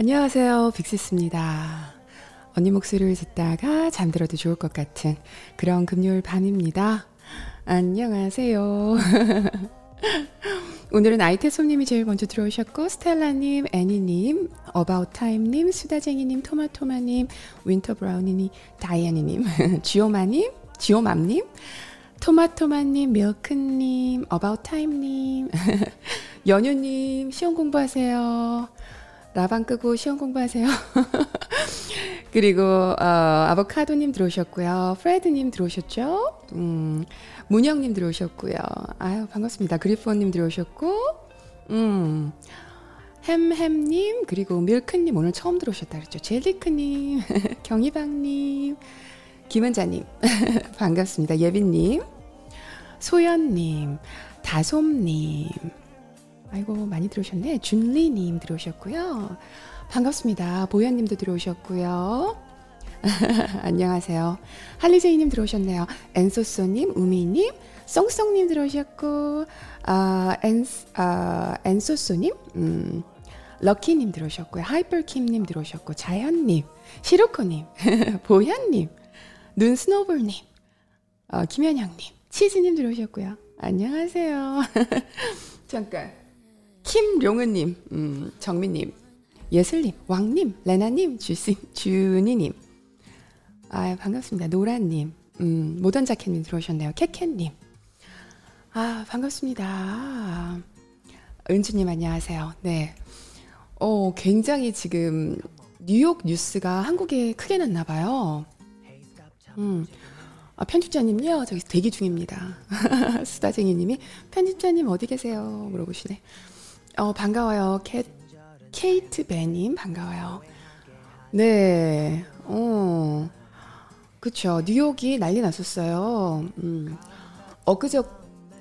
안녕하세요. 빅시스입니다. 언니 목소리를 듣다가 잠들어도 좋을 것 같은 그런 금요일 밤입니다. 안녕하세요. 오늘은 아이테 손님이 제일 먼저 들어오셨고 스텔라님, 애니님, 어바웃타임님, 수다쟁이님, 토마토마님, 윈터브라우니님, 다이아니님, 지오마님, 지오맘님, 토마토마님, 밀크님, 어바웃타임님, 연유님, 시험 공부하세요. 라방 끄고 시험 공부하세요. 그리고 어, 아보카도님 들어오셨고요. 프레드님 들어오셨죠? 음, 문영님 들어오셨고요. 아유 반갑습니다. 그리폰님 들어오셨고, 음, 햄햄님 그리고 밀크님 오늘 처음 들어오셨다 그랬죠. 젤리크님, 경희방님, 김은자님 반갑습니다. 예빈님, 소연님, 다솜님. 아이고 많이 들어오셨네. 준리님 들어오셨고요. 반갑습니다. 보현님도 들어오셨고요. 안녕하세요. 할리제이님 들어오셨네요. 엔소소님, 우미님, 썽썽님 들어오셨고, 아, 엔, 아, 엔소소님, 음, 럭키님 들어오셨고요. 하이퍼킴님 들어오셨고, 자연님, 시로코님, 보현님, 눈스노볼님, 어, 김현영님, 치즈님 들어오셨고요. 안녕하세요. 잠깐. 김룡은님, 음, 정민님, 예슬님, 왕님, 레나님, 주신, 주니님. 아 반갑습니다. 노라님, 음, 모던 자켓님 들어오셨네요. 캐캐님. 아, 반갑습니다. 은주님, 안녕하세요. 네. 어, 굉장히 지금 뉴욕 뉴스가 한국에 크게 났나 봐요. 음. 아, 편집자님요, 저기 대기 중입니다. 수다쟁이님이 편집자님 어디 계세요? 물어보시네. 어, 반가워요. 케, 케이트 베님, 반가워요. 네, 어, 그쵸. 뉴욕이 난리 났었어요. 음, 엊그저,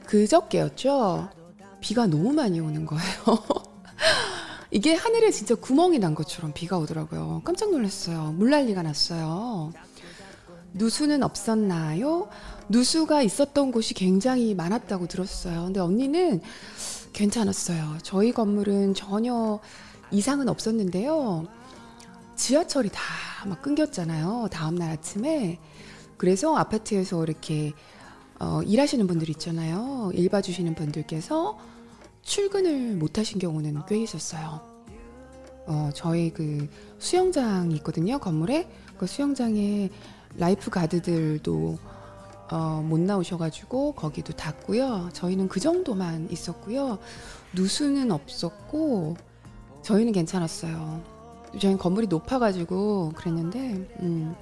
그저께였죠? 비가 너무 많이 오는 거예요. 이게 하늘에 진짜 구멍이 난 것처럼 비가 오더라고요. 깜짝 놀랐어요. 물난리가 났어요. 누수는 없었나요? 누수가 있었던 곳이 굉장히 많았다고 들었어요. 근데 언니는 괜찮았어요. 저희 건물은 전혀 이상은 없었는데요. 지하철이 다 막 끊겼잖아요. 다음날 아침에. 그래서 아파트에서 이렇게 어, 일하시는 분들 있잖아요. 일 봐주시는 분들께서 출근을 못 하신 경우는 꽤 있었어요. 어, 저희 그 수영장이 있거든요. 건물에. 그 수영장에 라이프 가드들도 어, 못 나오셔가지고 거기도 닫고요. 저희는 그 정도만 있었고요. 누수는 없었고 저희는 괜찮았어요. 저희는 건물이 높아가지고 그랬는데 음,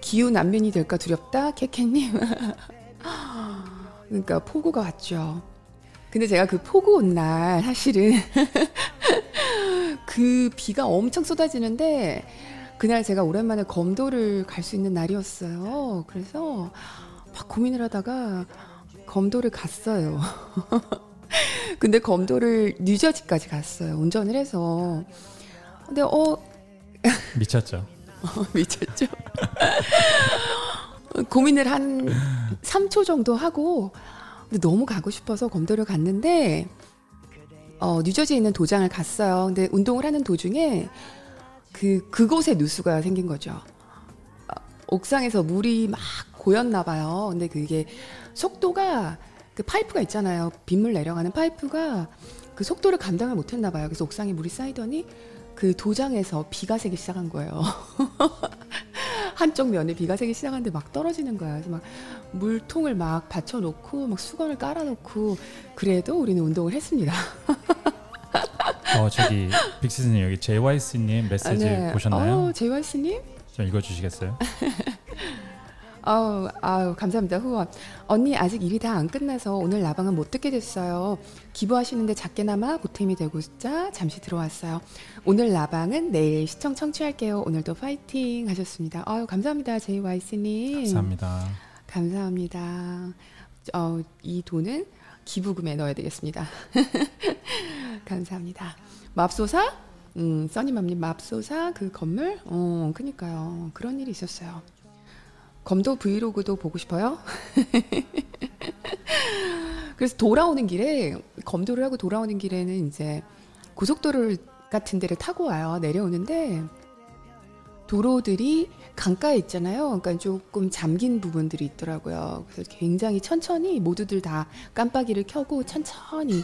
기후 난민이 될까 두렵다 캐캐님. 그러니까 폭우가 왔죠. 근데 제가 그 폭우 온 날 사실은 그 비가 엄청 쏟아지는데 그날 제가 오랜만에 검도를 갈 수 있는 날이었어요. 그래서 막 고민을 하다가 검도를 갔어요. 근데 검도를 뉴저지까지 갔어요. 운전을 해서. 근데 어 미쳤죠. 미쳤죠. 고민을 한 3초 정도 하고 근데 너무 가고 싶어서 검도를 갔는데 어, 뉴저지에 있는 도장을 갔어요. 근데 운동을 하는 도중에 그 그곳에 누수가 생긴 거죠. 어, 옥상에서 물이 막 고였나 봐요. 근데 그게 속도가 그 파이프가 있잖아요. 빗물 내려가는 파이프가 그 속도를 감당을 못했나 봐요. 그래서 옥상에 물이 쌓이더니 그 도장에서 비가 새기 시작한 거예요. 한쪽 면에 비가 새기 시작하는데 막 떨어지는 거예요. 그래서 막 물통을 막 받쳐놓고 막 수건을 깔아놓고 그래도 우리는 운동을 했습니다. 어 저기 빅시즈님 여기 JYC님 메시지 아, 네. 보셨나요? 어, JYC님? 좀 읽어주시겠어요? 아우, 아우, 감사합니다. 후원. 언니, 아직 일이 다 안 끝나서 오늘 라방은 못 듣게 됐어요. 기부하시는데 작게나마 보탬이 되고자 잠시 들어왔어요. 오늘 라방은 내일 시청 청취할게요. 오늘도 파이팅 하셨습니다. 아유, 감사합니다. JYC님. 감사합니다. 감사합니다. 어, 이 돈은 기부금에 넣어야 되겠습니다. 감사합니다. 맙소사? 음, 써니맘님 맙소사 그 건물? 어, 그니까요. 그런 일이 있었어요. 검도 브이로그도 보고 싶어요? 그래서 돌아오는 길에 검도를 하고 돌아오는 길에는 이제 고속도로 같은 데를 타고 와요. 내려오는데 도로들이 강가에 있잖아요. 그러니까 조금 잠긴 부분들이 있더라고요. 그래서 굉장히 천천히 모두들 다 깜빡이를 켜고 천천히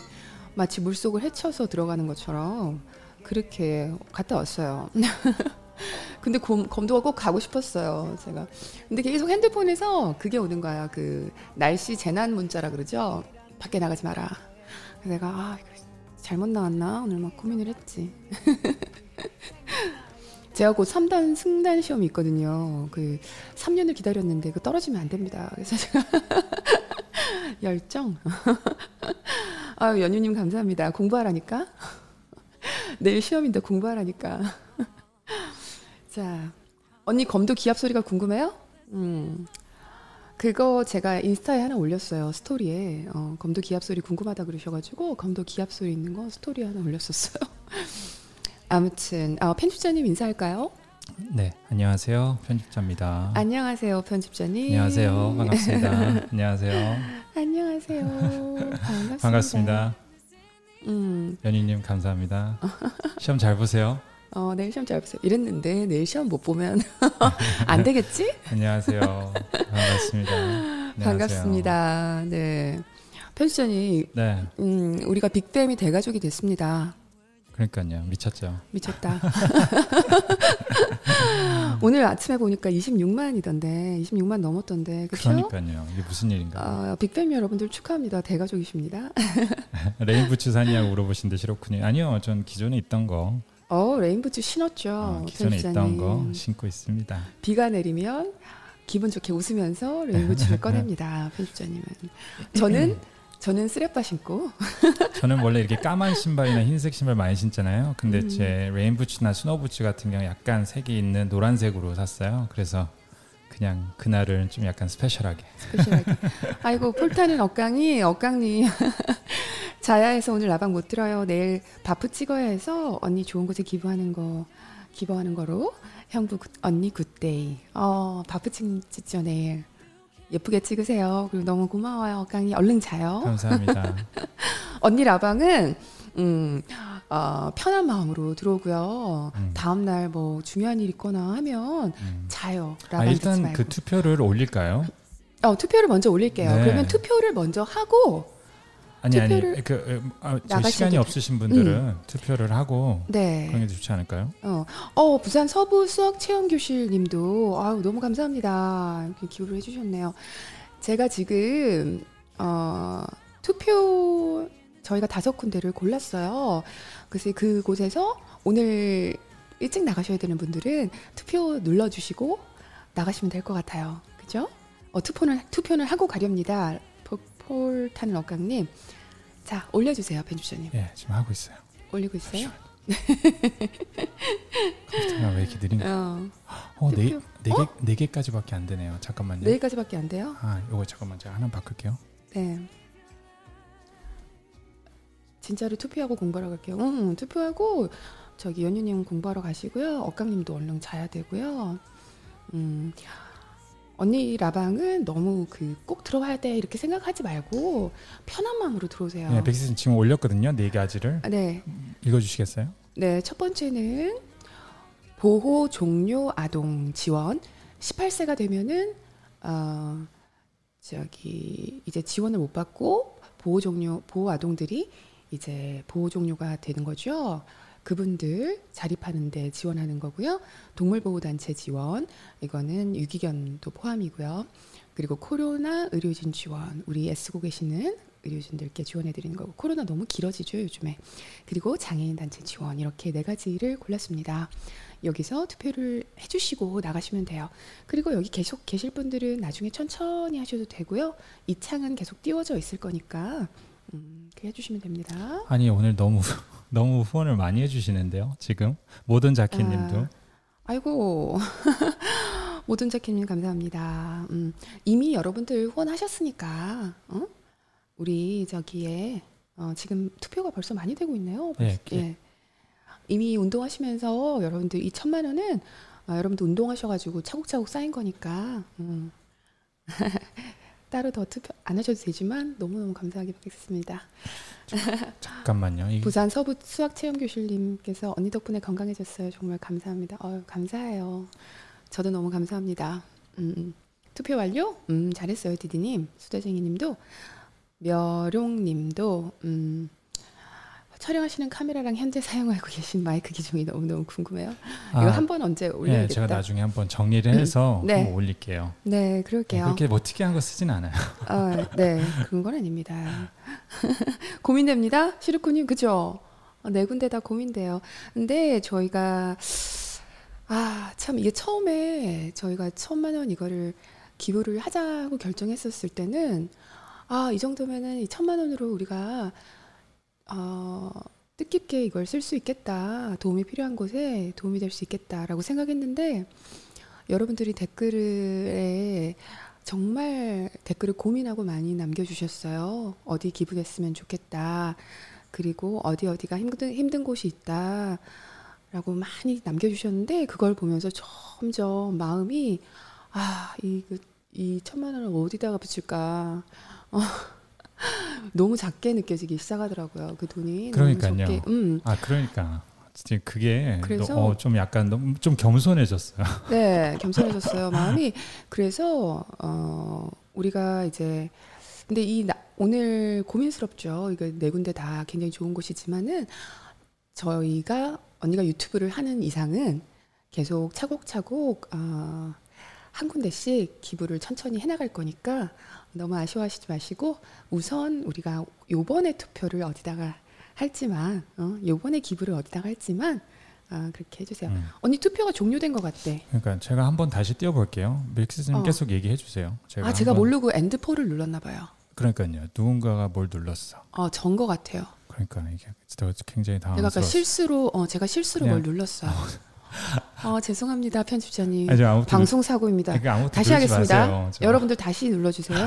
마치 물속을 헤쳐서 들어가는 것처럼 그렇게 갔다 왔어요. 근데 검, 검도가 꼭 가고 싶었어요. 제가. 근데 계속 핸드폰에서 그게 오는 거야. 그 날씨 재난 문자라 그러죠. 밖에 나가지 마라. 내가 아 잘못 나왔나 오늘 막 고민을 했지. 제가 곧 3단 승단 시험이 있거든요. 그 3년을 기다렸는데 그 떨어지면 안 됩니다. 그래서 제가 열정. 아유 연유님 감사합니다. 공부하라니까. 내일 시험인데 공부하라니까. 자, 언니 검도 기합 소리가 궁금해요? 음. 그거 제가 인스타에 하나 올렸어요. 스토리에. 어, 검도 기합 소리 궁금하다 그러셔가지고 검도 기합 소리 있는 거 스토리에 하나 올렸었어요. 아무튼 아, 편집자님 인사할까요? 네, 안녕하세요. 편집자입니다. 안녕하세요, 편집자님. 안녕하세요. 반갑습니다. 안녕하세요. 안녕하세요. 반갑습니다. 반갑습니다. 음, 연희님 감사합니다. 시험 잘 보세요. 어, 내일 시험 잘 보세요. 이랬는데 내일 시험 못 보면 안 되겠지? 안녕하세요. 반갑습니다. 안녕하세요. 반갑습니다. 네. 편집자님, 네, 음, 우리가 빅뱀이 대가족이 됐습니다. 그러니까요. 미쳤죠. 미쳤다. 오늘 아침에 보니까 26만이던데, 26만 넘었던데, 그렇죠? 그러니까요. 이게 무슨 일인가? 아, 빅팸 여러분들 축하합니다. 대가족이십니다. 레인부츠 샀냐고 물어보신데 싫었군요. 아니요, 전 기존에 있던 거, 어, 레인부츠 신었죠. 어, 기존에 있던. 거 신고 있습니다. 비가 내리면 기분 좋게 웃으면서 레인부츠를 꺼냅니다. 편집자님은. 저는 저는 쓰레빠 신고 저는 원래 이렇게 까만 신발이나 흰색 신발 많이 신잖아요. 근데 음. 제 레인부츠나 스노부츠 같은 경우 약간 색이 있는 노란색으로 샀어요. 그래서 그냥 그날은 좀 약간 special하게. special하게. 아이고 폴타는 억강이 억강님 자야 해서 오늘 라방 못 들어요. 내일 바프 찍어야 해서 언니 좋은 곳에 기부하는 거 기부하는 거로 형부 good- 언니 good day. 어 바프 찍, 찍죠 내일. 예쁘게 찍으세요. 그리고 너무 고마워요. 억강이 얼른 자요. 감사합니다. 언니 라방은 음, 어, 편한 마음으로 들어오고요. 음. 다음 날 뭐 중요한 일 있거나 하면 음. 자요. 아, 일단. 그 투표를 올릴까요? 어, 투표를 먼저 올릴게요. 네. 그러면 투표를 먼저 하고 아니 아니 그 어, 아, 시간이. 없으신 분들은 투표를 하고 네. 그런 게 좋지 않을까요? 어, 어, 부산 서부 수학 체험 교실 님도 아유, 너무 감사합니다. 이렇게 기부를 해 주셨네요. 제가 지금 어, 투표 저희가 다섯 군데를 골랐어요. 그래서 그곳에서 오늘 일찍 나가셔야 되는 분들은 투표 눌러 주시고 나가시면 될 것 같아요. 그죠? 어, 투표는 투표는 하고 가렵니다. 포- 폴타는 억강님. 자, 올려 주세요, 편집자님. 예, 지금 하고 있어요. 올리고 있어요? 컴퓨터가 왜 이렇게 느린? 어. 어, 네. 네 개, 네 개까지밖에 안 되네요. 잠깐만요. 내일까지밖에 안 돼요? 아, 이거 잠깐만 제가 하나 바꿀게요. 네. 진짜로 투표하고 공부하러 갈게요. 응, 투표하고 저기 연유님 공부하러 가시고요. 억강님도 얼른 자야 되고요. 음, 언니 라방은 너무 그 꼭 들어와야 돼 이렇게 생각하지 말고 편한 마음으로 들어오세요. 네, 백시슨 지금 올렸거든요. 네 가지를 아, 네, 읽어주시겠어요? 네, 첫 번째는 보호 종료 아동 지원. 18세가 되면은 어 저기 이제 지원을 못 받고 보호 종료 보호 아동들이 이제 보호 종료가 되는 거죠. 그분들 자립하는데 지원하는 거고요. 동물보호단체 지원 이거는 유기견도 포함이고요. 그리고 코로나 의료진 지원 우리 애쓰고 계시는 의료진들께 지원해 드리는 거고 코로나 너무 길어지죠 요즘에 그리고 장애인 단체 지원 이렇게 네 가지를 골랐습니다. 여기서 투표를 해주시고 나가시면 돼요. 그리고 여기 계속 계실 분들은 나중에 천천히 하셔도 되고요. 이 창은 계속 띄워져 있을 거니까 음, 그렇게 해주시면 됩니다. 아니 오늘 너무 너무 후원을 많이 해주시는데요. 지금 모든 자켓님도 아, 아이고 모든 자켓님 감사합니다. 음, 이미 여러분들 후원하셨으니까 어? 우리 저기에 어, 지금 투표가 벌써 많이 되고 있네요. 예, 벌써- 예. 이미 운동하시면서 여러분들 이 천만 원은 아, 여러분들 운동하셔가지고 차곡차곡 쌓인 거니까 음. 따로 더 투표 안 하셔도 되지만 너무너무 감사하게 받겠습니다. 잠깐만요. 이 부산 서부 수학체험교실님께서 언니 덕분에 건강해졌어요. 정말 감사합니다. 어유 감사해요. 저도 너무 감사합니다. 음, 음. 투표 완료? 음, 잘했어요, 디디님. 수다쟁이님도 멸용님도 음, 촬영하시는 카메라랑 현재 사용하고 계신 마이크 기종이 너무 너무 궁금해요. 아, 이거 한번 언제 예, 올려야겠다. 제가 나중에 한번 정리를 해서 네. 한번 올릴게요. 네, 네, 그럴게요. 그렇게 뭐 특이한 거 쓰진 않아요. 어, 네, 그런 건 아닙니다. 고민됩니다, 시르코님, 그죠? 어, 네 군데 다 고민돼요. 근데 저희가 아, 참 이게 처음에 저희가 천만 원 이거를 기부를 하자고 결정했었을 때는 아, 이 정도면은 이 천만 원으로 우리가 어, 뜻깊게 이걸 쓸 수 있겠다. 도움이 필요한 곳에 도움이 될 수 있겠다라고 생각했는데 여러분들이 댓글에 정말 댓글을 고민하고 많이 남겨주셨어요. 어디 기부했으면 좋겠다. 그리고 어디 어디가 힘든 힘든 곳이 있다. 라고 많이 남겨주셨는데 그걸 보면서 점점 마음이 아이 그, 이 천만 원을 어디다가 붙일까 어, 너무 작게 느껴지기 시작하더라고요 그 돈이 그러니까요. 너무 적게 음, 아 그러니까 진짜 그게 그래서- 너- 어, 좀 약간 너무 좀 겸손해졌어요. 네, 겸손해졌어요 마음이. 그래서 어 우리가 이제 근데 이 나- 오늘 고민스럽죠. 이거 네 군데 다 굉장히 좋은 곳이지만은 저희가 언니가 유튜브를 하는 이상은 계속 차곡차곡 어, 한 군데씩 기부를 천천히 해나갈 거니까 너무 아쉬워하시지 마시고 우선 우리가 요번에 투표를 어디다가 할지만 어, 요번에 기부를 어디다가 할지만 아, 그렇게 해주세요. 음. 언니 투표가 종료된 것 같대. 그러니까 제가 한번 다시 띄워볼게요. 밀키스님 어. 계속 얘기해 주세요. 제가 아, 제가 모르고 엔드포를 눌렀나 봐요. 그러니까요. 누군가가 뭘 눌렀어. 어, 전것 같아요. 그러니까 이게 굉장히 제가 아까 당황스러웠어요. 실수로 어, 제가 실수로 그냥- 뭘 눌렀어요. 어, 죄송합니다, 편집자님. 아니, 저 아무튼 방송 사고입니다. 그러니까 아무튼 다시 하겠습니다. 마세요. 저- 여러분들 다시 눌러주세요.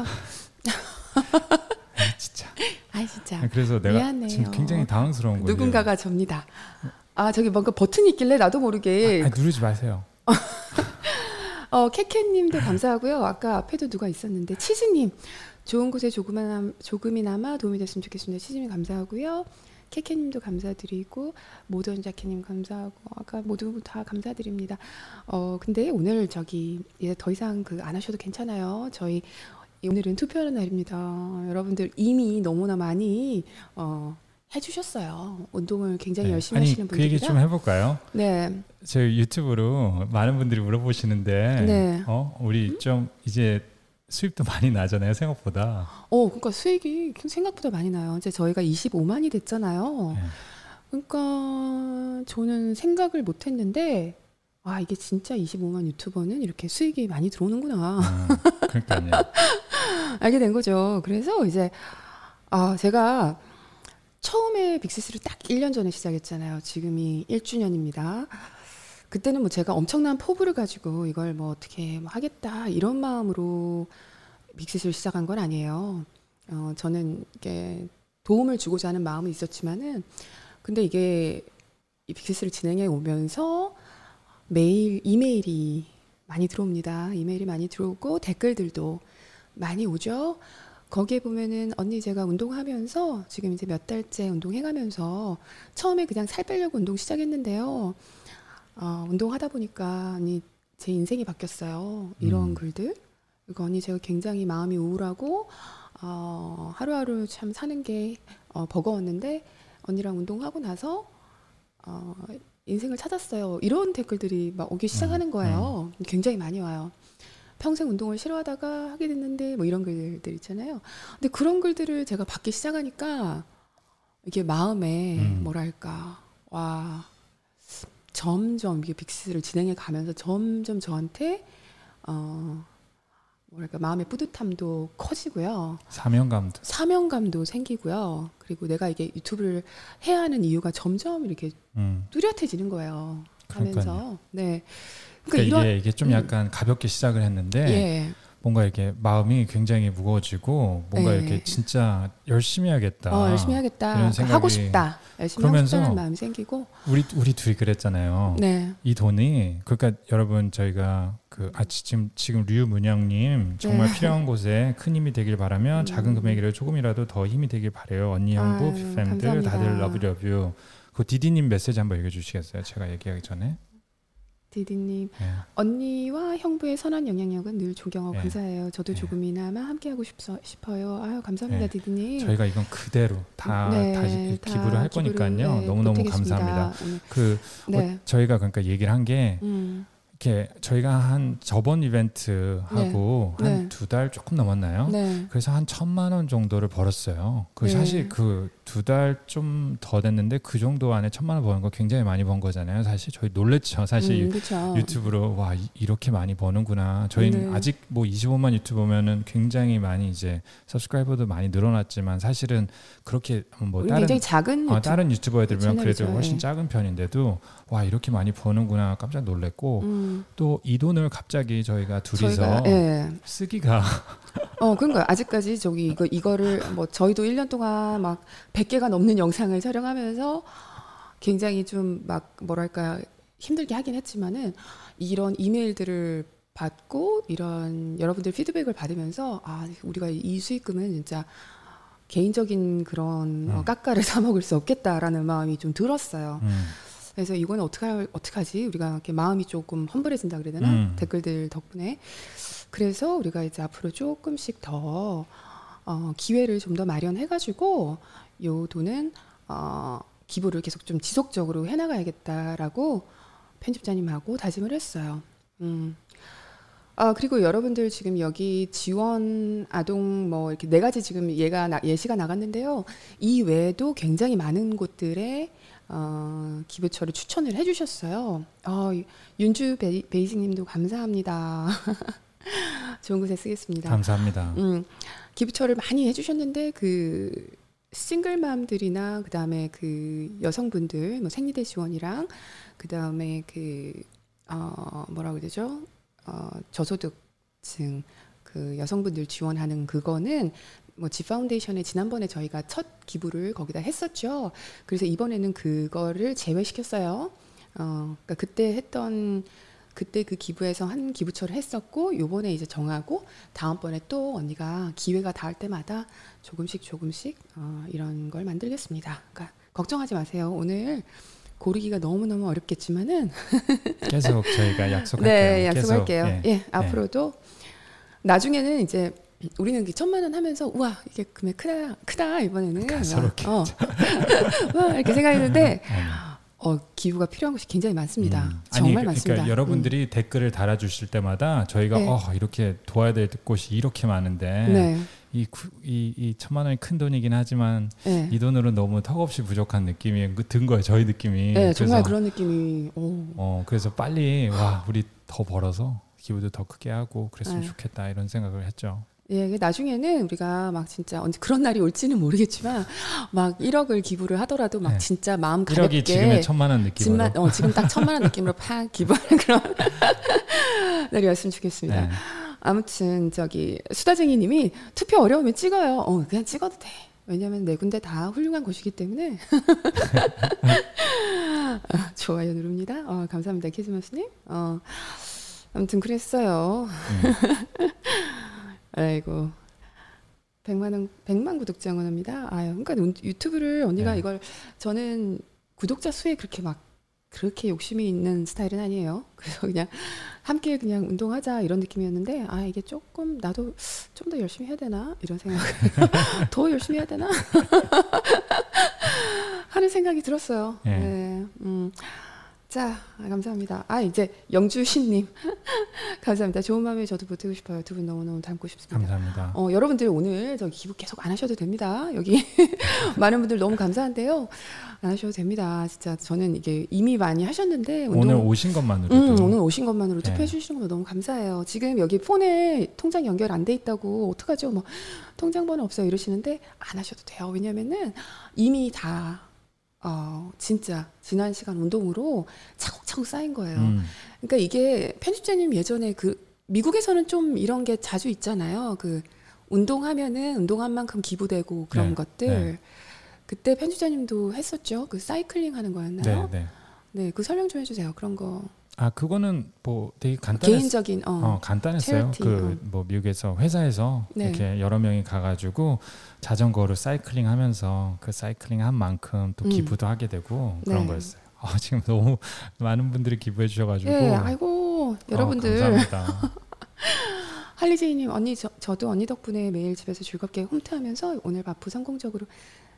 아, 진짜. 아, 진짜. 그래서 내가 미안해요. 지금 굉장히 당황스러운 거예요. 누군가가 접니다. 아, 저기 뭔가 버튼이 있길래 나도 모르게 아, 누르지 마세요. 어, 캐캐님도 감사하고요. 아까 앞에도 누가 있었는데 치즈님 좋은 곳에 조금이나, 조금이나마 도움이 됐으면 좋겠습니다. 치즈님 감사하고요. 캐캐님도 감사드리고 모던 자켓님 감사하고 아까 모두 다 감사드립니다. 어 근데 오늘 저기 이제 더 이상 그 안 하셔도 괜찮아요. 저희 오늘은 투표하는 날입니다. 여러분들 이미 너무나 많이 어 해주셨어요. 운동을 굉장히 네. 열심히 아니 하시는 그 얘기 분들이라. 좀 해볼까요? 네, 저희 유튜브로 많은 분들이 물어보시는데 네. 어 우리 좀 이제 수입도 많이 나잖아요 생각보다. 어, 그러니까 수익이 생각보다 많이 나요. 이제 저희가 25만이 됐잖아요. 네. 그러니까 저는 생각을 못 했는데 아, 이게 진짜 25만 유튜버는 이렇게 수익이 많이 들어오는구나. 음, 그러니까요. 알게 된 거죠. 그래서 이제 아, 제가 처음에 빅시스를 딱 1년 전에 시작했잖아요. 지금이 1주년입니다. 그때는 뭐 제가 엄청난 포부를 가지고 이걸 뭐 어떻게 뭐 하겠다 이런 마음으로 빅시스를 시작한 건 아니에요. 어, 저는 이게 도움을 주고자 하는 마음은 있었지만은 근데 이게 이 빅시스를 진행해 오면서 매일 이메일이 많이 들어옵니다. 이메일이 많이 들어오고 댓글들도 많이 오죠. 거기에 보면은 언니 제가 운동하면서 지금 이제 몇 달째 운동해가면서 처음에 그냥 살 빼려고 운동 시작했는데요. 어, 운동하다 보니까 언니 제 인생이 바뀌었어요. 이런 음. 글들. 그리고 언니 제가 굉장히 마음이 우울하고 어, 하루하루 참 사는 게 어, 버거웠는데 언니랑 운동하고 나서 어, 인생을 찾았어요. 이런 댓글들이 막 오기 시작하는 음, 거예요. 굉장히 많이 와요. 평생 운동을 싫어하다가 하게 됐는데 뭐 이런 글들 있잖아요. 근데 그런 글들을 제가 받기 시작하니까 이게 마음에 음. 뭐랄까 와 점점 이게 빅스를 진행해 가면서 점점 저한테 어 뭐랄까 마음의 뿌듯함도 커지고요. 사명감도. 사명감도 생기고요. 그리고 내가 이게 유튜브를 해야 하는 이유가 점점 이렇게 음. 뚜렷해지는 거예요. 하면서 그러니까요. 네. 그러니까 그러니까 이게 이게 좀 음. 약간 가볍게 시작을 했는데 예. 뭔가 이렇게 마음이 굉장히 무거워지고 뭔가 네. 이렇게 진짜 열심히 해야겠다. 어, 열심히 하겠다. 이런 그러니까 하고 생각이 싶다. 열심히 그러면서 하고 싶다는 마음이 생기고. 우리 우리 둘이 그랬잖아요. 네. 이 돈이 그러니까 여러분 저희가 그 아 지금 지금 류문영님 정말 네. 필요한 곳에 큰 힘이 되길 바라며 음. 작은 금액이라도 조금이라도 더 힘이 되길 바래요. 언니 형부 빅팸들 감사합니다. 다들 love love. 그 디디님 메시지 한번 읽어주시겠어요? 제가 얘기하기 전에. 디디님 네. 언니와 형부의 선한 영향력은 늘 존경하고 네. 감사해요. 저도 네. 조금이나마 함께하고 싶어, 싶어요. 아유 감사합니다, 네. 디디님. 저희가 이건 그대로 다 네, 다시 다 기부를 할 기부를, 거니까요. 네, 너무 너무. 감사합니다. 그 네. 어, 저희가 그러니까 얘기를 한게 음, 이렇게 저희가 한 저번 이벤트 하고 네. 한두 달 조금 넘었나요? 네. 그래서 한 천만 원 정도를 벌었어요. 그 네. 사실 그두 달 좀 더 됐는데 그 정도 안에 천만 원 버는 거 굉장히 많이 번 거잖아요. 사실 저희 놀랬죠. 사실 음. 유튜브로 와 이, 렇게 많이 버는구나. 저희는 네. 아직 뭐 25만 유튜버면은 굉장히 많이 이제 서브스크라이버도 많이 늘어났지만 사실은 그렇게 뭐 다른 굉장히 작은 어, 유튜브. 다른 유튜버에 비하면 그래도 채널이죠. 훨씬 예. 작은 편인데도 와 이렇게 많이 버는구나 깜짝 놀랐고 음, 또이 돈을 갑자기 저희가 둘이서 저희가 예. 쓰기가 어, 그러니까 아직까지 저기 이거 이거를 뭐 저희도 1년 동안 막 100개가 넘는 영상을 촬영하면서 굉장히 좀 막 뭐랄까 힘들게 하긴 했지만은 이런 이메일들을 받고 이런 여러분들 피드백을 받으면서 아, 우리가 이 수익금은 진짜 개인적인 그런 어, 음. 깎아를 사 먹을 수 없겠다라는 마음이 좀 들었어요. 음, 그래서 이거는 어떻게 할, 어떻게 하지? 우리가 이렇게 마음이 조금 험불해진다 그래야 되나? 음. 댓글들 덕분에. 그래서 우리가 이제 앞으로 조금씩 더 어, 기회를 좀 더 마련해가지고 요 돈은 어, 기부를 계속 좀 지속적으로 해나가야겠다라고 편집자님하고 다짐을 했어요. 음. 아 그리고 여러분들 지금 여기 지원 아동 뭐 이렇게 네 가지 지금 예가 나- 예시가 나갔는데요. 이 외에도 굉장히 많은 곳들에 어, 기부처를 추천을 해주셨어요. 어, 윤주 베이, 베이징님도 감사합니다. 좋은 곳에 쓰겠습니다. 감사합니다. 음, 기부처를 많이 해주셨는데 그 싱글맘들이나 그 다음에 그 여성분들 뭐 생리대 지원이랑 그 다음에 그 어, 뭐라고 되죠? 어, 저소득층 그 여성분들 지원하는 그거는 뭐 지파운데이션에 지난번에 저희가 첫 기부를 거기다 했었죠. 그래서 이번에는 그거를 제외시켰어요. 어, 그러니까 그때 했던 그때 그 기부에서 한 기부처를 했었고 요번에 이제 정하고 다음번에 또 언니가 기회가 닿을 때마다 조금씩 조금씩 어, 이런 걸 만들겠습니다. 그러니까 걱정하지 마세요. 오늘 고르기가 너무너무 어렵겠지만은 계속 저희가 약속할게요. 네, 계속, 약속할게요. 예. 예, 앞으로도 나중에는 이제 우리는 그 천만 원 하면서 우와 이게 금액 크다 크다 이번에는 가소롭게. 어, 와 이렇게 생각했는데 네. 어, 기부가 필요한 곳이 굉장히 많습니다. 음. 정말 아니, 그- 많습니다. 그러니까 여러분들이 댓글을 달아주실 때마다 저희가 네. 어, 이렇게 도와야 될 곳이 이렇게 많은데 음. 네, 이, 구- 이, 이 천만 원이 큰 돈이긴 하지만 네. 이 돈으로 너무 턱없이 부족한 느낌이 그- 든 거예요. 저희 느낌이. 네, 정말 그래서, 그런 느낌이. 오. 어, 그래서 빨리 와 우리 더 벌어서 기부도 더 크게 하고 그랬으면 네. 좋겠다 이런 생각을 했죠. 예, 나중에는 우리가 막 진짜 언제 그런 날이 올지는 모르겠지만 막 1억을 기부를 하더라도 막 네. 진짜 마음 가볍게 1억이 지금의 천만 원 느낌으로. 집만- 어, 지금 딱 천만 원 느낌으로 팍 기부하는 그런 날이었으면 좋겠습니다. 네. 아무튼 저기 수다쟁이님이 투표 어려우면 찍어요. 어, 그냥 찍어도 돼. 왜냐면 네 군데 다 훌륭한 곳이기 때문에. 아, 좋아요 누릅니다. 어, 감사합니다, 키즈마스님. 어, 아무튼 그랬어요. 음. 아이고. 100만 원, 100만 구독자 응원합니다. 아유, 그러니까 운- 유튜브를 언니가 네. 이걸 저는 구독자 수에 그렇게 막 그렇게 욕심이 있는 스타일은 아니에요. 그래서 그냥 함께 그냥 운동하자 이런 느낌이었는데 아 이게 조금 나도 좀 더 열심히 해야 되나 이런 생각 더 열심히 해야 되나 하는 생각이 들었어요. 예. 네. 음. 자 아, 감사합니다. 아 이제 영주신님 감사합니다. 좋은 마음에 저도 보태고 싶어요. 두 분 너무 너무 닮고 싶습니다. 감사합니다. 어, 여러분들 오늘 저 기부 계속 안 하셔도 됩니다. 여기 많은 분들 너무 감사한데요. 안 하셔도 됩니다. 진짜 저는 이게 이미 많이 하셨는데 운동- 오늘 오신 것만으로도 음, 오늘 오신 것만으로 네. 투표해 주시는 거 너무 감사해요. 지금 여기 폰에 통장 연결 안 돼 있다고 어떡하죠? 뭐 통장 번호 없어요 이러시는데 안 하셔도 돼요. 왜냐면은 이미 다 어, 진짜 지난 시간 운동으로 차곡차곡 쌓인 거예요. 음, 그러니까 이게 편집자님 예전에 그 미국에서는 좀 이런 게 자주 있잖아요. 그 운동하면은 운동한 만큼 기부되고 그런 네, 것들. 네. 그때 편집자님도 했었죠. 그 사이클링 하는 거였나요? 네, 네. 네, 그 설명 좀 해주세요. 그런 거. 아 그거는 뭐 되게 간단했 개인적인 어. 어, 간단했어요. 체리티, 그뭐 미국에서 회사에서 네. 이렇게 여러 명이 가가지고 자전거로 사이클링 하면서 그 사이클링 한 만큼 또 음. 기부도 하게 되고 그런 네. 거였어요. 아, 지금 너무 많은 분들이 기부해 주셔가지고 예, 아이고 여러분들 어, 감사합니다. 할리제이님 언니 저, 저도 언니 덕분에 매일 집에서 즐겁게 홈트하면서 오늘 바프 성공적으로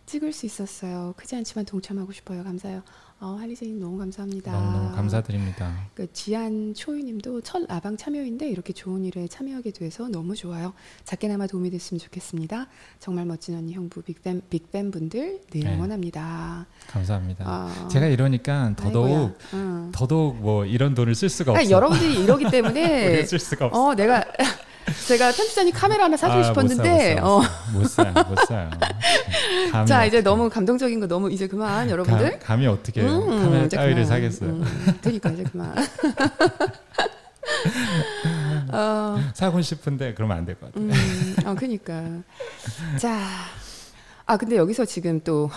찍을 수 있었어요. 크지 않지만 동참하고 싶어요. 감사해요. 어, 할리제이님 너무 감사합니다. 너무너무 감사드립니다. 그 지안 초이님도 첫 라방 참여인데 이렇게 좋은 일에 참여하게 돼서 너무 좋아요. 작게나마 도움이 됐으면 좋겠습니다. 정말 멋진 언니 형부 빅팬 빅팬 분들 늘 네. 응원합니다. 감사합니다. 아, 제가 이러니까 더더욱. 응. 더더욱 뭐 이런 돈을 쓸 수가 없어. 여러분들이 이러기 때문에 쓸 수가 없어. 어 내가 제가 편집자님 카메라 하나 사주고 아, 싶었는데 어. 못 사요, 못 사요. 못 사요. 자 이제 너무 감동적인 거 너무 이제 그만 여러분들 감, 감히 어떻게 음, 카메라 따위를. 사겠어요. 음, 그러니까 이제 그만 어, 사고 싶은데 그러면 안 될 것 같아요. 음, 어 그니까 자 아 근데 여기서 지금 또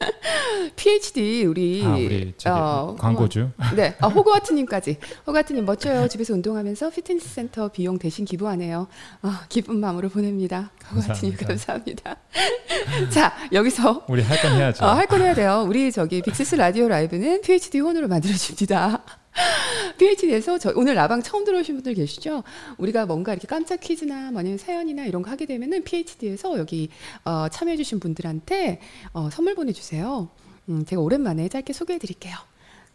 PhD 우리 아, 우리 어, 광고주. 네, 아, 호그와트님까지. 호그와트님 멋져요. 집에서 운동하면서 피트니스 센터 비용 대신 기부하네요. 아, 기쁜 마음으로 보냅니다. 호그와트님 감사합니다. 자, 여기서 우리 할 건 해야죠. 어, 할건 해야 돼요. 우리 저기 빅시스 라디오 라이브는 PhD 후원으로 만들어줍니다. PhD에서 저 오늘 라방 처음 들어오신 분들 계시죠? 우리가 뭔가 이렇게 깜짝 퀴즈나 뭐 아니면 사연이나 이런 거 하게 되면은 PhD에서 여기 어, 참여해주신 분들한테 어, 선물 보내주세요. 음, 제가 오랜만에 짧게 소개해드릴게요.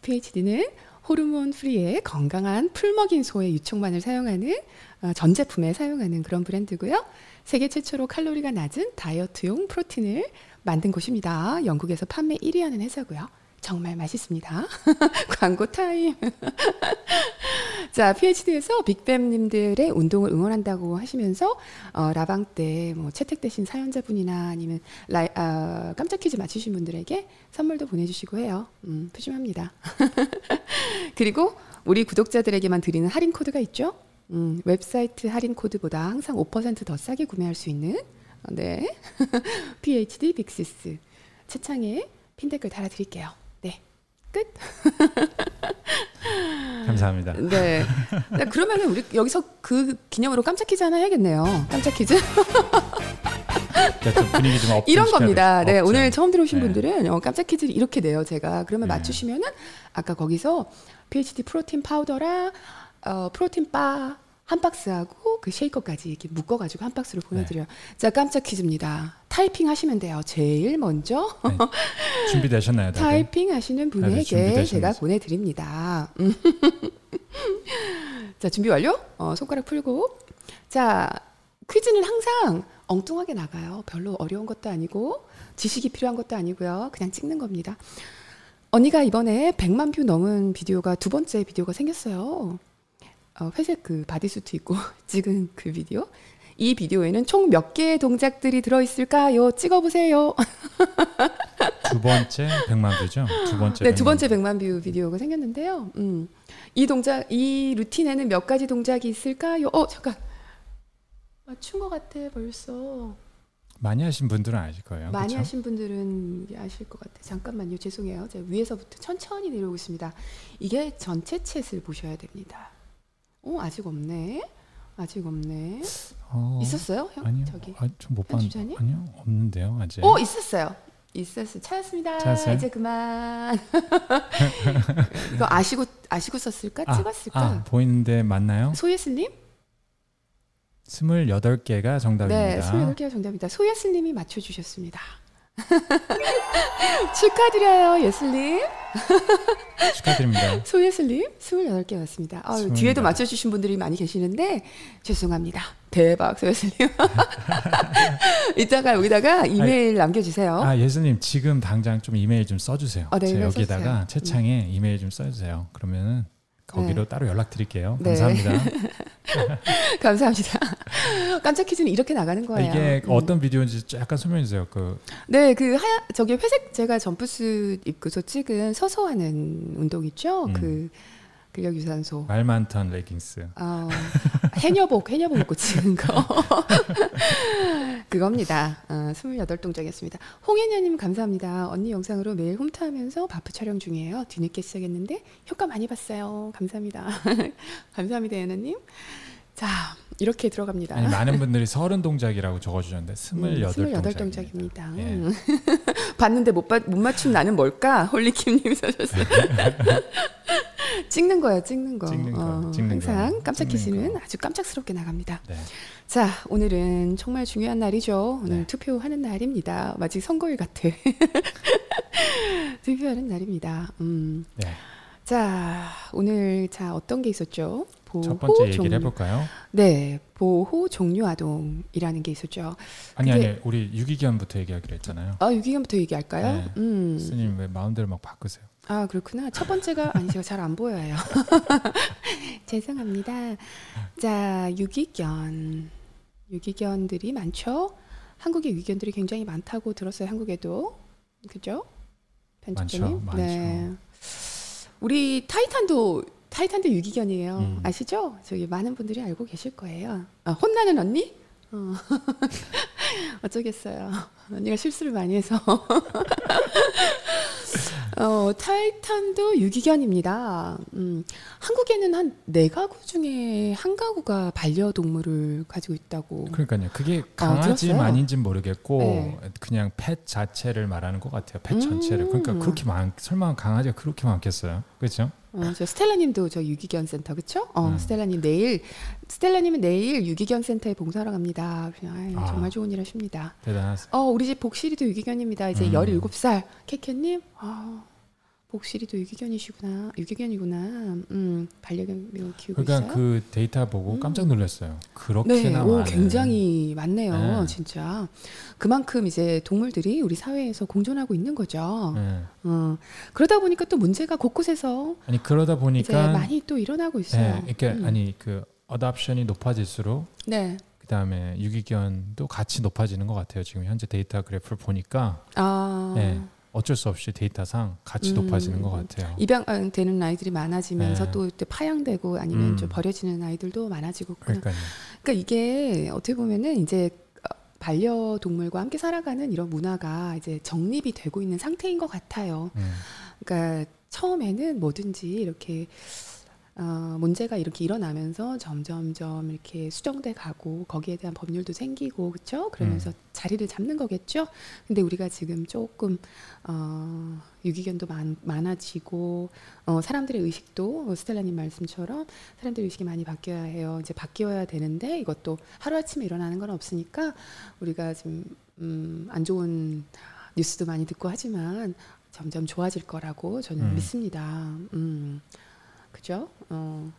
PhD는 호르몬 프리의 건강한 풀먹인 소의 유촉만을 사용하는 어, 전 제품에 사용하는 그런 브랜드고요. 세계 최초로 칼로리가 낮은 다이어트용 프로틴을 만든 곳입니다. 영국에서 판매 1위 하는 회사고요. 정말 맛있습니다. 광고 타임. 자, PhD에서 빅팸님들의 운동을 응원한다고 하시면서 어, 라방 때 뭐 채택되신 사연자분이나 아니면 라이, 아, 깜짝 퀴즈 맞추신 분들에게 선물도 보내주시고 해요. 음, 푸짐합니다. 그리고 우리 구독자들에게만 드리는 할인 코드가 있죠. 음, 웹사이트 할인 코드보다 항상 5%더 싸게 구매할 수 있는 어, 네 PhD 빅시스 채팅창에 핀 댓글 달아드릴게요. 네 끝. 감사합니다. 네. 네, 그러면은 우리 여기서 그 기념으로 깜짝 퀴즈 하나 해야겠네요. 깜짝 퀴즈 좀 분위기 좀 up. 이런 겁니다. 네, 오늘 처음 들어오신 네. 분들은 어, 깜짝 퀴즈를 이렇게 내요. 제가 그러면 네. 맞추시면은 아까 거기서 PhD 프로틴 파우더랑 어, 프로틴 바 한 박스하고 그 쉐이커까지 이렇게 묶어가지고 한 박스로 네. 보내드려요. 자, 깜짝 퀴즈입니다. 타이핑 하시면 돼요. 제일 먼저 준비되셨나요, 다들? 타이핑 하시는 분에게 준비되셨는지. 제가 보내드립니다. 음. 자, 준비 완료? 어, 손가락 풀고. 자, 퀴즈는 항상 엉뚱하게 나가요. 별로 어려운 것도 아니고, 지식이 필요한 것도 아니고요. 그냥 찍는 겁니다. 언니가 이번에 100만 뷰 넘은 비디오가 두 번째 비디오가 생겼어요. 어, 회색 그 바디수트 입고 찍은 그 비디오. 이 비디오에는 총 몇 개의 동작들이 들어있을까요? 찍어보세요. 두 번째 100만 뷰죠? 두 번째. 네, 두 100만 번째 100만 뷰 비디오가 생겼는데요. 음. 이 동작, 이 루틴에는 몇 가지 동작이 있을까요? 어, 잠깐. 맞춘 것 같아, 벌써. 많이 하신 분들은 아실 거예요. 많이 그쵸? 하신 분들은 아실 것 같아요. 잠깐만요. 죄송해요. 제가 위에서부터 천천히 내려오고 있습니다. 이게 전체 챗을 보셔야 됩니다. 어, 아직 없네. 아직 없네. 어, 있었어요? 형? 아니요. 저기. 아, 좀못 봤. 편집자님? 아니요, 없는데요, 아직. 어, 있었어요. 있었어요. 찾았습니다. 찾았어요? 이제 그만. 이거 아시고 아시고 썼을까? 아, 찍었을까? 아, 보이는데 맞나요? 소예슬님? 28개가 정답입니다. 네, 28개가 정답입니다. 소예슬님이 맞춰주셨습니다. 축하드려요, 예슬님. 축하드립니다. 소예슬님, 28개 맞습니다. 아유, 스물다. 뒤에도 맞춰주신 분들이 많이 계시는데, 죄송합니다. 대박, 소예슬님. 이따가 여기다가 이메일 남겨주세요. 아, 예수님 지금 당장 좀 이메일 좀 써주세요. 어, 네, 여기다가 써주세요. 음. 채창에 이메일 좀 써주세요. 그러면은 거기로 네. 따로 연락드릴게요. 네. 감사합니다. 감사합니다. 깜짝 퀴즈는 이렇게 나가는 거예요. 이게 음. 어떤 비디오인지 약간 설명해 주세요. 그 네, 그 하얀 저기 회색 제가 점프스 입고서 찍은 서서 하는 운동 있죠. 음. 그 근력 유산소. 말 많던 레깅스. 어, 해녀복, 해녀복 입고 치는 거. 그겁니다. 어, 28동작이었습니다. 홍혜녀님 감사합니다. 언니 영상으로 매일 홈트하면서 바프 촬영 중이에요. 뒤늦게 시작했는데 효과 많이 봤어요. 감사합니다. 감사합니다, 예나님. 자, 이렇게 들어갑니다. 아니 많은 분들이 서른 동작이라고 적어주셨는데 스물여덟 동작입니다. 음, 동작입니다. 예. 음. 봤는데 못, 봐- 못 맞춘 나는 뭘까? 홀리킴님 써셨어요. 찍는 거야, 찍는 거. 찍는 거, 찍는 항상 거, 깜짝 퀴즈는 거. 아주 깜짝스럽게 나갑니다. 네. 자, 오늘은 정말 중요한 날이죠. 오늘 네. 투표하는 날입니다. 마치 선거일 같아. 투표하는 날입니다. 음. 네. 자, 오늘 자 어떤 게 있었죠? 보호 첫 번째 얘기를 종류. 해볼까요? 네, 보호 종류 아동이라는 게 있었죠. 아니 그게- 아니 우리 유기견부터 얘기하기로 했잖아요. 아, 유기견부터 얘기할까요? 네. 음. 스님 왜 마음대로 막 바꾸세요? 아, 그렇구나. 첫 번째가 아니 제가 잘 안 보여요. 죄송합니다. 자, 유기견. 유기견들이 많죠? 한국에 유기견들이 굉장히 많다고 들었어요. 한국에도. 그죠? 편집자님. 많죠, 네. 우리 타이탄도 타이탄도 유기견이에요. 음. 아시죠? 저기 많은 분들이 알고 계실 거예요. 아, 혼나는 언니? 어. 어쩌겠어요. 언니가 실수를 많이 해서. 어, 타이탄도 유기견입니다. 음, 한국에는 한 네 가구 중에 한 가구가 반려동물을 가지고 있다고. 그러니까요. 그게 강아지 어? 아닌지는 모르겠고 네. 그냥 펫 자체를 말하는 것 같아요. 펫 음. 전체를. 그러니까 그렇게 많 설마 강아지가 그렇게 많겠어요? 그렇죠? 어, 저 스텔라님도 저 유기견 센터 그쵸? 어, 음. 스텔라님 내일 스텔라님은 내일 유기견 센터에 봉사하러 갑니다. 아유, 아. 정말 좋은 일 하십니다. 대단하세요. 어, 우리 집 복실이도 유기견입니다. 이제 음. 17살. 캐캐님, 아, 복실이도 유기견이시구나. 유기견이구나. 음, 반려견 키우고 그러니까 있어요. 그 데이터 보고 음. 깜짝 놀랐어요. 네, 그렇게나 오, 많은. 굉장히 많네요, 네. 진짜. 그만큼 이제 동물들이 우리 사회에서 공존하고 있는 거죠. 네. 어, 그러다 보니까 또 문제가 곳곳에서 아니 그러다 보니까 많이 또 일어나고 있어요. 네, 이렇게 음. 아니 그 어답션이 높아질수록 네. 그다음에 유기견도 같이 높아지는 것 같아요. 지금 현재 데이터 그래프를 보니까 아, 네, 어쩔 수 없이 데이터상 같이 음. 높아지는 것 같아요. 입양되는 아이들이 많아지면서 네. 또 파양되고 아니면 음. 좀 버려지는 아이들도 많아지고 그러니까 그러니까요. 이게 어떻게 보면은 이제 어, 반려동물과 함께 살아가는 이런 문화가 이제 정립이 되고 있는 상태인 것 같아요. 음. 그러니까 처음에는 뭐든지 이렇게 어, 문제가 이렇게 일어나면서 점점점 이렇게 수정돼 가고 거기에 대한 법률도 생기고 그렇죠? 그러면서 자리를 잡는 거겠죠. 근데 우리가 지금 조금 어, 유기견도 많, 많아지고 어, 사람들의 의식도 어, 스텔라님 말씀처럼 사람들의 의식이 많이 바뀌어야 해요. 이제 바뀌어야 되는데 이것도 하루 아침에 일어나는 건 없으니까 우리가 지금 음, 안 좋은 뉴스도 많이 듣고 하지만 점점 좋아질 거라고 저는 음. 믿습니다. 음, 그죠? 어,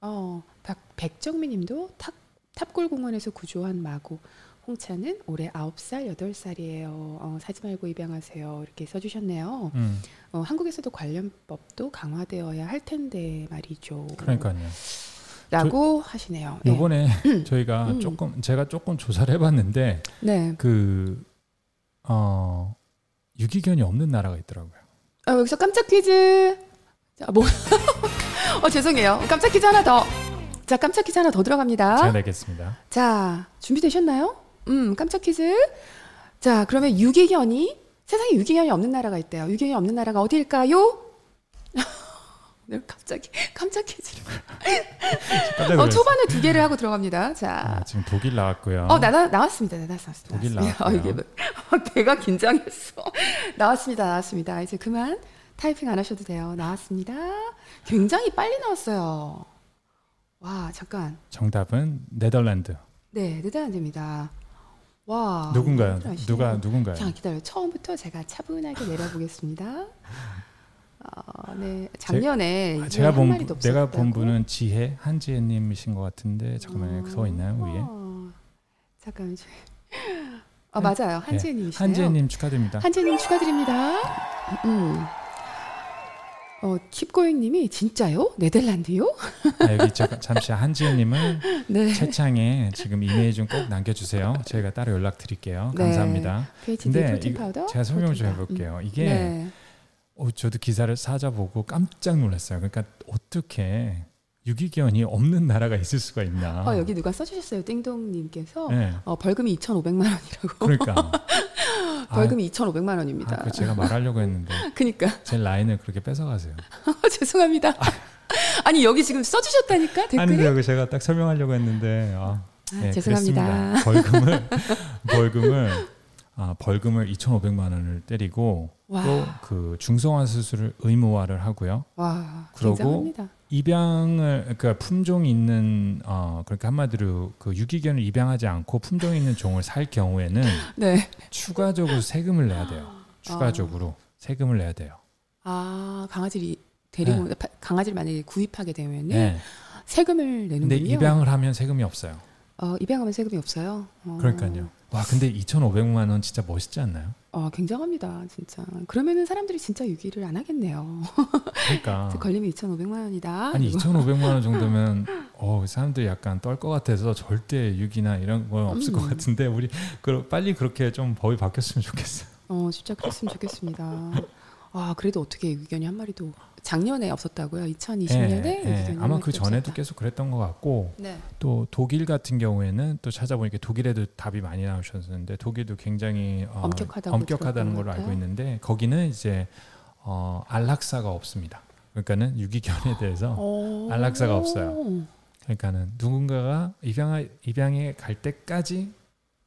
어, 박, 백정미 님도 탑, 탑골 공원에서 구조한 마고 홍차는 올해 9살, 8살이에요. 어, 사지 말고 입양하세요. 이렇게 써주셨네요. 음. 어, 한국에서도 관련법도 강화되어야 할 텐데 말이죠. 그러니까요. 라고 하시네요. 네. 요번에 저희가 음. 조금 제가 조금 조사를 해봤는데 네. 그 어, 유기견이 없는 나라가 있더라고요. 아, 여기서 깜짝 퀴즈. 자, 뭐? 어, 죄송해요. 깜짝 퀴즈 하나 더. 자, 깜짝 퀴즈 하나 더 들어갑니다. 제가 내겠습니다. 자, 준비되셨나요? 음, 깜짝 퀴즈. 자, 그러면 유기견이 세상에 유기견이 없는 나라가 있대요. 유기견이 없는 나라가 어디일까요? 네, 갑자기 깜짝 퀴즈를. 어. 초반에 두 개를 하고 들어갑니다. 자, 아, 지금 독일 나왔고요. 어, 나, 나, 나왔습니다. 나, 나왔습니다. 독일 나왔습니다. 어. 이게 뭐- 배가 긴장했어. 나왔습니다. 나왔습니다. 이제 그만 타이핑 안 하셔도 돼요. 나왔습니다. 굉장히 빨리 나왔어요. 와, 잠깐. 정답은 네덜란드. 네, 네덜란드입니다. 와. 누군가요? 누가 누군가요? 자, 기다려요. 처음부터 제가 차분하게 내려보겠습니다. 어, 네, 작년에 아, 이게 제가 한본 마리도 내가 본. 분은 지혜 한지혜님이신 것 같은데 잠깐만요. 서 있나요 위에? 어, 잠깐만요. 어, 맞아요. 한지혜님이시네요. 한지혜님 축하드립니다. 한지혜님 축하드립니다. 음. 어, 킵고잉님이 진짜요? 네덜란드요? 아, 여기 잠깐 잠시 한지혜님은 네. 채창에 지금 이메일 좀 꼭 남겨주세요. 저희가 따로 연락 드릴게요. 네. 감사합니다. 근데 파우더. 제가 설명 좀. 해볼게요. 음. 이게 네. 어, 저도 기사를 찾아보고 깜짝 놀랐어요. 그러니까 어떻게 유기견이 없는 나라가 있을 수가 있나? 어, 여기 누가 써주셨어요. 띵동님께서 네, 어, 벌금이 2,500만 원이라고. 그러니까 벌금이 2,500만 원입니다. 아, 그 제가 말하려고 했는데 그니까 제 라인을 그렇게 뺏어가세요. 죄송합니다. 아니 여기 지금 써주셨다니까 댓글에. 아니요, 그 제가 딱 설명하려고 했는데 아, 아, 네, 죄송합니다. 그랬습니다. 벌금을 벌금을 아, 벌금을 2,500만 원을 때리고 와. 또그 중성화 수술을 의무화를 하고요. 와, 그러고 굉장합니다. 입양을 그러니까 품종이 있는 어 그러니까 한마디로 그 유기견을 입양하지 않고 품종 있는 종을 살 경우에는 네. 추가적으로 세금을 내야 돼요. 추가적으로 세금을 내야 돼요. 아 강아지를 데리고 파- 강아지를 만약에 구입하게 되면은 네. 세금을 근데 내는군요. 입양을 하면 세금이 없어요. 어, 입양하면 세금이 없어요. 어. 그러니까요. 와 근데 2,500만 원 진짜 멋있지 않나요? 어, 굉장합니다, 진짜. 그러면은 사람들이 진짜 유기를 안 하겠네요. 그러니까 걸리면 2,500만 원이다. 아니 이거. 2,500만 원 정도면 어 사람들이 약간 떨 것 같아서 절대 유기나 이런 건 없을 것 음. 같은데 우리 그 빨리 그렇게 좀 법이 바뀌었으면 좋겠어요. 어, 진짜 그랬으면 좋겠습니다. 아, 그래도 어떻게 유기견이 한 마리도 작년에 없었다고요? 2020년에 예, 예. 유기견이 한 아마 그 전에도 없었다. 계속 그랬던 것 같고 네. 또 독일 같은 경우에는 또 찾아보니까 독일에도 답이 많이 나오셨는데 독일도 굉장히 어, 엄격하다고 엄격하다는 걸로 것 알고. 있는데 거기는 이제 어, 안락사가 없습니다. 그러니까는 유기견에 대해서 어. 안락사가 없어요. 그러니까는 누군가가 입양 입양에 갈 때까지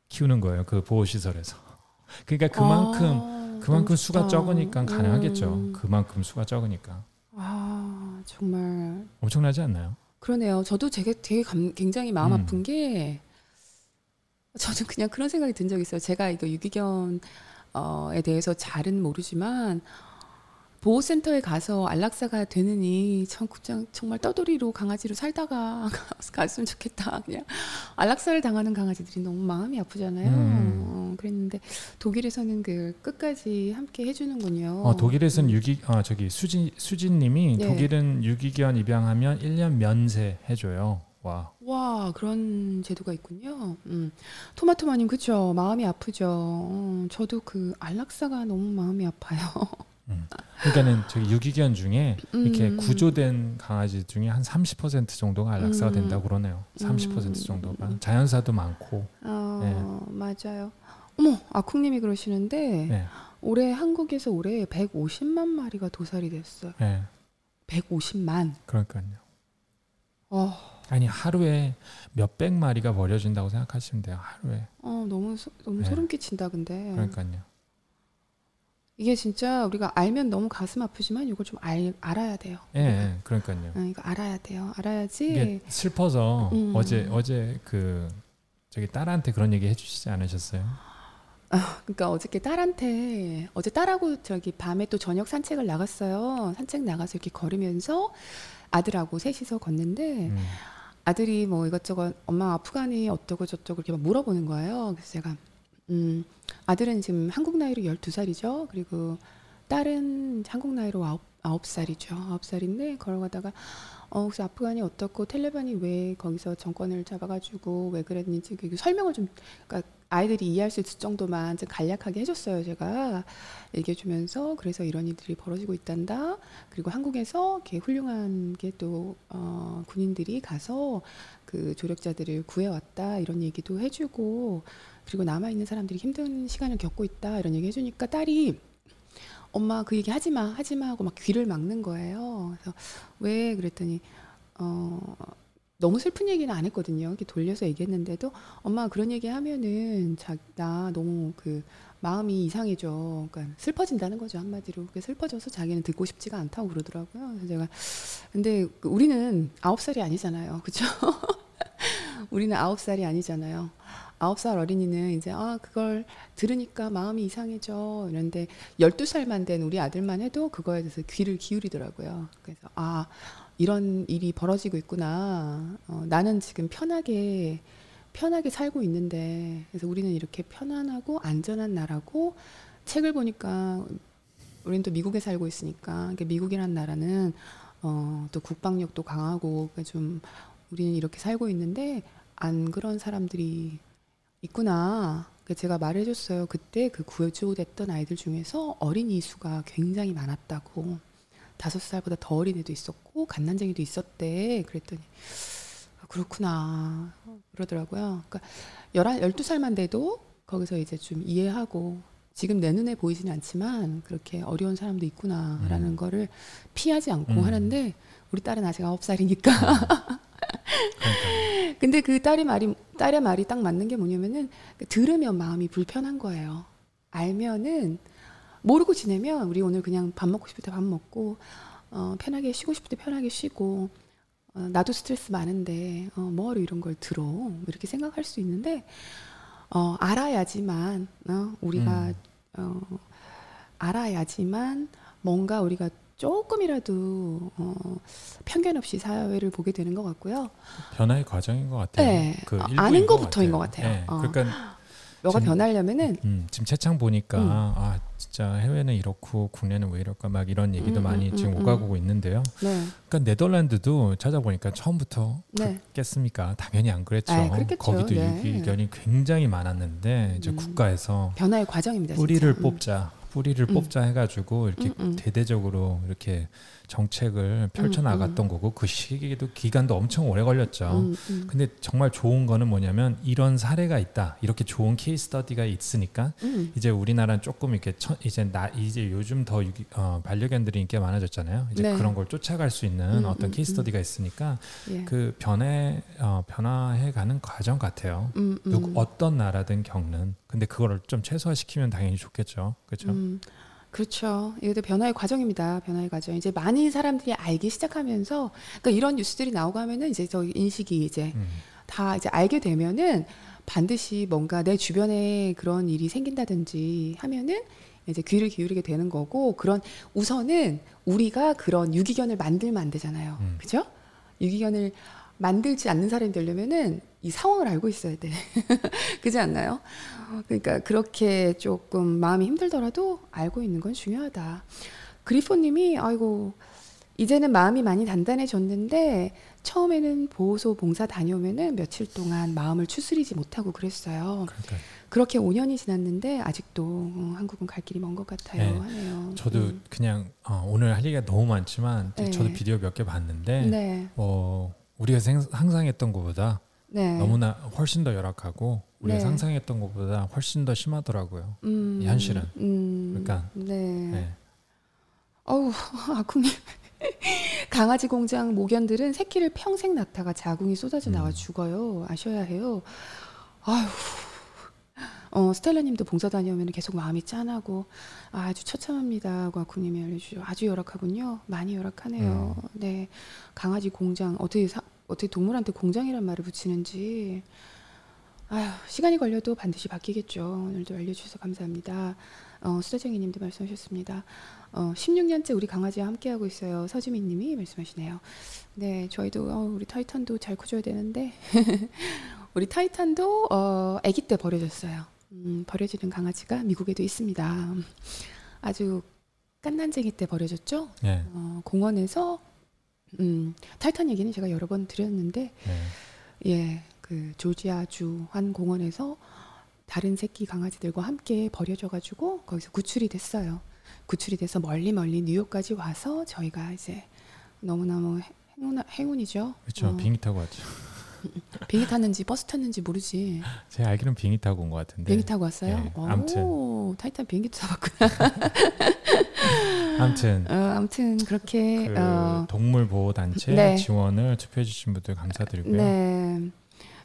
키우는 거예요. 그 보호 시설에서. 그러니까 그만큼 아, 그만큼 수가. 적으니까 가능하겠죠. 음. 그만큼 수가 적으니까 아, 정말 엄청나지 않나요? 그러네요. 저도 되게 되게 감- 굉장히 마음 음. 아픈 게 저는 그냥 그런 생각이 든 적이 있어요. 제가 이거 유기견 어에 대해서 잘은 모르지만 보호센터에 가서 안락사가 되느니 참 그냥 정말 떠돌이로 강아지로 살다가 갔으면 좋겠다. 그냥 안락사를 당하는 강아지들이 너무 마음이 아프잖아요. 음. 어, 그랬는데 독일에서는 그 끝까지 함께 해주는군요. 어, 독일에서는 음. 유기 어, 저기 수진 수진님이 네. 독일은 유기견 입양하면 1년 면세 해줘요. 와. 와 그런 제도가 있군요. 음. 토마토마님 그죠? 마음이 아프죠. 어, 저도 그 안락사가 너무 마음이 아파요. 음. 그러니까는 저기 유기견 중에 이렇게 음. 구조된 강아지 중에 한 30% 정도가 안락사가 음. 된다고 그러네요. 30% 음. 정도가 자연사도 많고. 어, 맞아요. 어머 아쿵님이 그러시는데 네. 올해 한국에서 올해 150만 마리가 도살이 됐어요. 네. 150만. 그러니까요. 어, 아니 하루에 몇백 마리가 버려진다고 생각하시면 돼요. 하루에. 어 너무 소, 너무 네. 소름 끼친다 근데. 그러니까요. 이게 진짜 우리가 알면 너무 가슴 아프지만 이걸 좀 알, 알아야 돼요. 예, 예, 그러니까요. 어, 이거 알아야 돼요. 알아야지. 슬퍼서 음. 어제 어제 그 저기 딸한테 그런 얘기 해주시지 않으셨어요? 그러니까 어저께 딸한테 어제 딸하고 저기 밤에 또 저녁 산책을 나갔어요. 산책 나가서 이렇게 걸으면서 아들하고 셋이서 걷는데 음. 아들이 뭐 이것저것 엄마 아프가니 어떠고 저떠고 이렇게 막 물어보는 거예요. 그래서 제가 음 아들은 지금 한국 나이로 12살이죠. 그리고 딸은 한국 나이로 아홉 아홉 살이죠. 아홉 살인데 걸어가다가 어 혹시 아프간이 어떻고 텔레반이 왜 거기서 정권을 잡아가지고 왜 그랬는지 그 설명을 좀 그러니까 아이들이 이해할 수 있을 정도만 좀 간략하게 해줬어요. 제가 얘기해주면서 그래서 이런 일들이 벌어지고 있단다. 그리고 한국에서 이렇게 훌륭한 게 또 어, 군인들이 가서 그 조력자들을 구해왔다 이런 얘기도 해주고 그리고 남아 있는 사람들이 힘든 시간을 겪고 있다 이런 얘기 해주니까 딸이 엄마 그 얘기 하지 마 하지 마 하고 막 귀를 막는 거예요. 그래서 왜 그랬더니 어 너무 슬픈 얘기는 안 했거든요. 이렇게 돌려서 얘기했는데도 엄마 그런 얘기 하면은 자, 나 너무 그 마음이 이상해져. 그러니까 슬퍼진다는 거죠 한마디로. 그게 슬퍼져서 자기는 듣고 싶지가 않다고 그러더라고요. 그래서 제가 근데 그 우리는 아홉 살이 아니잖아요, 그렇죠? 우리는 아홉 살이 아니잖아요. 아홉 살 어린이는 이제 아 그걸 들으니까 마음이 이상해져 이런데 열두 살만 된 우리 아들만 해도 그거에 대해서 귀를 기울이더라고요. 그래서 아 이런 일이 벌어지고 있구나. 어, 나는 지금 편하게 편하게 살고 있는데 그래서 우리는 이렇게 편안하고 안전한 나라고 책을 보니까 우리는 또 미국에 살고 있으니까 그러니까 미국이란 나라는 어, 또 국방력도 강하고 그러니까 좀 우리는 이렇게 살고 있는데 안 그런 사람들이 있구나. 그 제가 말해줬어요. 그때 그 구조됐던 아이들 중에서 어린이 수가 굉장히 많았다고. 다섯 살보다 더 어린 애도 있었고 갓난쟁이도 있었대. 그랬더니 아, 그렇구나 그러더라고요. 그러니까 열한 열두 살만 돼도 거기서 이제 좀 이해하고 지금 내 눈에 보이지는 않지만 그렇게 어려운 사람도 있구나라는 음. 거를 피하지 않고 음. 하는데 우리 딸은 아직 아홉 살이니까 그러니까 근데 그 딸의 말이 딸의 말이 딱 맞는 게 뭐냐면은 들으면 마음이 불편한 거예요. 알면은 모르고 지내면 우리 오늘 그냥 밥 먹고 싶을 때 밥 먹고 어, 편하게 쉬고 싶을 때 편하게 쉬고 어, 나도 스트레스 많은데 어, 뭐하러 이런 걸 들어 이렇게 생각할 수 있는데 어, 알아야지만 어, 우리가 음. 어, 알아야지만 뭔가 우리가 조금이라도 어, 편견 없이 사회를 보게 되는 것 같고요. 변화의 과정인 것 같아요. 네. 그 아, 아는 것 것부터인 것 같아요. 네. 어. 그러니까 지금- 변하려면은 음, 지금 채창 보니까 음. 아 진짜 해외는 이렇고 국내는 왜 이럴까 막 이런 얘기도 음, 많이 음, 지금 음, 오가고 있는데요. 네, 그러니까 네덜란드도 찾아보니까 처음부터 네. 그랬겠습니까? 당연히 안 그랬죠. 그랬겠죠. 거기도 네. 유기견이 굉장히 많았는데 이제 음. 국가에서 변화의 과정입니다. 진짜. 뿌리를 음. 뽑자, 뿌리를 음. 뽑자 해가지고 이렇게 음, 음. 대대적으로 이렇게 정책을 펼쳐 음, 나갔던 거고 그 시기도 기간도 엄청 오래 걸렸죠. 음, 음. 근데 정말 좋은 거는 뭐냐면 이런 사례가 있다. 이렇게 좋은 케이스 스터디가 있으니까 음. 이제 우리나라는 조금 이렇게 처, 이제 나 이제 요즘 더 유기, 어, 반려견들이 인기가 많아졌잖아요. 이제 네. 그런 걸 쫓아갈 수 있는 음, 어떤 음, 케이스 음. 스터디가 있으니까 예. 그 변해 어, 변화해 가는 과정 같아요. 음, 음. 누구 어떤 나라든 겪는. 근데 그거를 좀 최소화시키면 당연히 좋겠죠. 그렇죠? 음, 그렇죠. 이것도 변화의 과정입니다. 변화의 과정. 이제 많이 사람들이 알기 시작하면서, 그러니까 이런 뉴스들이 나오고 하면은 이제 저 인식이 이제 음. 다 이제 알게 되면은 반드시 뭔가 내 주변에 그런 일이 생긴다든지 하면은 이제 귀를 기울이게 되는 거고 그런 우선은 우리가 그런 유기견을 만들면 안 되잖아요. 음. 그죠? 유기견을 만들지 않는 사람이 되려면은 이 상황을 알고 있어야 돼. 그지 않나요? 그러니까 그렇게 조금 마음이 힘들더라도 알고 있는 건 중요하다. 그리포님이 아이고 이제는 마음이 많이 단단해졌는데 처음에는 보호소 봉사 다녀오면은 며칠 동안 마음을 추스리지 못하고 그랬어요. 그러니까 그렇게 5년이 지났는데 아직도 어, 한국은 갈 길이 먼 것 같아요. 네. 하네요. 저도 음. 그냥 어, 오늘 할 얘기가 너무 많지만 네. 저도 비디오 몇 개 봤는데 네, 어, 우리가 생, 상상했던 것보다 네. 너무나 훨씬 더 열악하고 우리가 네. 상상했던 것보다 훨씬 더 심하더라고요. 음, 이 현실은. 음, 그러니까, 네. 네. 어우, 아궁이. 강아지 공장 모견들은 새끼를 평생 낳다가 자궁이 쏟아져 나와 음. 죽어요. 아셔야 해요. 아휴. 어, 스텔라님도 봉사 다녀오면 계속 마음이 짠하고 아, 아주 처참합니다. 하고 아쿠님이 알려주죠. 아주 열악하군요. 많이 열악하네요. 음. 네, 강아지 공장 어떻게 사, 어떻게 동물한테 공장이란 말을 붙이는지 아휴, 시간이 걸려도 반드시 바뀌겠죠. 오늘도 알려주셔서 감사합니다. 어, 수다쟁이님도 말씀하셨습니다. 어, 16년째 우리 강아지와 함께하고 있어요. 서지민님이 말씀하시네요. 네, 저희도 어, 우리 타이탄도 잘 커줘야 되는데 우리 타이탄도 어, 아기 때 버려졌어요. 음, 버려지는 강아지가 미국에도 있습니다. 아주 깐난쟁이 때 버려졌죠. 네. 어, 공원에서 음, 타이탄 얘기는 제가 여러 번 드렸는데 네. 예, 그 조지아주 한 공원에서 다른 새끼 강아지들과 함께 버려져 가지고 거기서 구출이 됐어요. 구출이 돼서 멀리 멀리 뉴욕까지 와서 저희가 이제 너무너무 행운, 행운이죠. 그렇죠. 어, 비행기 타고 왔죠. 비행기 탔는지 버스 탔는지 모르지. 제 알기로는 비행기 타고 온 것 같은데. 비행기 타고 왔어요. 네, 오, 아무튼. 타이탄 비행기도 타봤구나. 아무튼 어, 아무튼 그렇게 그 어, 동물 보호 단체 네. 지원을 투표해 주신 분들 감사드리고요. 네.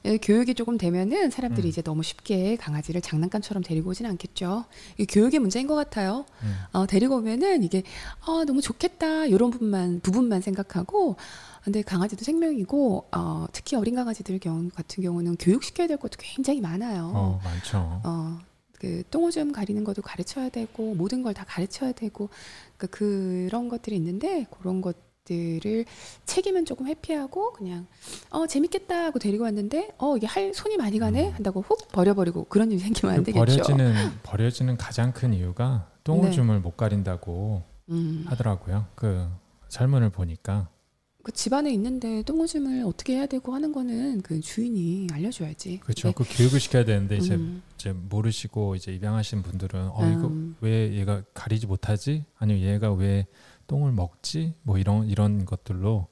예, 교육이 조금 되면은 사람들이 음. 이제 너무 쉽게 강아지를 장난감처럼 데리고 오진 않겠죠. 이 교육의 문제인 것 같아요. 음. 어, 데리고 오면은 이게 어, 너무 좋겠다 이런 부분만 부분만 생각하고 근데 강아지도 생명이고 어, 특히 어린 강아지들 경우 같은 경우는 교육시켜야 될 것도 굉장히 많아요. 어, 많죠. 어, 그 똥오줌 가리는 것도 가르쳐야 되고 모든 걸 다 가르쳐야 되고 그러니까 그런 것들이 있는데 그런 것 들을 책임은 조금 회피하고 그냥 어 재밌겠다 하고 데리고 왔는데 어 이게 할 손이 많이 가네 음. 한다고 훅 버려버리고 그런 일이 생기면 안그 되겠죠. 버려지는 버려지는 가장 큰 이유가 똥오줌을 못 가린다고 음, 하더라고요. 그 설문을 보니까 그 집안에 있는데 똥오줌을 어떻게 해야 되고 하는 거는 그 주인이 알려줘야지. 그렇죠. 네. 그 교육을 시켜야 되는데 이제 음, 이제 모르시고 이제 입양하신 분들은 어 이거 음, 왜 얘가 가리지 못하지? 아니면 얘가 왜 똥을 먹지? 뭐 이런 이런 것들로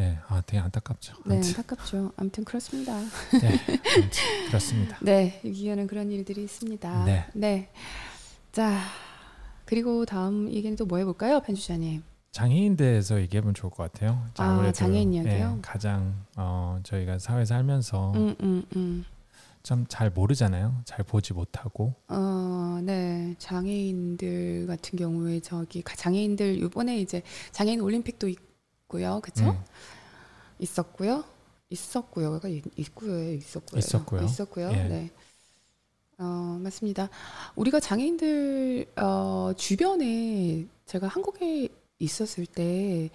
예, 아 되게 안타깝죠. 네, 아무튼, 안타깝죠. 아무튼 그렇습니다. 네, 아무튼 그렇습니다. 네, 유기견은 그런 일들이 있습니다. 네. 자, 그리고 다음 얘기는 또 뭐 해볼까요, 편주자님? 장애인 대해서 얘기해보면 좋을 것 같아요. 아, 장애인 이야기요? 예, 가장 어, 저희가 사회 살면서 음, 음, 음. 좀잘 모르잖아요. 잘 보지 못하고 어, 네, 장애인들 같은 경우에 저기 가- 장애인들 이번에 이제 장애인 올림픽도 있고요, 그렇죠? 음, 있었고요. 있었고요가 있- 있고요. 있었고요. 있었고요. 있었고요. 예. 네. 어, 맞습니다. 우리가 장애인들 어, 주변에 제가 한국에 있었을 때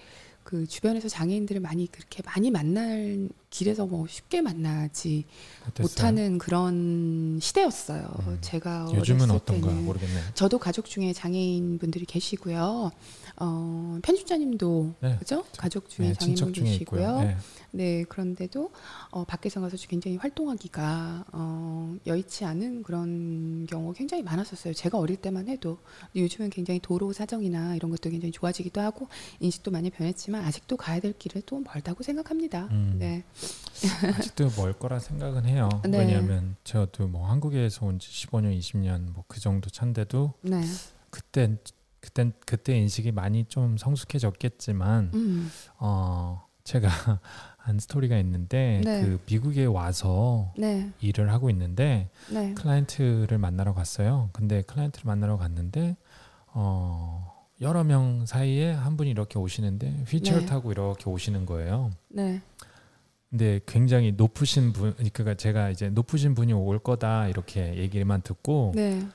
그 주변에서 장애인들을 많이 그렇게 많이 만날 길에서 뭐 쉽게 만나지 어땠어요? 못하는 그런 시대였어요. 음. 제가 요즘은 어떤가. 모르겠네요. 저도 가족 중에 장애인 분들이 계시고요. 어, 편집자님도 네. 그죠? 가족 중에 네, 장애인 분 계시고요. 네. 네, 그런데도 어, 밖에서 가서 굉장히 활동하기가 어, 여의치 않은 그런 경우가 굉장히 많았었어요. 제가 어릴 때만 해도 요즘은 굉장히 도로 사정이나 이런 것도 굉장히 좋아지기도 하고 인식도 많이 변했지만 아직도 가야 될 길은 또 멀다고 생각합니다. 음. 네, 아직도 멀 거라 생각은 해요. 네. 왜냐하면 저도 뭐 한국에서 온 지 15년, 20년 뭐 그 정도 차인데도 네, 그때 그때 그때 인식이 많이 좀 성숙해졌겠지만 음, 어 제가 한 스토리가 있는데 네. 그 미국에 와서 네, 일을 하고 있는데 네, 클라이언트를 만나러 갔어요. 근데 클라이언트를 만나러 갔는데 어 여러 명 사이에 한 분이 이렇게 오시는데 휠체어 네. 타고 이렇게 오시는 거예요. 네, 근데 굉장히 높으신 분, 그러니까 제가 이제 높으신 분이 올 거다 이렇게 얘기만 듣고 네.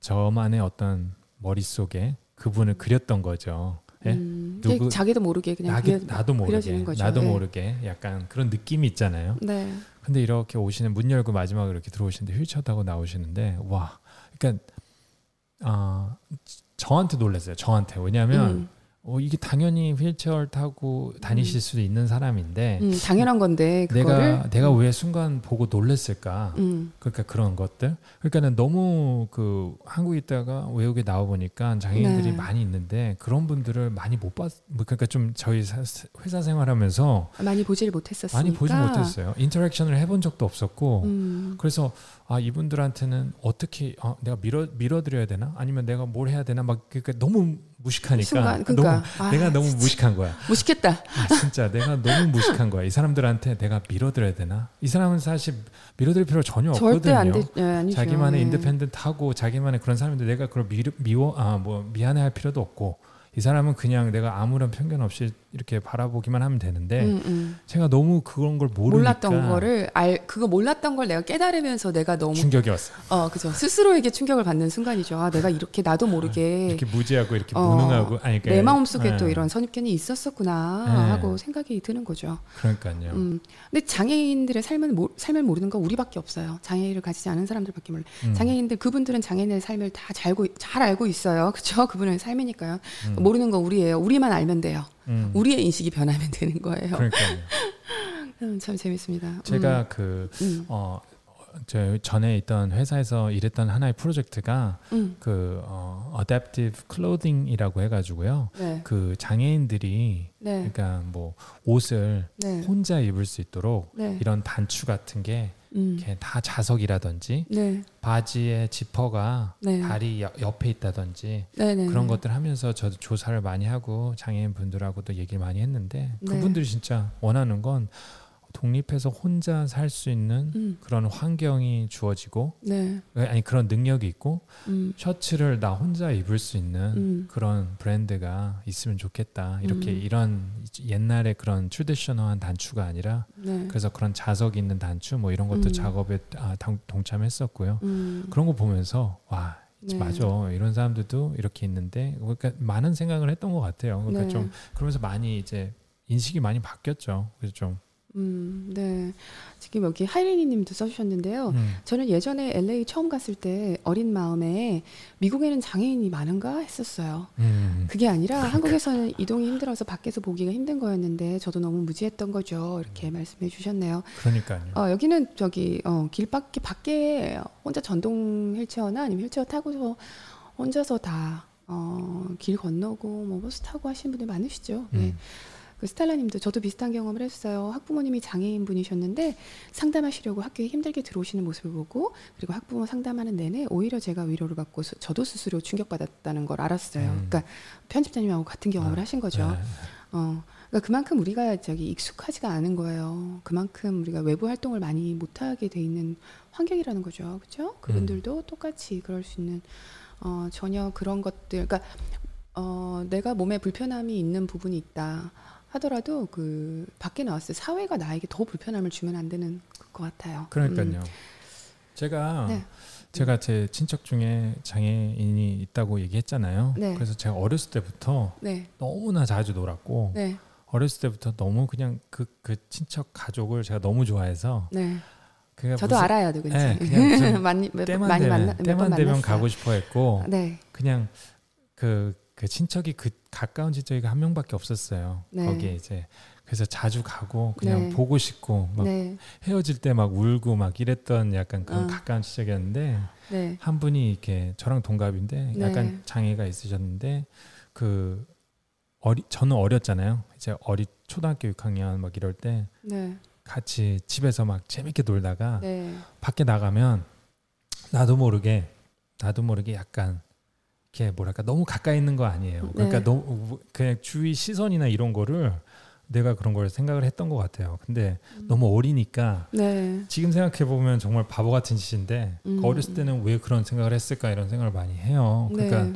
저만의 어떤 머릿 속에 그분을 그렸던 거죠. 예? 음, 누구- 자기도 모르게 그냥 나게, 그려- 나도 모르게. 나도 예. 모르게 약간 그런 느낌이 있잖아요. 네, 근데 이렇게 오시는 문 열고 마지막으로 이렇게 들어오시는데 휠체어 타고 나오시는데 와, 그러니까 아 저한테 놀랐어요. 저한테 왜냐하면 음, 어, 이게 당연히 휠체어 타고 다니실 수도 있는 사람인데 음, 당연한 건데 그거를 내가 내가 왜 순간 보고 놀랬을까? 음, 그러니까 그런 것들. 그러니까는 너무 그 한국에 있다가 외국에 나와 보니까 장애인들이 네. 많이 있는데 그런 분들을 많이 못 봤. 뭐 그러니까 좀 저희 사- 회사 생활하면서 많이 보지를 못했었으니까 많이 보지 못했어요. 인터랙션을 해본 적도 없었고. 음, 그래서 아 이분들한테는 어떻게 어, 내가 밀어 밀어드려야 되나 아니면 내가 뭘 해야 되나 막 그러니까 너무 무식하니까 순간 그러니까 너무 아, 내가 너무 무식한 거야. 무식했다. 아, 진짜 내가 너무 무식한 거야. 이 사람들한테 내가 밀어드려야 되나? 이 사람은 사실 밀어드릴 필요 전혀 절대 안 없거든요. 돼. 예, 아니죠. 자기만의 예. 인디펜던트하고 자기만의 그런 사람인데 내가 그걸 미, 미워 아 뭐 미안해할 필요도 없고 이 사람은 그냥 내가 아무런 편견 없이 이렇게 바라보기만 하면 되는데 음, 음. 제가 너무 그런 걸 모르니까 몰랐던 거를 알 그거 몰랐던 걸 내가 깨달으면서 내가 너무 충격이 왔어요. 어 그죠 스스로에게 충격을 받는 순간이죠. 아 내가 이렇게 나도 모르게 이렇게 무지하고 이렇게 어, 무능하고 아니 그러니까 내 마음 속에 예, 또 이런 선입견이 있었었구나 네. 하고 생각이 드는 거죠. 그러니까요. 음. 근데 장애인들의 삶은 모, 삶을 모르는 건 우리밖에 없어요. 장애를 가지지 않은 사람들밖에 몰라. 음, 장애인들 그분들은 장애인의 삶을 다 잘 알고 잘 알고 있어요. 그렇죠? 그분의 삶이니까요. 음, 모르는 건 우리예요. 우리만 알면 돼요. 음, 우리의 인식이 변하면 되는 거예요. 그러니까요. 음, 참 재밌습니다. 제가 그 음, 어, 저 전에 있던 회사에서 일했던 하나의 프로젝트가 음, 그 어, adaptive clothing이라고 해가지고요. 네, 그 장애인들이 네, 그러니까 뭐 옷을 네, 혼자 입을 수 있도록 네, 이런 단추 같은 게 음, 이렇게 다 자석이라든지 네, 바지의 지퍼가 네, 다리 옆- 옆에 있다든지 네, 네, 그런 네. 것들 하면서 저도 조사를 많이 하고 장애인 분들하고도 얘기를 많이 했는데 네. 그분들이 진짜 원하는 건 독립해서 혼자 살 수 있는 음, 그런 환경이 주어지고 네, 아니 그런 능력이 있고 음, 셔츠를 나 혼자 입을 수 있는 음, 그런 브랜드가 있으면 좋겠다. 이렇게 음. 이런 옛날에 그런 트디셔널한 단추가 아니라 네, 그래서 그런 자석 있는 단추 뭐 이런 것도 음. 작업에 아, 동- 동참했었고요. 음, 그런 거 보면서 와 네. 맞아 이런 사람들도 이렇게 있는데 그러니까 많은 생각을 했던 것 같아요. 그러니까 네. 좀 그러면서 많이 이제 인식이 많이 바뀌었죠. 그래서 좀 음, 네. 지금 여기 하이리니 님도 써주셨는데요. 음. 저는 예전에 LA 처음 갔을 때 어린 마음에 미국에는 장애인이 많은가 했었어요. 음. 그게 아니라 한국에서는 이동이 힘들어서 밖에서 보기가 힘든 거였는데 저도 너무 무지했던 거죠. 음. 이렇게 말씀해 주셨네요. 그러니까요. 어, 여기는 저기 어, 길 밖에 밖에 혼자 전동 휠체어나 아니면 휠체어 타고서 혼자서 다 어, 길 건너고 뭐 버스 타고 하시는 분들 많으시죠. 네. 음. 그 스텔라님도 저도 비슷한 경험을 했어요. 학부모님이 장애인 분이셨는데 상담하시려고 학교에 힘들게 들어오시는 모습을 보고 그리고 학부모 상담하는 내내 오히려 제가 위로를 받고 스- 저도 스스로 충격받았다는 걸 알았어요. 음. 그러니까 편집자님하고 같은 경험을 아, 하신 거죠. 네. 어, 그러니까 그만큼 우리가 저기 익숙하지가 않은 거예요. 그만큼 우리가 외부 활동을 많이 못하게 돼 있는 환경이라는 거죠. 그렇죠? 그분들도 똑같이 그럴 수 있는 어, 전혀 그런 것들, 그러니까 어, 내가 몸에 불편함이 있는 부분이 있다 하더라도 그 밖에 나왔을 때 사회가 나에게 더 불편함을 주면 안 되는 것 같아요. 그러니까요. 제가 네. 제가 제 친척 중에 장애인이 있다고 얘기했잖아요. 네. 그래서 제가 어렸을 때부터 음, 네, 너무나 자주 놀았고 네, 어렸을 때부터 너무 그냥 그그 친척 가족을 제가 너무 좋아해서 네. 저도 무슨- 알아요, 누군지. 네, 그냥 많이 몇, 때만 많이 되면 만나, 때만 되면. 가고 싶어 했고 네, 그냥 그, 그 친척이 그 가까운 친척이가 한 명밖에 없었어요. 네. 거기에 이제 그래서 자주 가고 그냥 네. 보고 싶고 막 네, 헤어질 때 막 울고 막 이랬던 약간 그런 어. 가까운 친척이었는데 네, 한 분이 이렇게 저랑 동갑인데 약간 네. 장애가 있으셨는데 그 어리 저는 어렸잖아요. 이제 어리 초등학교 6학년 막 이럴 때 네, 같이 집에서 막 재밌게 놀다가 네. 밖에 나가면 나도 모르게 나도 모르게 약간 이렇게 뭐랄까 너무 가까이 있는 거 아니에요. 그러니까 네. 너무 그냥 주위 시선이나 이런 거를 내가 그런 걸 생각을 했던 것 같아요. 근데 음. 너무 어리니까 네. 지금 생각해 보면 정말 바보 같은 짓인데 음. 어렸을 때는 왜 그런 생각을 했을까 이런 생각을 많이 해요. 그러니까 네.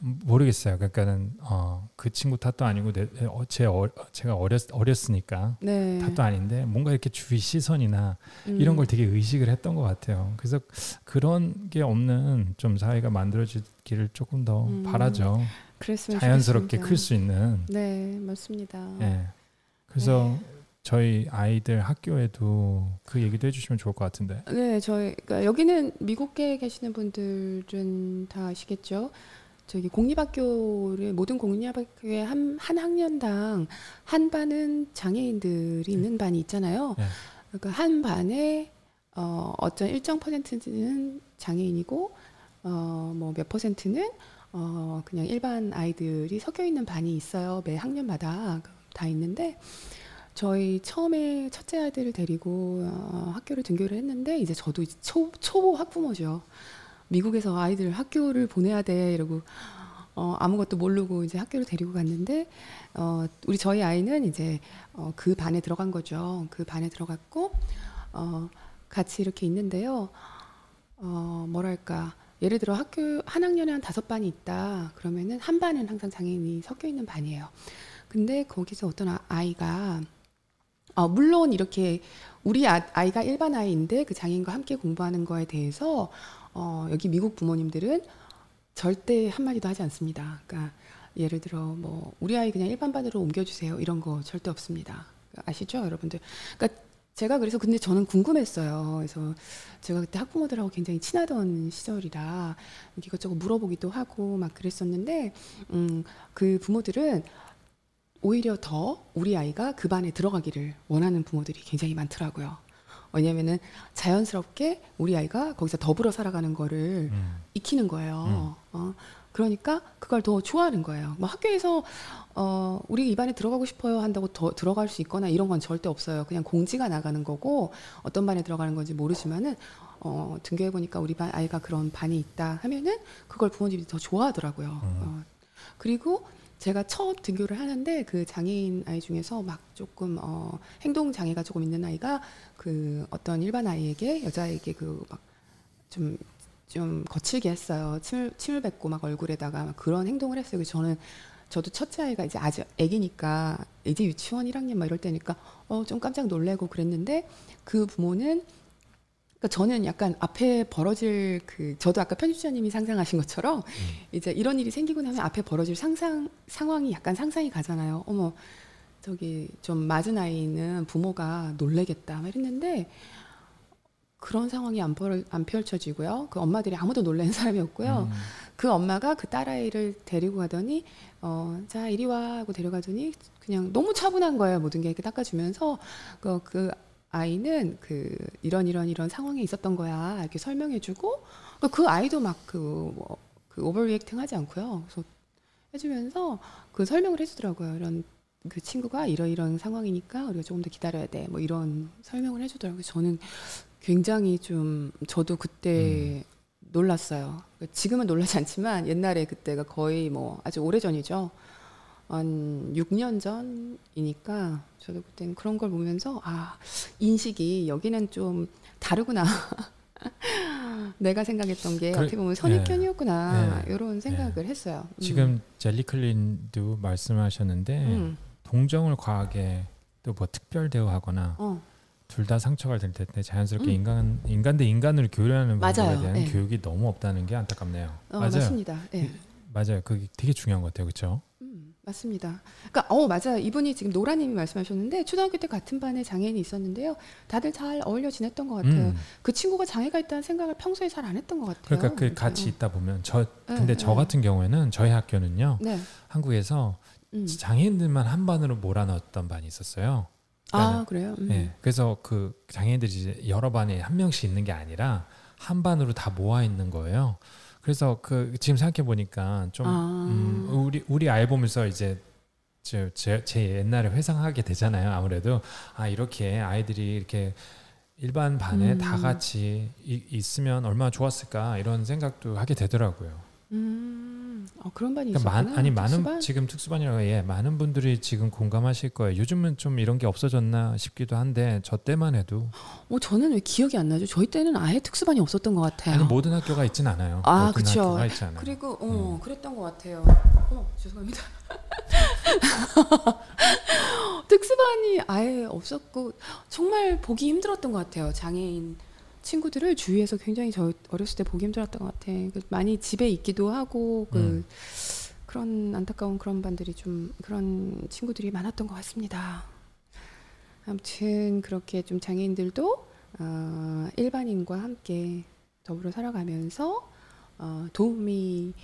모르겠어요. 그러니까는 어, 그 친구 탓도 아니고 내, 어, 제 어, 제가 어렸 어렸으니까 네. 탓도 아닌데 뭔가 이렇게 주위 시선이나 음. 이런 걸 되게 의식을 했던 것 같아요. 그래서 그런 게 없는 좀 사회가 만들어지기를 조금 더 음. 바라죠. 자연스럽게. 클 수 있는. 네, 맞습니다. 예. 그래서 네. 저희 아이들 학교에도 그 얘기도 해주시면 좋을 것 같은데. 네, 저희 그러니까 여기는 미국에 계시는 분들은 다 아시겠죠. 저기 공립학교를 모든 공립학교에 한, 한 학년당 한 반은 장애인들이 있는 반이 있잖아요. 네. 그러니까 한 반에 어, 어떤 일정 퍼센트는 장애인이고 어, 뭐 몇 퍼센트는 어, 그냥 일반 아이들이 섞여 있는 반이 있어요. 매 학년마다 다 있는데 저희 처음에 첫째 아이들을 데리고 어, 학교를 등교를 했는데 이제 저도 이제 초, 초 학부모죠. 미국에서 아이들 학교를 보내야 돼 이러고 어, 아무것도 모르고 이제 학교를 데리고 갔는데 어, 우리 저희 아이는 이제 어, 그 반에 들어간 거죠. 그 반에 들어갔고 어, 같이 이렇게 있는데요. 어, 뭐랄까 예를 들어 학교 한 학년에 한 다섯 반이 있다 그러면은 한 반은 항상 장애인이 섞여 있는 반이에요. 근데 거기서 어떤 아- 아이가 어, 물론 이렇게 우리 아, 아이가 일반 아이인데 그 장애인과 함께 공부하는 거에 대해서 어, 여기 미국 부모님들은 절대 한마디도 하지 않습니다. 그러니까 예를 들어 뭐 우리 아이 그냥 일반 반으로 옮겨주세요 이런 거 절대 없습니다. 아시죠, 여러분들? 그러니까 제가 그래서 근데 저는 궁금했어요. 그래서 제가 그때 학부모들하고 굉장히 친하던 시절이라 이것저것 물어보기도 하고 막 그랬었는데 음, 그 부모들은 오히려 더 우리 아이가 그 반에 들어가기를 원하는 부모들이 굉장히 많더라고요. 왜냐면은 자연스럽게 우리 아이가 거기서 더불어 살아가는 거를 음. 익히는 거예요. 어, 그러니까 그걸 더 좋아하는 거예요. 뭐 학교에서 어, 우리 입안에 들어가고 싶어요 한다고 더 들어갈 수 있거나 이런 건 절대 없어요. 그냥 공지가 나가는 거고 어떤 반에 들어가는 건지 모르지만은 어, 등교해 보니까 우리 반 아이가 그런 반이 있다 하면은 그걸 부모님이 더 좋아하더라고요. 어, 그리고 제가 첫 등교를 하는데 그 장애인 아이 중에서 막 조금 어, 행동 장애가 조금 있는 아이가 그 어떤 일반 아이에게 여자에게 그 막 좀좀 거칠게 했어요. 침을 침을 뱉고 막 얼굴에다가 막 그런 행동을 했어요. 그래서 저는 저도 첫째 아이가 이제 아직 아기니까 이제 유치원 1학년 막 이럴 때니까 어 좀 깜짝 놀래고 그랬는데 그 부모는 그러니까 저는 약간 앞에 벌어질 그 저도 아까 편집자님이 상상하신 것처럼 이제 이런 일이 생기고 나면 앞에 벌어질 상상 상황이 약간 상상이 가잖아요. 어머 저기 좀 맞은 아이는 부모가 놀래겠다 막 이랬는데 그런 상황이 안, 펼, 안 펼쳐지고요. 그 엄마들이 아무도 놀라는 사람이 없고요. 음. 그 엄마가 그 딸아이를 데리고 가더니 어, 자 이리 와 하고 데려가더니 그냥 너무 차분한 거예요. 모든 게 이렇게 닦아주면서 그, 그 아이는 그 이런 이런 이런 상황에 있었던 거야 이렇게 설명해주고 그 아이도 막그 뭐, 그 오버리액팅 하지 않고요. 그래서 해주면서 그 설명을 해주더라고요. 이런 그 친구가 이런 이런 상황이니까 우리가 조금 더 기다려야 돼. 뭐 이런 설명을 해주더라고요. 저는 굉장히 좀 저도 그때 놀랐어요. 지금은 놀라지 않지만 옛날에 그때가 거의 뭐 아주 오래 전이죠. 한 6년 전이니까 저도 그때는 그런 걸 보면서 아 인식이 여기는 좀 다르구나. 내가 생각했던 게 그래, 어떻게 보면 선입견이었구나 네. 이런 생각을 했어요. 음. 지금 젤리클린도 말씀하셨는데 음. 동정을 과하게 또 뭐 특별 대우하거나 어, 둘다 상처가 될때 자연스럽게 음. 인간 인간 대 인간을 교류하는 부분에 맞아요. 대한 네. 교육이 너무 없다는 게 안타깝네요. 어, 맞아요. 맞습니다. 예. 맞아요. 그게 되게 중요한 것 같아요. 그렇죠? 음, 맞습니다. 그러니까 어 맞아요. 이분이 지금 노라님이 말씀하셨는데 초등학교 때 같은 반에 장애인이 있었는데요. 다들 잘 어울려 지냈던 것 같아요. 음. 그 친구가 장애가 있다는 생각을 평소에 잘 안 했던 것 같아요. 그러니까 그 같이 어. 있다 보면 저 네, 근데 네, 저 네. 같은 경우에는 저희 학교는요. 네. 한국에서 음. 장애인들만 한 반으로 몰아넣었던 반이 있었어요. 아 그래요. 음. 네, 그래서 그 장애인들이 여러 반에 한 명씩 있는 게 아니라 한 반으로 다 모아 있는 거예요. 그래서 그 지금 생각해 보니까 좀 아. 음, 우리 우리 아이 보면서 이제 제, 제, 제 옛날에 회상하게 되잖아요. 아무래도 아 이렇게 아이들이 이렇게 일반 반에 음. 다 같이 이- 있으면 얼마나 좋았을까 이런 생각도 하게 되더라고요. 음, 어, 그런 반이 그러니까 있었구나. 많, 아니 많은 특수반? 지금 특수반이라고 예 많은 분들이 지금 공감하실 거예요. 요즘은 좀 이런 게 없어졌나 싶기도 한데 저 때만 해도 어, 저는 왜 기억이 안 나죠? 저희 때는 아예 특수반이 없었던 것 같아요. 아니 모든 학교가 있진 않아요. 아, 않아요. 그리고 어 음. 그랬던 것 같아요. 어 죄송합니다. 특수반이 아예 없었고 정말 보기 힘들었던 것 같아요. 장애인 친구들을 주위에서 굉장히 저 어렸을 때 보기 힘들었던 것 같아. 그 많이 집에 있기도 하고 그 음. 그런 안타까운 그런 반들이 좀 그런 친구들이 많았던 것 같습니다. 아무튼 그렇게 좀 장애인들도 어, 일반인과 함께 더불어 살아가면서 어, 도움이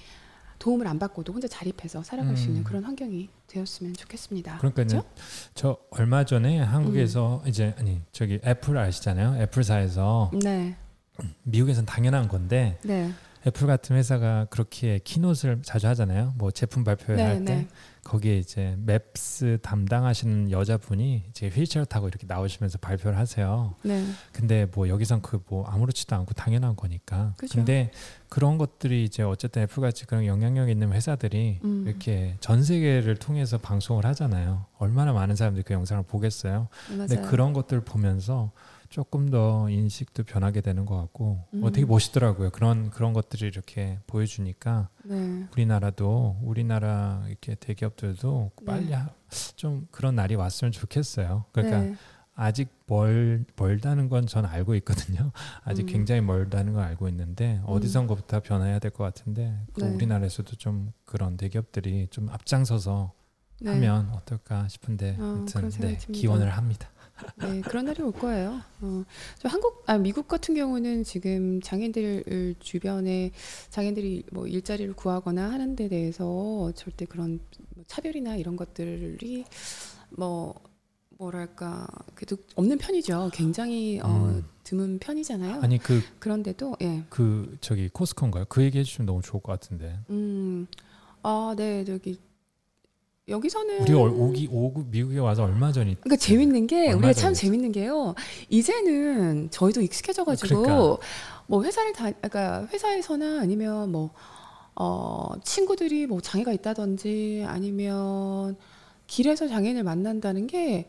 도움을 안 받고도 혼자 자립해서 살아갈 수 있는 음. 그런 환경이 되었으면 좋겠습니다. 그러니까요. 그렇죠? 저 얼마 전에 한국에서 음. 이제 아니 저기 애플 아시잖아요. 애플사에서 네, 미국에선 당연한 건데 네, 애플 같은 회사가 그렇게 keynote를 자주 하잖아요. 뭐 제품 발표회 네, 할때 네. 거기에 이제 Maps 담당하시는 여자분이 이제 휠체어 타고 이렇게 나오시면서 발표를 하세요. 네. 근데 뭐 여기선 그 뭐 아무렇지도 않고 당연한 거니까. 그죠. 근데 그런 것들이 이제 어쨌든 애플 같이 그런 영향력 있는 회사들이 음. 이렇게 전 세계를 통해서 방송을 하잖아요. 얼마나 많은 사람들이 그 영상을 보겠어요. 근데 맞아요. 그런 것들 보면서 조금 더 인식도 변하게 되는 것 같고 음. 어, 되게 멋있더라고요. 그런 그런 것들이 이렇게 보여주니까 네. 우리나라도 우리나라 이렇게 대기업들도 네. 빨리 하- 좀 그런 날이 왔으면 좋겠어요. 그러니까 네. 아직 멀 멀다는 건 전 알고 있거든요. 아직 음. 굉장히 멀다는 걸 알고 있는데 어디선가부터 변해야 될 것 같은데 그 네. 우리나라에서도 좀 그런 대기업들이 좀 앞장서서 네. 하면 어떨까 싶은데 어, 아무튼 네. 기원을 합니다. 네, 그런 날이 올 거예요. 어, 저 한국, 아, 미국 같은 경우는 지금 장애인들 주변에 장애인들이 뭐 일자리를 구하거나 하는 데 대해서 절대 그런 뭐 차별이나 이런 것들이 뭐 뭐랄까 그래도 없는 편이죠. 굉장히 어, 음. 드문 편이잖아요. 아니 그그 그런데도 예, 저기 코스코인가요? 그 얘기 해주시면 너무 좋을 것 같은데 음, 아, 네, 저기 여기서는 우리가 얼- 오기 오고 미국에 와서 얼마 전이 그러니까 재밌는 게 우리가 참 전이었지? 재밌는 게요. 이제는 저희도 익숙해져 가지고 그러니까. 뭐 회사를 다, 그러니까 회사에서나 아니면 뭐 어, 친구들이 뭐 장애가 있다든지 아니면 길에서 장애인을 만난다는 게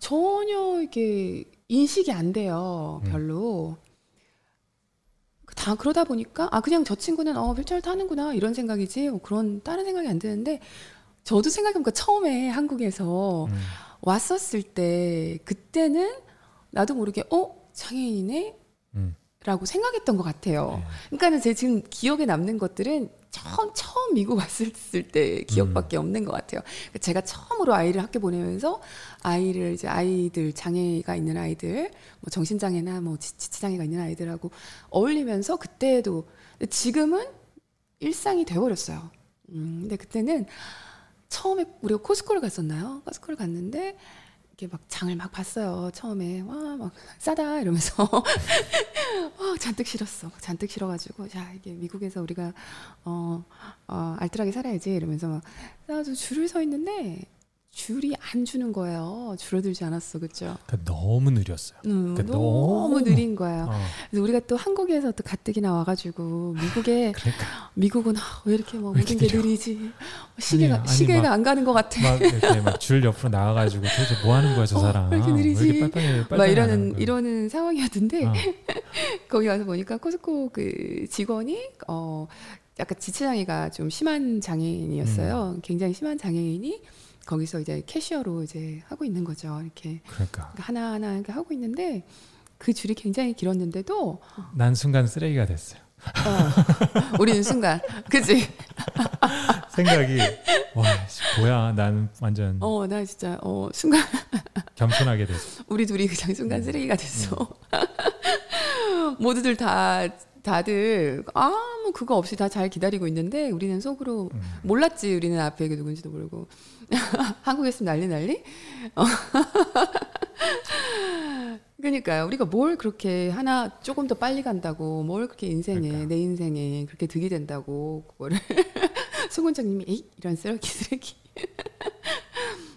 전혀 이게 인식이 안 돼요. 음. 별로. 다 그러다 보니까 아 그냥 저 친구는 어 휠체어 타는구나 이런 생각이지 뭐 그런 다른 생각이 안 드는데 저도 생각해보니까 처음에 한국에서 음, 왔었을 때 그때는 나도 모르게 어 장애인이네 음. 라고 생각했던 것 같아요. 네. 그러니까는 제 지금 기억에 남는 것들은 처음 처음 미국 왔을 때 기억밖에 음. 없는 것 같아요. 그러니까 제가 처음으로 아이를 학교 보내면서 아이를 이제 아이들 장애가 있는 아이들, 뭐 정신 장애나 뭐 지- 지치장애가 있는 아이들하고 어울리면서 그때도 지금은 일상이 돼버렸어요. 음, 근데 그때는 처음에 우리가 코스코를 갔었나요? 코스코를 갔는데 이렇게 막 장을 막 봤어요. 처음에 와 막 싸다 이러면서 와 잔뜩 싫었어. 잔뜩 싫어가지고 자 이게 미국에서 우리가 어, 어 알뜰하게 살아야지 이러면서 막 싸가지고 줄을 서 있는데 줄이 안 주는 거예요. 줄어들지 않았어, 그죠? 그러니까 너무 느렸어요. 음, 그러니까 너무, 너무- 느린 거예요. 어, 그래서 우리가 또 한국에서 또 가뜩이나 와가지고 미국에 그러니까 미국은 아, 왜 이렇게 뭐왜 모든 게 느려? 느리지? 시계가 아니, 시계가 막- 안 가는 것 같아. 막 이렇게 막 줄 옆으로 나와가지고 도대체 뭐 하는 거야 저 어, 사람? 왜 이렇게 느리지? 왜 이렇게 빨리빨리 막 빨리빨리 하는 이러는? 이러는 상황이었는데 어, 거기 가서 보니까 코스코 그 직원이 어 약간 지체 장애가 좀 심한 장애인이었어요. 음. 굉장히 심한 장애인이 거기서 이제 캐시어로 이제 하고 있는 거죠. 이렇게 그러니까 하나 하나 이렇게 하고 있는데 그 줄이 굉장히 길었는데도 난 순간 쓰레기가 됐어요. 어, 우리는 순간 그지? 생각이 와 씨, 뭐야 나는 완전 어 나 진짜 어 순간 겸손하게 됐어. 우리 둘이 그냥 순간 음. 쓰레기가 됐어. 모두들 다 다들 아무 그거 없이 다 잘 기다리고 있는데 우리는 속으로 음. 몰랐지 우리는 앞에 그 누군지도 모르고 한국에서 난리 난리. 어. 그러니까요. 우리가 뭘 그렇게 하나 조금 더 빨리 간다고 뭘 그렇게 인생에 그러니까. 내 인생에 그렇게 득이 된다고 그거를 송 원장님이 에이 이런 쓰레기 쓰레기.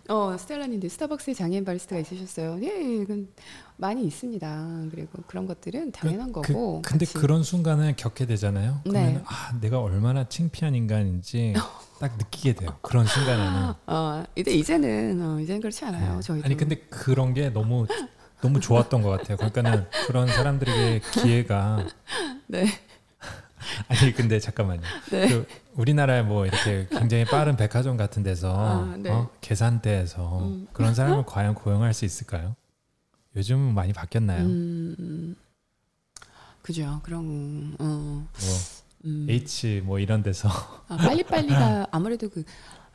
어 스텔라님도 스타벅스에 장애인 바리스타가 있으셨어요. 예, 그 많이 있습니다. 그리고 그런 것들은 당연한 거고. 그, 근데 같이. 그런 순간을 겪게 되잖아요. 그러면 네. 아 내가 얼마나 창피한 인간인지 딱 느끼게 돼요. 그런 순간에는. 어 이제 이제는 어, 이제는 그렇지 않아요. 네. 저희도. 아니 근데 그런 게 너무 너무 좋았던 것 같아요. 그러니까는 그런 사람들에게 기회가 네. 아니 근데 잠깐만요. 네. 그 우리나라에 뭐 이렇게 굉장히 빠른 백화점 같은 데서 아, 네. 어? 계산대에서 음. 그런 사람을 과연 고용할 수 있을까요? 요즘은 많이 바뀌었나요? 음, 그죠. 그런 어. 뭐 음. H 뭐 이런 데서 아, 빨리빨리가 아무래도 그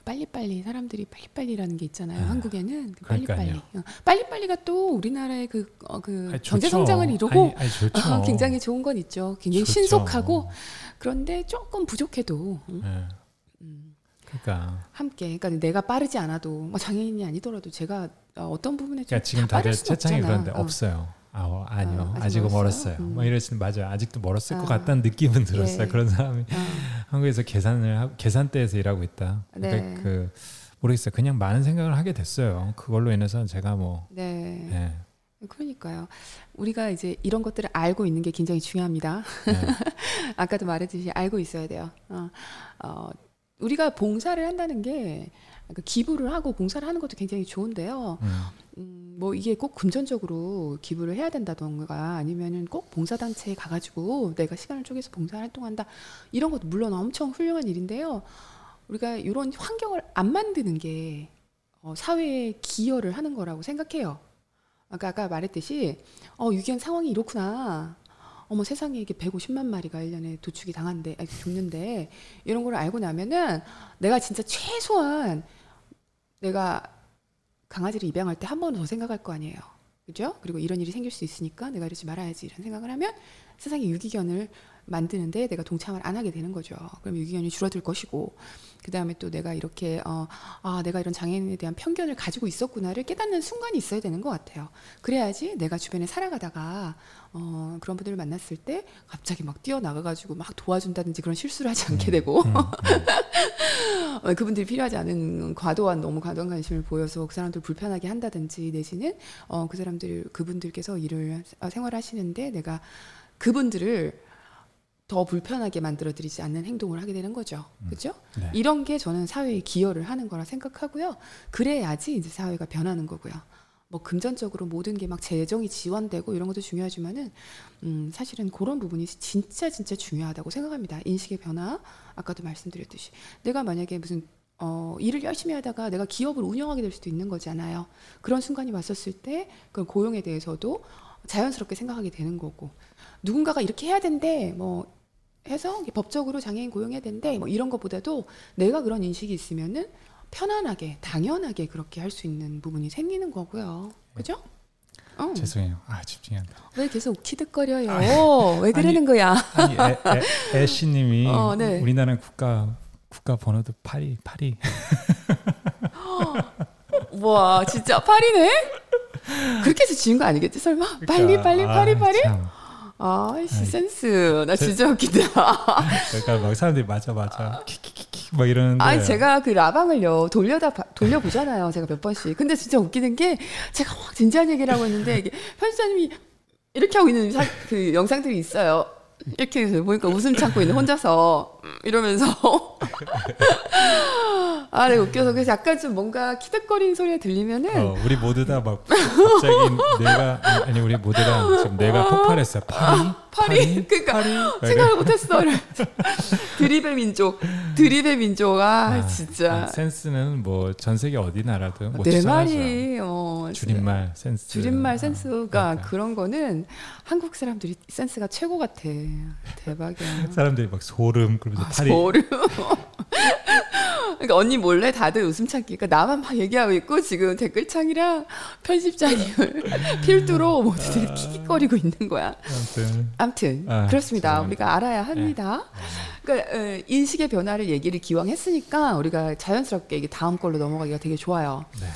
빨리빨리 사람들이 빨리빨리라는 게 있잖아요. 네. 한국에는 그 빨리빨리. 어, 빨리빨리가 또 우리나라의 그, 어, 그 아니, 경제. 성장을 이루고 아니, 아니. 어, 굉장히 좋은 건 있죠. 굉장히 좋죠. 신속하고 그런데 조금 부족해도 음, 네. 음, 그러니까 함께. 그러니까 내가 빠르지 않아도 뭐 장애인이 아니더라도 제가 어, 어떤 부분에 좀 그러니까 지금 다 다들 수는 채창이. 그런데 어. 없어요. 아, 어, 아니요. 어, 아직 아직 은 멀었어요? 멀었어요. 음. 뭐 이러시는 맞아요. 아직도 멀었을 것 아. 같다는 느낌은 들었어요. 예. 그런 사람이 어, 한국에서 계산을 하고 계산대에서 일하고 있다. 그러니까 네. 그 모르겠어요. 그냥 많은 생각을 하게 됐어요. 그걸로 인해서 제가 뭐 네. 예. 그러니까요. 우리가 이제 이런 것들을 알고 있는 게 굉장히 중요합니다. 예. 아까도 말했듯이 알고 있어야 돼요. 어, 어, 우리가 봉사를 한다는 게 그러니까 기부를 하고 봉사를 하는 것도 굉장히 좋은데요. 음. 음, 뭐 이게 꼭 금전적으로 기부를 해야 된다던가 아니면은 꼭 봉사단체에 가가지고 내가 시간을 쪼개서 봉사 활동한다 이런 것도 물론 엄청 훌륭한 일인데요. 우리가 이런 환경을 안 만드는 게 어, 사회에 기여를 하는 거라고 생각해요. 아까 아까 말했듯이 어 유기견 상황이 이렇구나. 어머 세상에 이게 150만 마리가 1년에 도축이 당한데 아니, 죽는데 이런 걸 알고 나면은 내가 진짜 최소한 내가 강아지를 입양할 때 한 번 더 생각할 거 아니에요. 그죠? 그리고 이런 일이 생길 수 있으니까 내가 이러지 말아야지 이런 생각을 하면 세상에 유기견을 만드는데 내가 동참을 안 하게 되는 거죠. 그럼 유기견이 줄어들 것이고 그 다음에 또 내가 이렇게 어, 아 내가 이런 장애인에 대한 편견을 가지고 있었구나를 깨닫는 순간이 있어야 되는 것 같아요. 그래야지 내가 주변에 살아가다가 어, 그런 분들을 만났을 때 갑자기 막 뛰어나가가지고 막 도와준다든지 그런 실수를 하지 않게 되고 음, 음. 어, 그분들이 필요하지 않은 과도한 너무 과도한 관심을 보여서 그 사람들 불편하게 한다든지 내지는 어, 그 사람들 그분들께서 일을 어, 생활하시는데 내가 그분들을 더 불편하게 만들어드리지 않는 행동을 하게 되는 거죠. 그렇죠? 네. 이런 게 저는 사회에 기여를 하는 거라 생각하고요. 그래야지 이제 사회가 변하는 거고요. 뭐 금전적으로 모든 게 막 재정이 지원되고 이런 것도 중요하지만은 음, 사실은 그런 부분이 진짜 진짜 중요하다고 생각합니다. 인식의 변화 아까도 말씀드렸듯이 내가 만약에 무슨 어, 일을 열심히 하다가 내가 기업을 운영하게 될 수도 있는 거잖아요. 그런 순간이 왔었을 때그 고용에 대해서도 자연스럽게 생각하게 되는 거고 누군가가 이렇게 해야 된대 뭐 해서 법적으로 장애인 고용해야 된대 뭐 이런 것보다도 내가 그런 인식이 있으면은 편안하게 당연하게 그렇게 할 수 있는 부분이 생기는 거고요. 그죠? 어. 죄송해요. 아 집중이 안 돼. 왜 계속 키득거려요? 왜 그러는 거야? 아니 애, 애, 애씨님이 어, 네. 우리나라 국가 국가 번호도 파리 파리. 와 진짜 파리네? 그렇게 해서 지은 거 아니겠지 설마? 빨리 빨리 아, 파리 파리? 참. 아이씨 아이. 센스 나 제- 진짜 웃기다. 그러니까 막 사람들이 맞아 맞아 키키키키 막 이러는데. 아니 제가 그 라방을요 돌려다 봐- 돌려 보잖아요 제가 몇 번씩. 근데 진짜 웃기는 게 제가 막 진지한 얘기를 하고 있는데 이게 편집자님이 이렇게 하고 있는 사- 그 영상들이 있어요. 이렇게 보니까 웃음 참고 있는 혼자서 음, 이러면서 아 내가 웃겨서 그래서 약간 좀 뭔가 키득거리는 소리가 들리면은 어, 우리 모두 다 막 갑자기 뇌가 아니 우리 모두 다 지금 뇌가 폭발했어요. 파리 파리 그러니까 파리 생각을 못했어. 드립의 민족, 드립의 민족. 아, 아, 진짜 아, 센스는 뭐 전 세계 어디 나라도 못 내. 말이 어. 줄임말 센스. 줄임말 아, 센스가 그러니까. 그런 거는 한국 사람들이 센스가 최고 같아. 대박이야. 사람들이 막 소름 그러면서 파리 소름. 그러니까 언니 몰래 다들 웃음 참기. 그러니까 나만 막 얘기하고 있고 지금 댓글창이랑 편집자님을 필두로 모두들이 킥킥거리고 있는 거야. 아무튼 아무튼 아, 그렇습니다. 죄송합니다. 우리가 알아야 합니다. 그러니까 어, 인식의 변화를 얘기를 기왕 했으니까 우리가 자연스럽게 이게 다음 걸로 넘어가기가 되게 좋아요. 네.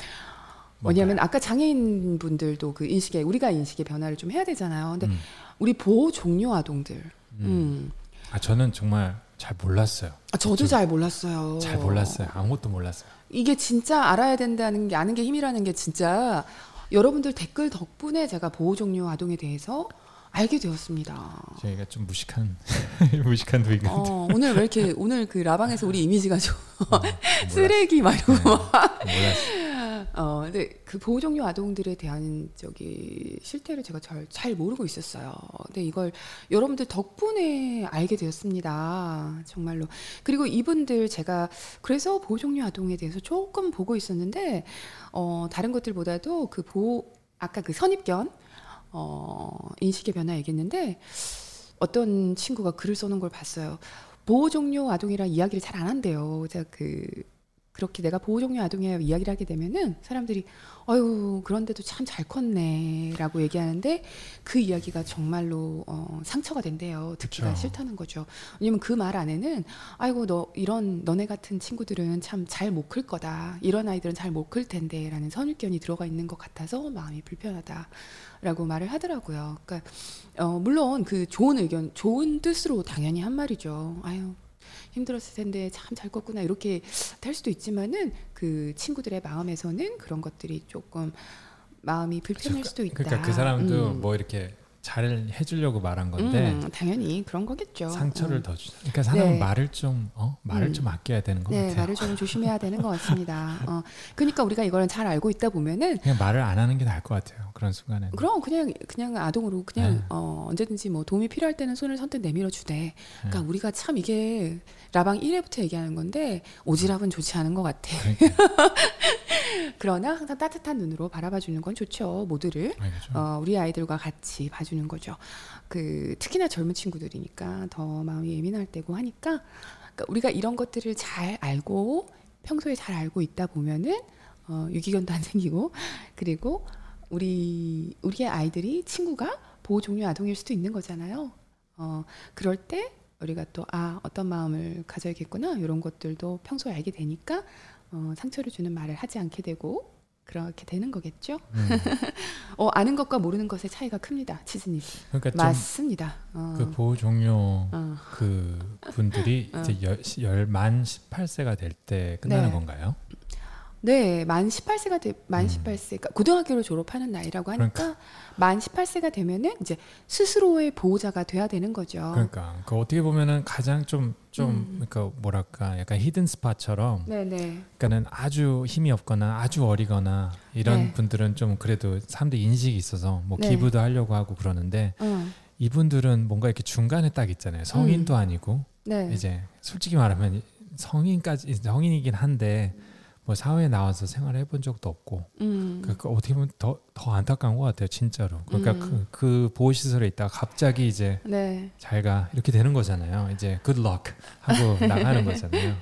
왜냐하면 아까 장애인 분들도 그 인식의 우리가 인식의 변화를 좀 해야 되잖아요. 근데 음. 우리 보호 종료 아동들, 음. 음. 아 저는 정말 잘 몰랐어요. 아, 저도 잘 몰랐어요. 잘 몰랐어요. 아무것도 몰랐어요. 이게 진짜 알아야 된다는 게 아는 게 힘이라는 게 진짜 여러분들 댓글 덕분에 제가 보호 종료 아동에 대해서 알게 되었습니다. 저희가 좀 무식한 무식한 누이가 어, 오늘 왜 이렇게 오늘 그 라방에서 우리 이미지가 좀 어, 쓰레기 막 이러고 막. 몰랐어요. 어, 근데 그 보호 종료 아동들에 대한 저기 실태를 제가 잘, 잘 모르고 있었어요. 근데 이걸 여러분들 덕분에 알게 되었습니다. 정말로. 그리고 이분들 제가 그래서 보호 종료 아동에 대해서 조금 보고 있었는데, 어, 다른 것들보다도 그 보호, 아까 그 선입견, 어, 인식의 변화 얘기했는데, 어떤 친구가 글을 써놓은 걸 봤어요. 보호 종료 아동이랑 이야기를 잘 안 한대요. 제가 그 그렇게 내가 보호 종료 아동이라고 이야기를 하게 되면은 사람들이 아유 그런데도 참 잘 컸네라고 얘기하는데 그 이야기가 정말로 어, 상처가 된대요. 듣기가 그쵸. 싫다는 거죠. 왜냐면 그 말 안에는 아이고 너 이런 너네 같은 친구들은 참 잘 못 클 거다. 이런 아이들은 잘 못 클 텐데라는 선입견이 들어가 있는 것 같아서 마음이 불편하다라고 말을 하더라고요. 그러니까 어, 물론 그 좋은 의견, 좋은 뜻으로 당연히 한 말이죠. 아유 힘들었을 텐데 참 잘 컸구나 이렇게 될 수도 있지만은 그 친구들의 마음에서는 그런 것들이 조금 마음이 불편할 수도 있다. 그러니까 그 사람도 음. 뭐 이렇게 잘 해주려고 말한 건데 음, 당연히 그런 거겠죠. 상처를 음. 더 주. 그러니까 사람은 네. 말을 좀 어? 말을 음. 좀 아껴야 되는 것 네, 같아요. 말을 좀 조심해야 되는 것 같습니다. 어, 그러니까 우리가 이거는 잘 알고 있다 보면은 그냥 말을 안 하는 게 나을 것 같아요. 그런 순간에는. 그럼 그냥 그냥 아동으로 그냥 네. 어, 언제든지 뭐 도움이 필요할 때는 손을 선뜻 내밀어 주되. 그러니까 네. 우리가 참 이게 라방 1회부터 얘기하는 건데 오지랖은 좋지 않은 것 같아. 그러니까. 그러나 항상 따뜻한 눈으로 바라봐 주는 건 좋죠. 모두를. 어, 우리 아이들과 같이 봐주 는 거죠. 그 특히나 젊은 친구들이니까 더 마음이 예민할 때고 하니까 그러니까 우리가 이런 것들을 잘 알고 평소에 잘 알고 있다 보면은 어, 유기견도 안 생기고 그리고 우리 우리의 아이들이 친구가 보호 종류 아동일 수도 있는 거잖아요. 어, 그럴 때 우리가 또 아 어떤 마음을 가져야겠구나 이런 것들도 평소에 알게 되니까 어, 상처를 주는 말을 하지 않게 되고 그렇게 되는 거겠죠. 음. 어, 아는 것과 모르는 것의 차이가 큽니다, 치즈님. 그러니까 좀 맞습니다. 어, 그 보호 종료 어. 그 분들이 어. 이제 열만 18세가 될 때 끝나는 네. 건가요? 네, 만 18세가 돼, 만 음. 18세, 그러니까 고등학교를 졸업하는 나이라고 하니까 그러니까. 만 18세가 되면은 이제 스스로의 보호자가 돼야 되는 거죠. 그러니까 그 어떻게 보면은 가장 좀좀 음. 그러니까 뭐랄까 약간 히든 스팟처럼 네, 네, 그러니까는 아주 힘이 없거나 아주 어리거나 이런 네. 분들은 좀 그래도 사람들 인식이 있어서 뭐 네. 기부도 하려고 하고 그러는데 어, 이분들은 뭔가 이렇게 중간에 딱 있잖아요. 성인도 아니고 네, 이제 솔직히 말하면 성인까지 성인이긴 한데 뭐 사회에 나와서 생활해 본 적도 없고 음. 그러니까 어떻게 보면 더, 더 안타까운 것 같아요 진짜로 그러니까 음. 그, 그 보호시설에 있다가 갑자기 이제 네. 잘가 이렇게 되는 거잖아요 이제 luck 하고 나가는 거잖아요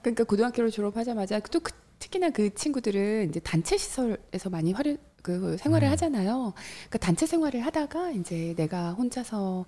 그러니까 고등학교를 졸업하자마자 또 그- 특히나 그 친구들은 이제 단체 시설에서 많이 활유 그 생활을 음. 하잖아요. 그러니까 단체 생활을 하다가 이제 내가 혼자서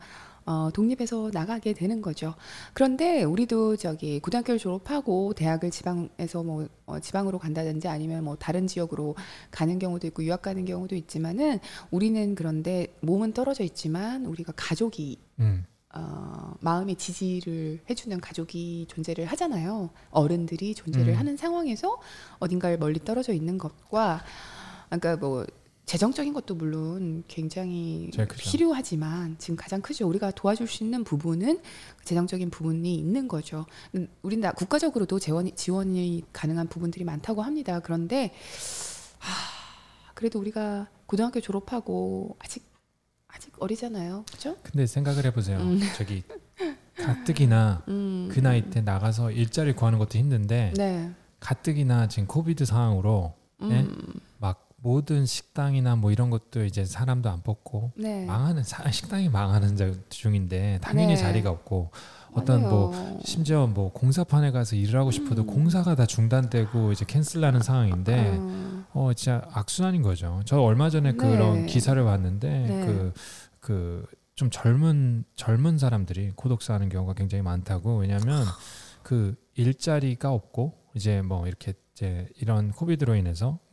어, 독립해서 나가게 되는 거죠. 그런데 우리도 저기 고등학교를 졸업하고 대학을 지방에서 뭐 어, 지방으로 간다든지 아니면 뭐 다른 지역으로 가는 경우도 있고 유학 가는 경우도 있지만은 우리는 그런데 몸은 떨어져 있지만 우리가 가족이 음. 어, 마음의 지지를 해주는 가족이 존재를 하잖아요. 어른들이 존재를 음. 하는 상황에서 어딘가에 멀리 떨어져 있는 것과, 그러니까 뭐 재정적인 것도 물론 굉장히 크죠. 필요하지만 지금 가장 크죠. 우리가 도와줄 수 있는 부분은 재정적인 부분이 있는 거죠. 음, 다 국가적으로도 재원이, 지원이 가능한 부분들이 많다고 합니다. 그런데 하, 그래도 우리가 고등학교 졸업하고 아직 아직 어리잖아요, 그렇죠? 근데 생각을 해보세요 음. 저기 가뜩이나 음, 그 나이 때 나가서 일자리 구하는 것도 힘든데 네. 가뜩이나 지금 코비드 상황으로 네? 음, 막 모든 식당이나 뭐 이런 것도 이제 사람도 안 뽑고 네. 망하는 사- 식당이 망하는 자- 중인데 당연히 네. 자리가 없고 어떤 뭐 맞아요. 심지어 뭐 공사판에 가서 일을 하고 싶어도 음. 공사가 다 중단되고 이제 캔슬나는 상황인데 어, 어 진짜 악순환인 거죠. 저 얼마 전에 그런 네. 기사를 봤는데 네. 그그 좀 젊은 젊은 사람들이 고독사하는 경우가 굉장히 많다고 왜냐하면 그 일자리가 없고 이제 뭐 이렇게 이제 이런 코비드로 인해서 뭐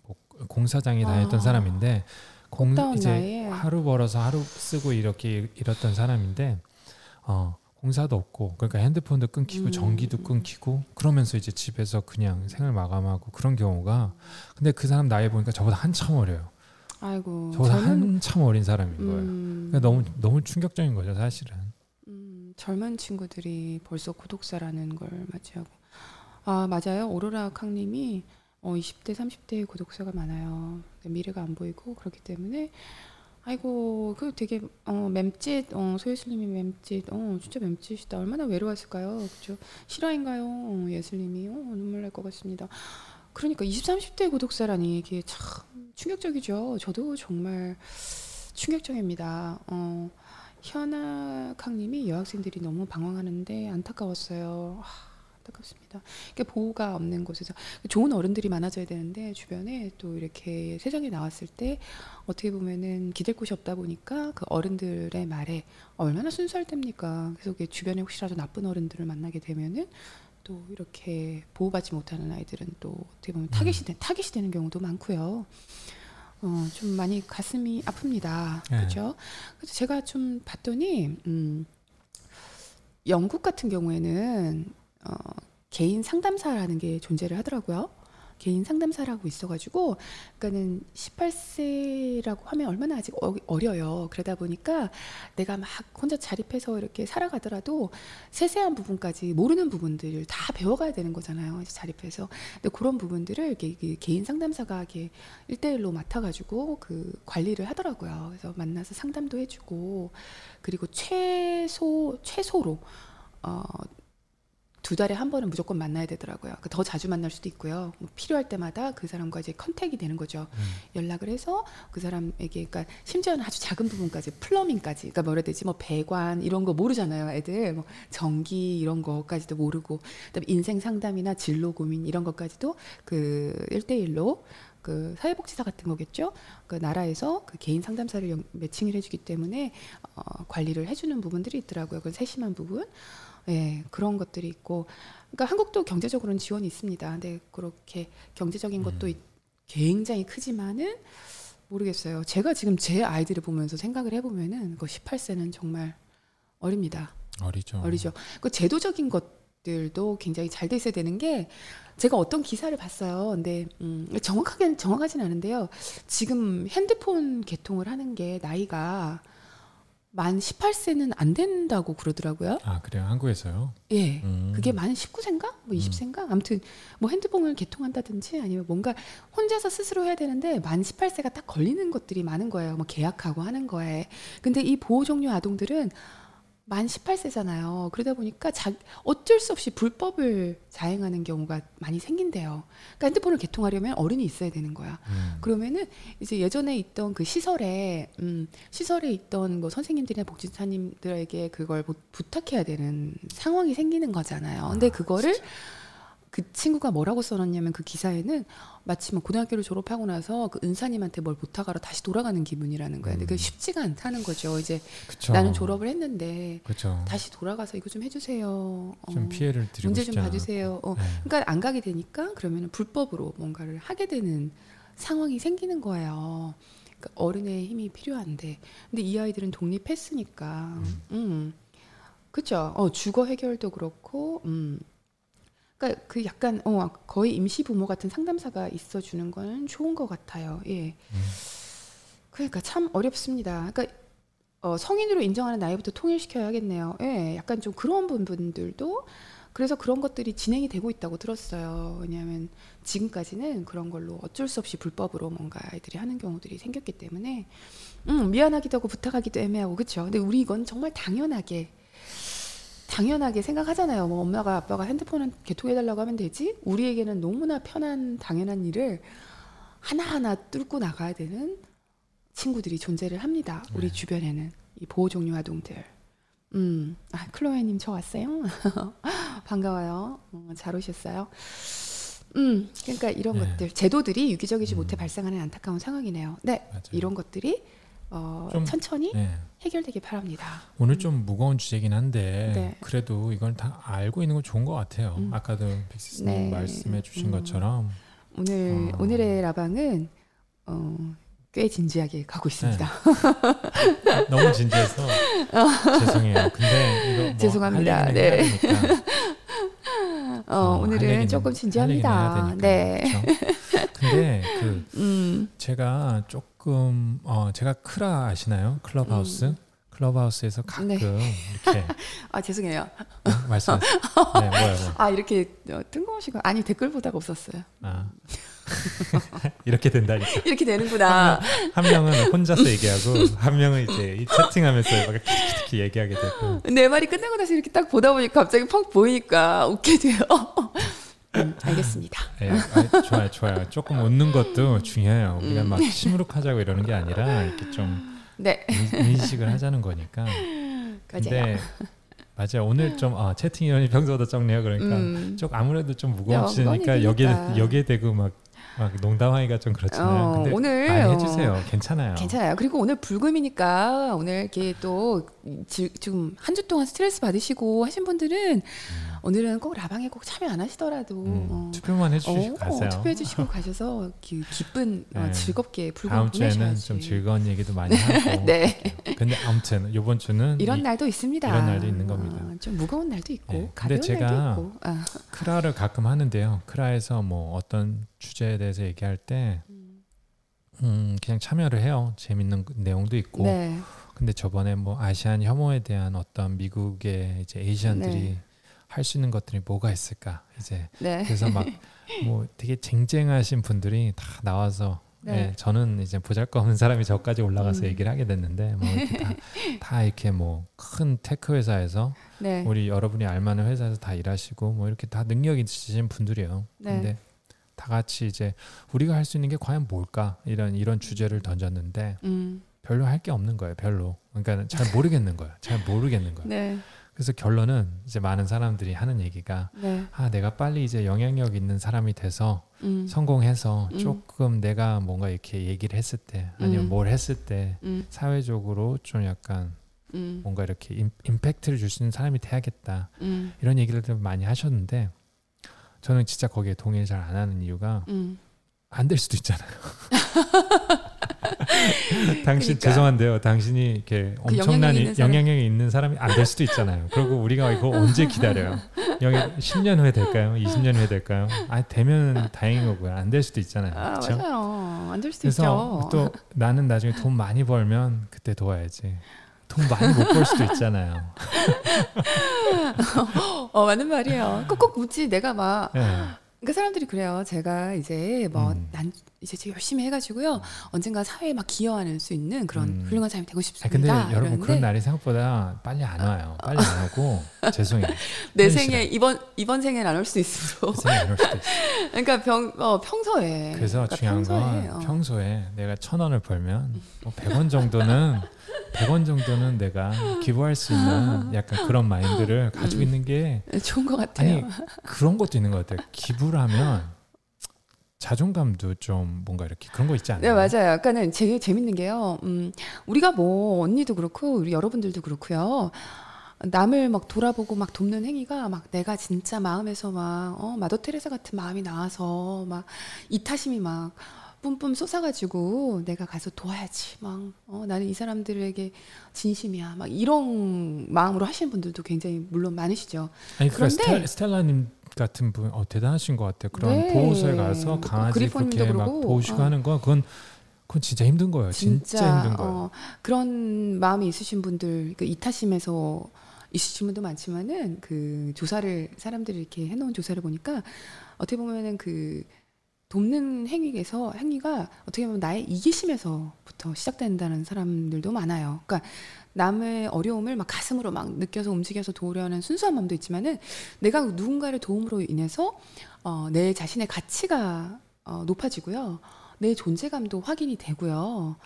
공사장에 다녔던 아. 사람인데 공 이제 나이에. 하루 벌어서 하루 쓰고 이렇게 일었던 사람인데 어 공사도 없고 그러니까 핸드폰도 끊기고 음. 전기도 끊기고 그러면서 이제 집에서 그냥 생을 마감하고 그런 경우가 근데 그 사람 나이 보니까 저보다 한참 어려요. 아이고 저보다 한참 어린 사람인 거예요. 음, 그러니까 너무 너무 충격적인 거죠, 사실은. 음, 젊은 친구들이 벌써 고독사라는 걸 맞이하고 아 맞아요 오로라 캉님이 어, 20대 30대의 고독사가 많아요. 미래가 안 보이고 그렇기 때문에. 아이고 그 되게 어, 맴짓 어, 소예슬님이 맴짓 어 진짜 맴짓이다. 얼마나 외로웠을까요? 그죠 실화인가요? 어, 예슬님이? 어, 눈물 날 것 같습니다. 그러니까 20, 30대 고독사라니 이게 참 충격적이죠. 저도 정말 충격적입니다. 어, 현아강님이 여학생들이 너무 방황하는데 안타까웠어요. 아, 안타깝습니다. 이게 보호가 없는 곳에서 좋은 어른들이 많아져야 되는데 주변에 또 이렇게 세상에 나왔을 때 어떻게 보면은 기댈 곳이 없다 보니까 그 어른들의 말에 얼마나 순수할 때입니까? 그래서 그게 주변에 혹시라도 나쁜 어른들을 만나게 되면은 또 이렇게 보호받지 못하는 아이들은 또 어떻게 보면 타겟이 되, 타겟이 되는 경우도 많고요. 어, 좀 많이 가슴이 아픕니다. 네. 그렇죠? 그래서 제가 좀 봤더니 음, 영국 같은 경우에는 어, 개인 상담사라는 게 존재를 하더라고요. 개인 상담사라고 있어가지고, 그러니까는 18세라고 하면 얼마나 아직 어, 어려요. 그러다 보니까 내가 막 혼자 자립해서 이렇게 살아가더라도 세세한 부분까지 모르는 부분들을 다 배워가야 되는 거잖아요. 자립해서. 근데 그런 부분들을 이렇게 그 개인 상담사가 이렇게 1대1로 맡아가지고 그 관리를 하더라고요. 그래서 만나서 상담도 해주고, 그리고 최소, 최소로, 어, 두 달에 한 번은 무조건 만나야 되더라고요. 그더 자주 만날 수도 있고요. 뭐 필요할 때마다 그 사람과 이제 컨택이 되는 거죠. 음. 연락을 해서 그 사람에게, 그러니까 심지어는 아주 작은 부분까지, 플러밍까지, 그러니까 뭐라 해야 되지, 뭐 배관 이런 거 모르잖아요, 애들. 뭐 전기 이런 거까지도 모르고, 그다음에 인생 상담이나 진로 고민 이런 것까지도 그 1대1로 그 사회복지사 같은 거겠죠. 그 나라에서 그 개인 상담사를 연- 매칭을 해주기 때문에 어, 관리를 해주는 부분들이 있더라고요. 그 세심한 부분. 예, 그런 것들이 있고, 그러니까 한국도 경제적으로는 지원이 있습니다. 근데 그렇게 경제적인 것도 있- 굉장히 크지만은 모르겠어요. 제가 지금 제 아이들을 보면서 생각을 해보면은 그 18세는 정말 어립니다. 어리죠. 어리죠. 그 제도적인 것들도 굉장히 잘 돼 있어야 되는 게 제가 어떤 기사를 봤어요. 근데 음, 정확하게 정확하진 않은데요. 지금 핸드폰 개통을 하는 게 나이가 만 18세는 안 된다고 그러더라고요. 아 그래요, 한국에서요. 예. 음. 그게 만 19세인가? 뭐 20세인가? 아무튼 뭐 핸드폰을 개통한다든지 아니면 뭔가 혼자서 스스로 해야 되는데 만 18세가 딱 걸리는 것들이 많은 거예요. 뭐 계약하고 하는 거에. 근데 이 보호 종류 아동들은 만 18세잖아요. 그러다 보니까 자, 어쩔 수 없이 불법을 자행하는 경우가 많이 생긴대요. 그러니까 핸드폰을 개통하려면 어른이 있어야 되는 거야. 음. 그러면은 이제 예전에 있던 그 시설에 음, 시설에 있던 뭐 선생님들이나 복지사님들에게 그걸 부, 부탁해야 되는 상황이 생기는 거잖아요. 근데 아, 그거를 그 친구가 뭐라고 써놨냐면 그 기사에는 마치 뭐 고등학교를 졸업하고 나서 그 은사님한테 뭘 부탁하러 다시 돌아가는 기분이라는 거야. 근데 그게 음. 쉽지가 않다는 거죠. 이제 그쵸. 나는 졸업을 했는데 그렇죠. 다시 돌아가서 이거 좀 해주세요. 어, 좀 피해를 드리고 문제 좀 봐주세요. 어. 네. 그러니까 안 가게 되니까 그러면 불법으로 뭔가를 하게 되는 상황이 생기는 거예요. 그러니까 어른의 힘이 필요한데, 근데 이 아이들은 독립했으니까, 음. 음, 그죠? 어, 주거 해결도 그렇고, 음, 그러니까 그 약간 어 거의 임시 부모 같은 상담사가 있어 주는 건 좋은 것 같아요. 예. 음. 그러니까 참 어렵습니다. 그러니까 어, 성인으로 인정하는 나이부터 통일시켜야겠네요. 예, 약간 좀 그런 부분들도 그래서 그런 것들이 진행이 되고 있다고 들었어요. 왜냐하면 지금까지는 그런 걸로 어쩔 수 없이 불법으로 뭔가 아이들이 하는 경우들이 생겼기 때문에 음, 미안하기도 하고 부탁하기도 애매하고 그렇죠. 근데 우리 이건 정말 당연하게 당연하게 생각하잖아요. 뭐 엄마가 아빠가 핸드폰을 개통해달라고 하면 되지. 우리에게는 너무나 편한 당연한 일을 하나하나 뚫고 나가야 되는 친구들이 존재를 합니다. 우리 네. 주변에는 이 보호 종류 아동들. 음, 아 클로에님 저 왔어요. 반가워요. 어, 잘 오셨어요. 음, 그러니까 이런 네. 것들 제도들이 유기적이지 음. 못해 발생하는 안타까운 상황이네요. 네, 맞아요. 이런 것들이 어, 좀- 천천히 네. 해결되길 바랍니다. 오늘 좀 무거운 주제긴 한데 네. 그래도 이걸 다 알고 있는 건 좋은 것 같아요. 음. 아까도 빅시스님 네. 말씀해주신 음. 것처럼 오늘 어. 오늘의 라방은 어, 꽤 진지하게 가고 있습니다. 너무 진지해서 죄송해요. 근데 이거 뭐 죄송합니다. 네. 어, 어, 할 오늘은 얘기는- 조금 할 진지합니다. 네. 되니까. 그렇죠? 근데 그 음, 제가 조금 어 제가 크라 아시나요? 클럽하우스. 클럽하우스에서 가끔 네. 이렇게 아 죄송해요. 네, 말씀하세요. 네, 뭐요, 뭐. 아 이렇게 어, 뜬금없이 거- 아니 댓글 보다가 없었어요. 아. 이렇게 된다니까. 이렇게 되는구나. 한 명 은 혼자서 얘기하고 한 명은 이제 이 채팅하면서 막 키키키키 얘기하게 되고. 내 말이 끝나고 나서 이렇게 딱 보다 보니까 갑자기 팍 보이니까 웃게 돼요. 음, 알겠습니다. 예, 아, 좋아요, 좋아요. 조금 웃는 것도 중요해요. 우리가 막 시무룩하자고 이러는 게 아니라 이렇게 좀 네, 인- 인식을 하자는 거니까. 근데 맞아요. 오늘 좀 아, 채팅 인원이 평소보다 적네요. 그러니까 음, 좀 아무래도 좀 무거워지니까 여기에 얘기니까. 여기에 대고 막, 막 농담하기가 좀 그렇잖아요. 어, 근데 오늘, 많이 어, 해주세요. 괜찮아요. 괜찮아요. 그리고 오늘 불금이니까 오늘 이렇게 또 지- 지금 한 주 동안 스트레스 받으시고 하신 분들은 오늘은 꼭 라방에 꼭 참여 안 하시더라도 음, 어, 투표만 해주시고 어, 가세요. 투표해 주시고 가셔서 기, 기쁜 어, 네. 즐겁게 불금 다음 주에는 보내셔야지. 좀 즐거운 얘기도 많이 하고. 네. 근데 아무튼 이번 주는 이런 이 날도 있습니다. 이런 날도 있는 겁니다. 어, 좀 무거운 날도 있고 네, 가벼운 제가 날도 있고. 아, 크라를 가끔 하는데요. 크라에서 뭐 어떤 주제에 대해서 얘기할 때 음, 그냥 참여를 해요. 재밌는 내용도 있고. 네. 근데 저번에 뭐 아시안 혐오에 대한 어떤 미국의 이제 에이시안들이 네. 할 수 있는 것들이 뭐가 있을까? 이제 네. 그래서 막 뭐 되게 쟁쟁하신 분들이 다 나와서 네. 예, 저는 이제 보잘것없는 사람이 저까지 올라가서 음. 얘기를 하게 됐는데 뭐 이렇게 다, 다 이렇게 뭐 큰 테크 회사에서 네. 우리 여러분이 알만한 회사에서 다 일하시고 뭐 이렇게 다 능력 있으신 분들이에요. 네. 근데 다 같이 이제 우리가 할 수 있는 게 과연 뭘까 이런 이런 주제를 던졌는데 음. 별로 할 게 없는 거예요. 별로. 그러니까 잘 모르겠는 거예요. 잘 모르겠는 거예요. 네. 그래서 결론은 이제 많은 사람들이 하는 얘기가 네. 아 내가 빨리 이제 영향력 있는 사람이 돼서 음. 성공해서 음. 조금 내가 뭔가 이렇게 얘기를 했을 때 아니면 음. 뭘 했을 때 음. 사회적으로 좀 약간 음. 뭔가 이렇게 임, 임팩트를 줄 수 있는 사람이 돼야겠다 음. 이런 얘기를 좀 많이 하셨는데 저는 진짜 거기에 동의를 잘 안 하는 이유가 음. 안 될 수도 있잖아요. 당신 그러니까. 죄송한데요. 당신이 이렇게 그 엄청난 영향력이 이- 있는 사람. 영향력이 있는 사람이 안 될 수도 있잖아요. 그리고 우리가 이거 언제 기다려요? 영향 10년 후에 될까요? 20년 후에 될까요? 아 되면 다행인 거고요. 안 될 수도 있잖아요. 아, 그렇죠? 맞아요. 안 될 수도 그래서 있죠. 또 나는 나중에 돈 많이 벌면 그때 도와야지. 돈 많이 못 벌 수도 있잖아요. 어, 맞는 말이에요. 꼭꼭 묻지 내가 막 예. 그러니까 사람들이 그래요. 제가 이제 뭐 음. 난 이제 좀 열심히 해가지고요 언젠가 사회에 막 기여할 수 있는 그런 음. 훌륭한 사람이 되고 아 싶습니다. 근데 여러분 그런 날이 생각보다 빨리 안 와요. 빨리 안 오고 죄송해요. 내. 생에 이번 이번 생엔 안올 수 있으므로 생각 안올 수도 있어. 그러니까 병, 어, 평소에 그래서 그러니까 중요한 평소에, 건 어. 평소에 내가 천 원을 벌면 뭐 100원 정도는 100원 정도는 내가 기부할 수 있는 약간 그런 마인드를 가지고 있는 게 좋은 것 같아요. 아니 그런 것도 있는 것 같아요. 기부를 하면 자존감도 좀 뭔가 이렇게 그런 거 있지 않나요? 네 맞아요. 약간은 제일 재밌는 게요. 음, 우리가 뭐 언니도 그렇고 우리 여러분들도 그렇고요. 남을 막 돌아보고 막 돕는 행위가 막 내가 진짜 마음에서 막 어, 마더 테레사 같은 마음이 나와서 막 이타심이 막 뿜뿜 쏟아가지고 내가 가서 도와야지 막 어, 나는 이 사람들에게 진심이야 막 이런 마음으로 하시는 분들도 굉장히 물론 많으시죠. 아니 그 그런데- 스텔, 스텔 라님 같은 분 어, 대단하신 것 같아요. 그런 네. 보호소에 가서 강아지 그렇게 막 보호시고 어. 하는 거 그건 그건 진짜 힘든 거예요. 진짜, 힘든 거예요. 어, 그런 마음이 있으신 분들 그 이타심에서 있으신 분도 많지만은 그 조사를 사람들이 이렇게 해놓은 조사를 보니까 어떻게 보면은 그 돕는 행위에서 행위가 어떻게 보면 나의 이기심에서부터 시작된다는 사람들도 많아요. 그러니까 남의 어려움을 막 가슴으로 막 느껴서 움직여서 도우려는 순수한 마음도 있지만은 내가 누군가를 도움으로 인해서 어, 내 자신의 가치가 어, 높아지고요. 내 존재감도 확인이 되고요.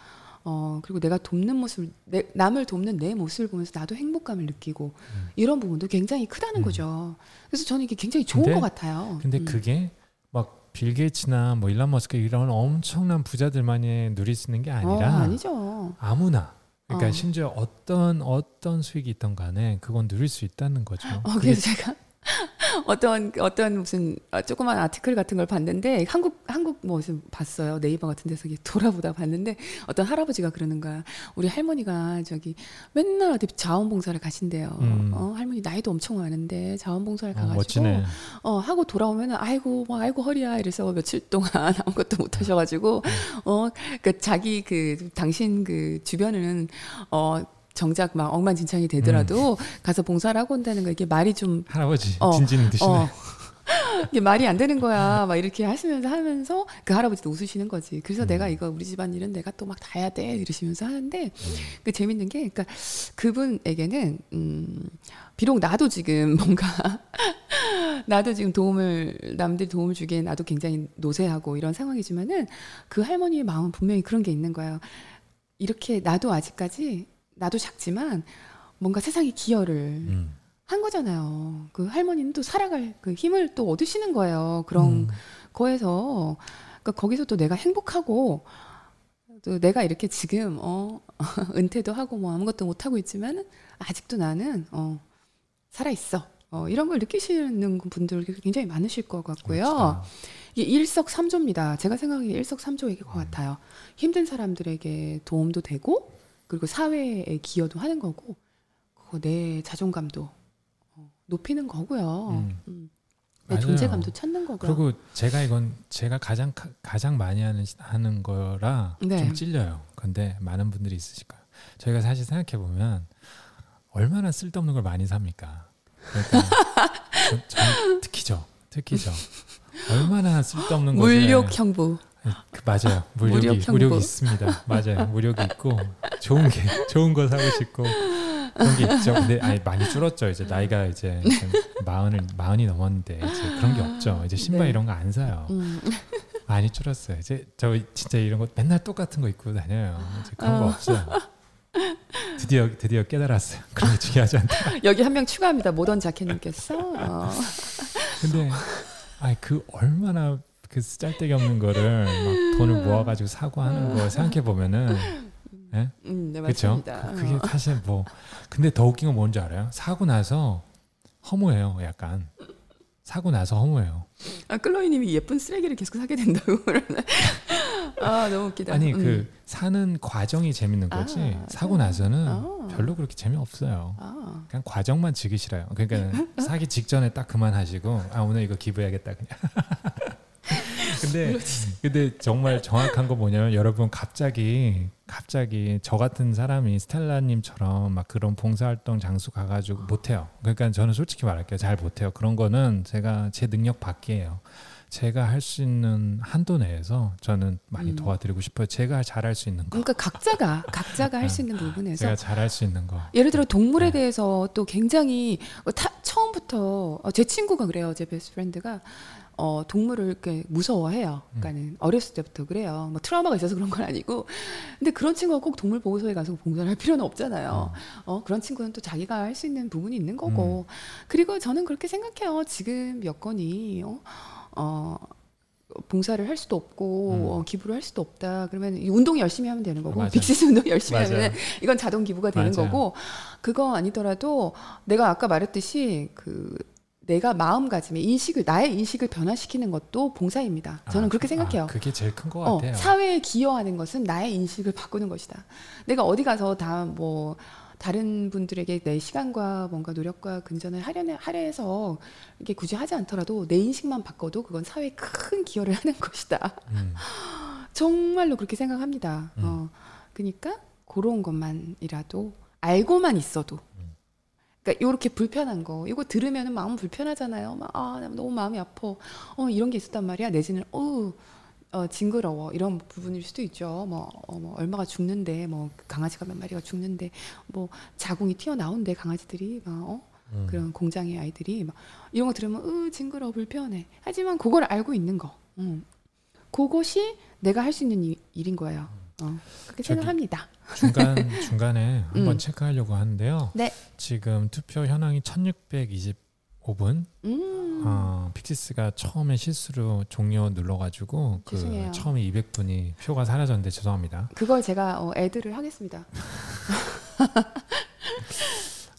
어, 그리고 내가 돕는 모습, 내, 남을 돕는 내 모습을 보면서 나도 행복감을 느끼고 음. 이런 부분도 굉장히 크다는 음. 거죠. 그래서 저는 이게 굉장히 좋은 근데- 것 같아요. 근데 음. 그게 막 빌 게이츠나 뭐 일론 머스크 이런 엄청난 부자들만이 누릴 수 있는 게 아니라 어, 아니죠. 아무나 그러니까 어. 심지어 어떤 어떤 수익이 있던 간에 그건 누릴 수 있다는 거죠. 어, 그래서 제가 어떤 어떤 무슨 어, 조그만 아티클 같은 걸 봤는데 한국 한국 뭐 무슨 봤어요? 네이버 같은 데서 돌아보다 봤는데 어떤 할아버지가 그러는 거야. 우리 할머니가 저기 맨날 어디 자원봉사를 가신대요. 음. 어, 할머니 나이도 엄청 많은데 자원봉사를 어, 가가지고 멋지네. 어 하고 돌아오면은 아이고 뭐 아이고 허리야. 이래서 며칠 동안 아무것도 못 하셔가지고 어그 자기 그 당신 그 주변은 어 정작 막 엉망진창이 되더라도 가서 봉사를 하고 온다는 거 이게 말이 좀 할아버지 어, 진진 드시네. 어. 이게 말이 안 되는 거야. 막 이렇게 하시면서 하면서 그 할아버지도 웃으시는 거지. 그래서 음. 내가 이거 우리 집안 일은 내가 또 막 다 해야 돼 이러시면서 하는데 음. 그 재밌는 게 그러니까 그분에게는 음 비록 나도 지금 뭔가 나도 지금 도움을 남들 도움을 주기에 나도 굉장히 노쇠하고 이런 상황이지만은 그 할머니의 마음은 분명히 그런 게 있는 거예요. 이렇게 나도 아직까지 나도 작지만 뭔가 세상에 기여를 음. 한 거잖아요. 그 할머니는 또 살아갈 그 힘을 또 얻으시는 거예요. 그런 음. 거에서 그러니까 거기서 또 내가 행복하고 또 내가 이렇게 지금 어 은퇴도 하고 뭐 아무것도 못 하고 있지만 아직도 나는 어 살아 있어. 어 이런 걸 느끼시는 분들 굉장히 많으실 것 같고요. 멋지다. 이게 일석삼조입니다. 제가 생각하기에 일석삼조일 것 음. 같아요. 힘든 사람들에게 도움도 되고 그리고 사회에 기여도 하는 거고 그거 내 자존감도 어, 높이는 거고요. 음. 음. 내 맞아요. 존재감도 찾는 거고요. 그리고 제가 이건 제가 가장 카- 가장 많이 하는 하는 거라 네. 좀 찔려요. 근데 많은 분들이 있으실 거예요. 저희가 사실 생각해 보면 얼마나 쓸데없는 걸 많이 삽니까? 그러니까 전, 전 특히죠, 특히죠. 얼마나 쓸데없는 것을 물욕 형부. 그 맞아요. 무력이 무력 있습니다. 맞아요. 무력이 있고 좋은 게 좋은 거 사고 싶고 그런 게 있죠. 근데 아니 많이 줄었죠. 이제 나이가 이제 마흔을 마흔이 넘었는데 이제 그런 게 없죠. 이제 신발 네. 이런 거 안 사요. 음. 많이 줄었어요. 이제 저 진짜 이런 거 맨날 똑같은 거 입고 다녀요. 이제 그런 거 어. 없어요. 드디어 드디어 깨달았어요. 그런 게 중요하지 않다. 여기 한 명 추가합니다. 모던 자켓님께서. 어. 근데 아니 그 얼마나 그 짤데기 없는 거를 막 돈을 모아가지고 사고 하는 거 생각해 보면은 예? 음, 네, 그렇죠. 그게 어. 사실 뭐 근데 더 웃긴 건 뭔지 알아요? 사고 나서 허무해요. 약간 사고 나서 허무해요. 아, 클로이님이 예쁜 쓰레기를 계속 사게 된다고. 아, 너무 웃기다. 아니 음. 그 사는 과정이 재밌는 거지 아, 사고 나서는 아. 별로 그렇게 재미 없어요. 아, 그냥 과정만 즐기시라요. 그러니까 사기 직전에 딱 그만하시고 아 오늘 이거 기부해야겠다 그냥. 근데 근데 정말 정확한 거 뭐냐면 여러분 갑자기 갑자기 저 같은 사람이 스텔라님처럼 막 그런 봉사활동 장소 가가지고 못해요. 그러니까 저는 솔직히 말할게요. 잘 못해요. 그런 거는 제가 제 능력 밖이에요. 제가 할 수 있는 한도 내에서 저는 많이 음. 도와드리고 싶어요. 제가 잘할 수 있는 거. 그러니까 각자가 각자가 할 수 있는 부분에서 제가 잘할 수 있는 거. 예를 들어 동물에 네. 대해서 또 굉장히 타- 처음부터 어, 제 친구가 그래요. 제 best friend가 어, 동물을 이렇게 무서워해요. 음. 그러니까는 어렸을 때부터 그래요. 뭐 트라우마가 있어서 그런 건 아니고. 근데 그런 친구가 꼭 동물 보호소에 가서 봉사를 할 필요는 없잖아요. 어, 그런 친구는 또 자기가 할 수 있는 부분이 있는 거고. 그리고 저는 그렇게 생각해요. 지금 여건이 어, 어 봉사를 할 수도 없고 음. 어, 기부를 할 수도 없다. 그러면 이 운동 열심히 하면 되는 거고. 빅시스 운동 열심히 맞아요. 하면 이건 자동 기부가 되는 맞아요. 거고 그거 아니더라도 내가 아까 말했듯이 그 내가 마음가짐의 인식을 나의 인식을 변화시키는 것도 봉사입니다. 저는 아, 그렇게 생각해요. 아, 그게 제일 큰것 어, 같아요. 사회에 기여하는 것은 나의 인식을 바꾸는 것이다. 내가 어디 가서 다 뭐 다른 분들에게 내 시간과 뭔가 노력과 근전을 하려 하려 해서 이게 굳이 하지 않더라도 내 인식만 바꿔도 그건 사회에 큰 기여를 하는 것이다. 음, 정말로 그렇게 생각합니다. 음. 어, 그러니까 그런 것만이라도 알고만 있어도. 음. 그러니까 이렇게 불편한 거 이거 들으면 마음 불편하잖아요. 막 아, 나 너무 마음이 아파. 어 이런 게 있었단 말이야. 내지는 어, 어 징그러워 이런 부분일 수도 있죠. 뭐, 어, 뭐 얼마가 죽는데 뭐 강아지가 몇 마리가 죽는데 뭐 자궁이 튀어나온대 강아지들이 막 어? 음. 그런 공장의 아이들이 막 이런 거 들으면 으 징그러워 불편해. 하지만 그걸 알고 있는 거. 음. 그것이 내가 할 수 있는 일- 일인 거예요. 어, 그렇게 저기- 생각합니다. 중간 중간에 한번 음. 체크하려고 하는데요. 네. 지금 투표 현황이 1625분. 음. 어, 픽시스가 처음에 실수로 종료 눌러가지고 그 죄송해요. 처음에 200분이 표가 사라졌는데 죄송합니다. 그걸 제가 어, 애들을 하겠습니다.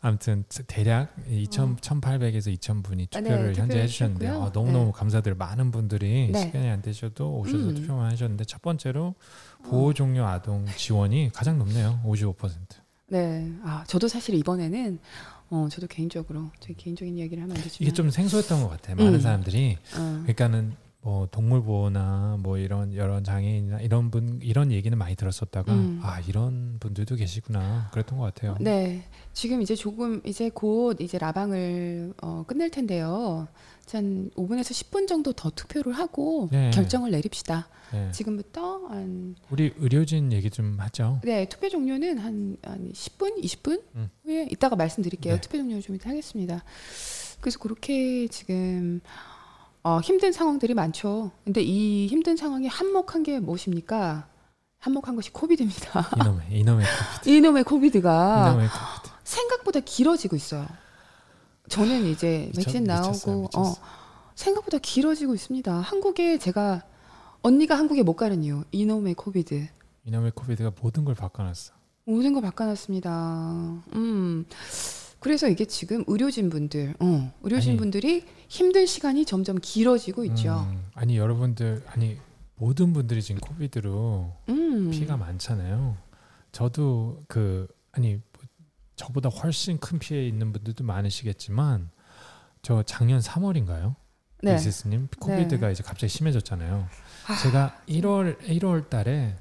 아무튼 대략 2,000, 어. 1,800에서 2,000분이 아, 네, 투표를 현재 투표를 해주셨는데 해주셨고요. 어, 너무 너무 네. 감사드려요. 많은 분들이 네. 시간이 안 되셔도 오셔서 음. 투표만 하셨는데 첫 번째로 보호 종료 아동 지원이 가장 높네요. 55%. 네. 아, 저도 사실 이번에는 어, 저도 개인적으로 제 개인적인 이야기를 하면 안 되지만 이게 좀 생소했던 것 같아요. 많은 음. 사람들이 어, 그러니까는 뭐 동물 보호나 뭐 이런 여러 장애인이나 이런 분 이런 얘기는 많이 들었었다가 음. 아 이런 분들도 계시구나 그랬던 것 같아요. 네. 지금 이제 조금 이제 곧 이제 라방을 어, 끝낼 텐데요. 한 5분에서 10분 정도 더 투표를 하고 네. 결정을 내립시다. 네. 지금부터 한 우리 의료진 얘기 좀 하죠. 네, 투표 종료는 한, 한 10분, 20분 음. 후에 이따가 말씀드릴게요. 네. 투표 종료 좀 이따 하겠습니다. 그래서 그렇게 지금 어, 힘든 상황들이 많죠. 근데 이 힘든 상황이 한몫한 게 무엇입니까? 한몫한 것이 COVID입니다. 이놈의 이놈의 COVID. 이놈의 COVID가 이놈의 COVID. 생각보다 길어지고 있어요. 저는 이제 미쳤- 백신 미쳤어요, 나오고 미쳤어. 어, 생각보다 길어지고 있습니다. 한국에 제가 언니가 한국에 못 가는 이유 이놈의 COVID. 이놈의 COVID가 모든 걸 바꿔놨어. 모든 걸 바꿔놨습니다. 음. 그래서 이게 지금 의료진 분들, 어, 의료진 아니. 분들이 힘든 시간이 점점 길어지고 있죠. 음, 아니 여러분들 아니 모든 분들이 지금 코비드로 음. 피해가 많잖아요. 저도 그 아니 뭐 저보다 훨씬 큰 피해 있는 분들도 많으시겠지만 저 작년 3월인가요? 네. 이세스님 코비드가 이제 갑자기 심해졌잖아요. 아, 제가 1월 1월 달에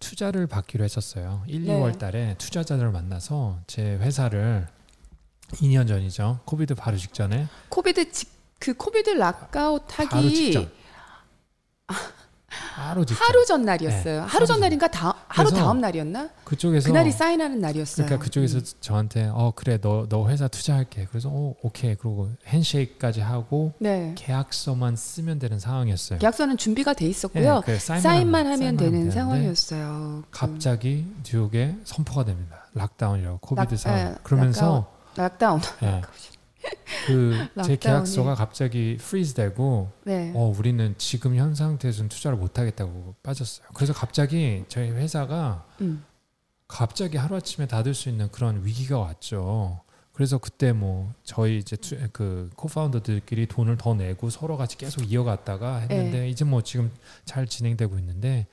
투자를 받기로 했었어요. 1, 네. 2월 달에 투자자들을 만나서 제 회사를 2년 전이죠. COVID 바로 직전에 COVID 직, 그 COVID lockout 하기 바로 직전. 바로. 하루 전 날이었어요. 네, 하루 전 하루 날인가 다 하루 다음 날이었나? 그쪽에서 그날이 사인하는 날이었어요. 그러니까 그쪽에서 음. 저한테 어 그래 너 너 회사 투자할게. 그래서 어 오케이. 그리고 handshake까지 하고 네. 계약서만 쓰면 되는 상황이었어요. 계약서는 준비가 돼 예, 있었고요. 그래, 사인만, 사인만 하면 사인만 되는 상황이었어요. 그 갑자기 뉴욕에 선포가 됩니다. lockdown이라고 COVID lock- 상황. 예, 그러면서 lock down. 예, 그제 lockdown이. 계약서가 갑자기 freeze 되고 네. 어 우리는 지금 현 상태에서는 투자를 못 하겠다고 빠졌어요. 그래서 갑자기 저희 회사가 음. 갑자기 하루아침에 닫을 수 있는 그런 위기가 왔죠. 그래서 그때 뭐 저희 이제 투- 그 co-founder들끼리 돈을 더 내고 서로 같이 계속 이어갔다가 했는데 네. 이제 뭐 지금 잘 진행되고 있는데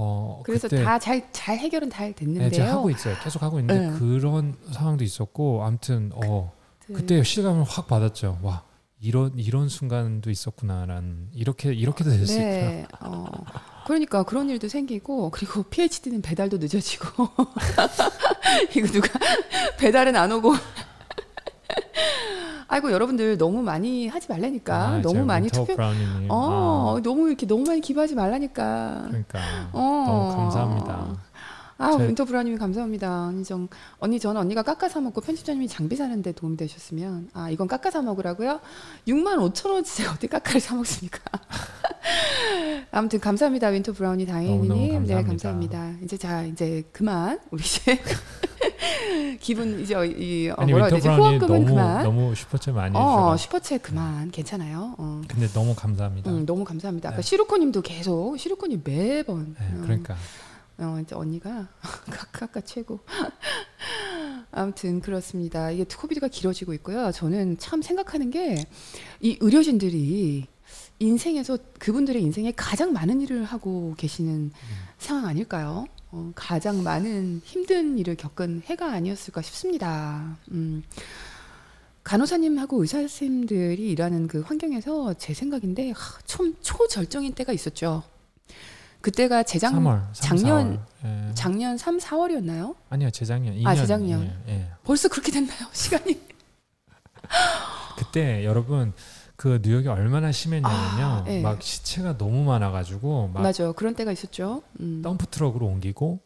어 그래서 다 잘잘 해결은 다 네, 됐는데요. 이제 하고 있어요. 계속 하고 있는데 네. 그런 상황도 있었고 아무튼 어 그- 그때 실감을 확 받았죠. 와 이런 이런 순간도 있었구나라는 이렇게 이렇게도 될수 있구나. 네. 어, 그러니까 그런 일도 생기고 그리고 PhD는 배달도 늦어지고 이거 누가 배달은 안 오고 아이고 여러분들 너무 많이 하지 말라니까. 아, 너무 많이 투표. 브라우니님. 어, 아, 너무 이렇게 너무 많이 기부하지 말라니까. 그러니까 어. 너무 감사합니다. 아, 제- 윈터 브라님이 감사합니다. 언니 정 언니 저는 언니가 까까 사 먹고 편집자님이 장비 사는데 도움이 되셨으면 아 이건 까까 사 먹으라고요? 6만 5천 원치 제가 어디 까까를 사 먹습니까? 아무튼 감사합니다 윈터 브라우니 다행이님 네 감사합니다. 이제 자 이제 그만 우리 이제 기분 이제 이 어, 아니 뭐라 해야 되지 후원금은 너무 그만. 너무 Super Chat 많이 어 Super Chat 그만 괜찮아요. 어. 근데 너무 감사합니다. 음, 너무 감사합니다. 아까 네. 시루코님도 계속 시루코님 매번 네, 음, 그러니까 어, 이제 언니가 카카 최고. 아무튼 그렇습니다. 이게 코비드가 길어지고 있고요. 저는 참 생각하는 게 이 의료진들이 인생에서 그분들의 인생에 가장 많은 일을 하고 계시는 상황 아닐까요? 어, 가장 많은 힘든 일을 겪은 해가 아니었을까 싶습니다. 음. 간호사님하고 의사 선생님들이 일하는 그 환경에서 제 생각인데 하, 좀 초절정인 때가 있었죠. 그때가 재작 3월, 3, 작년- 4월. 예. 작년 3, 4월이었나요? 아니요 재작년 2년. 아, 재작년. 예, 예. 벌써 그렇게 됐나요? 시간이? 그때 여러분 그 뉴욕이 얼마나 심했냐면요. 아, 예. 막 시체가 너무 많아가지고 막 맞아요. 그런 때가 있었죠. 음. 덤프 트럭으로 옮기고.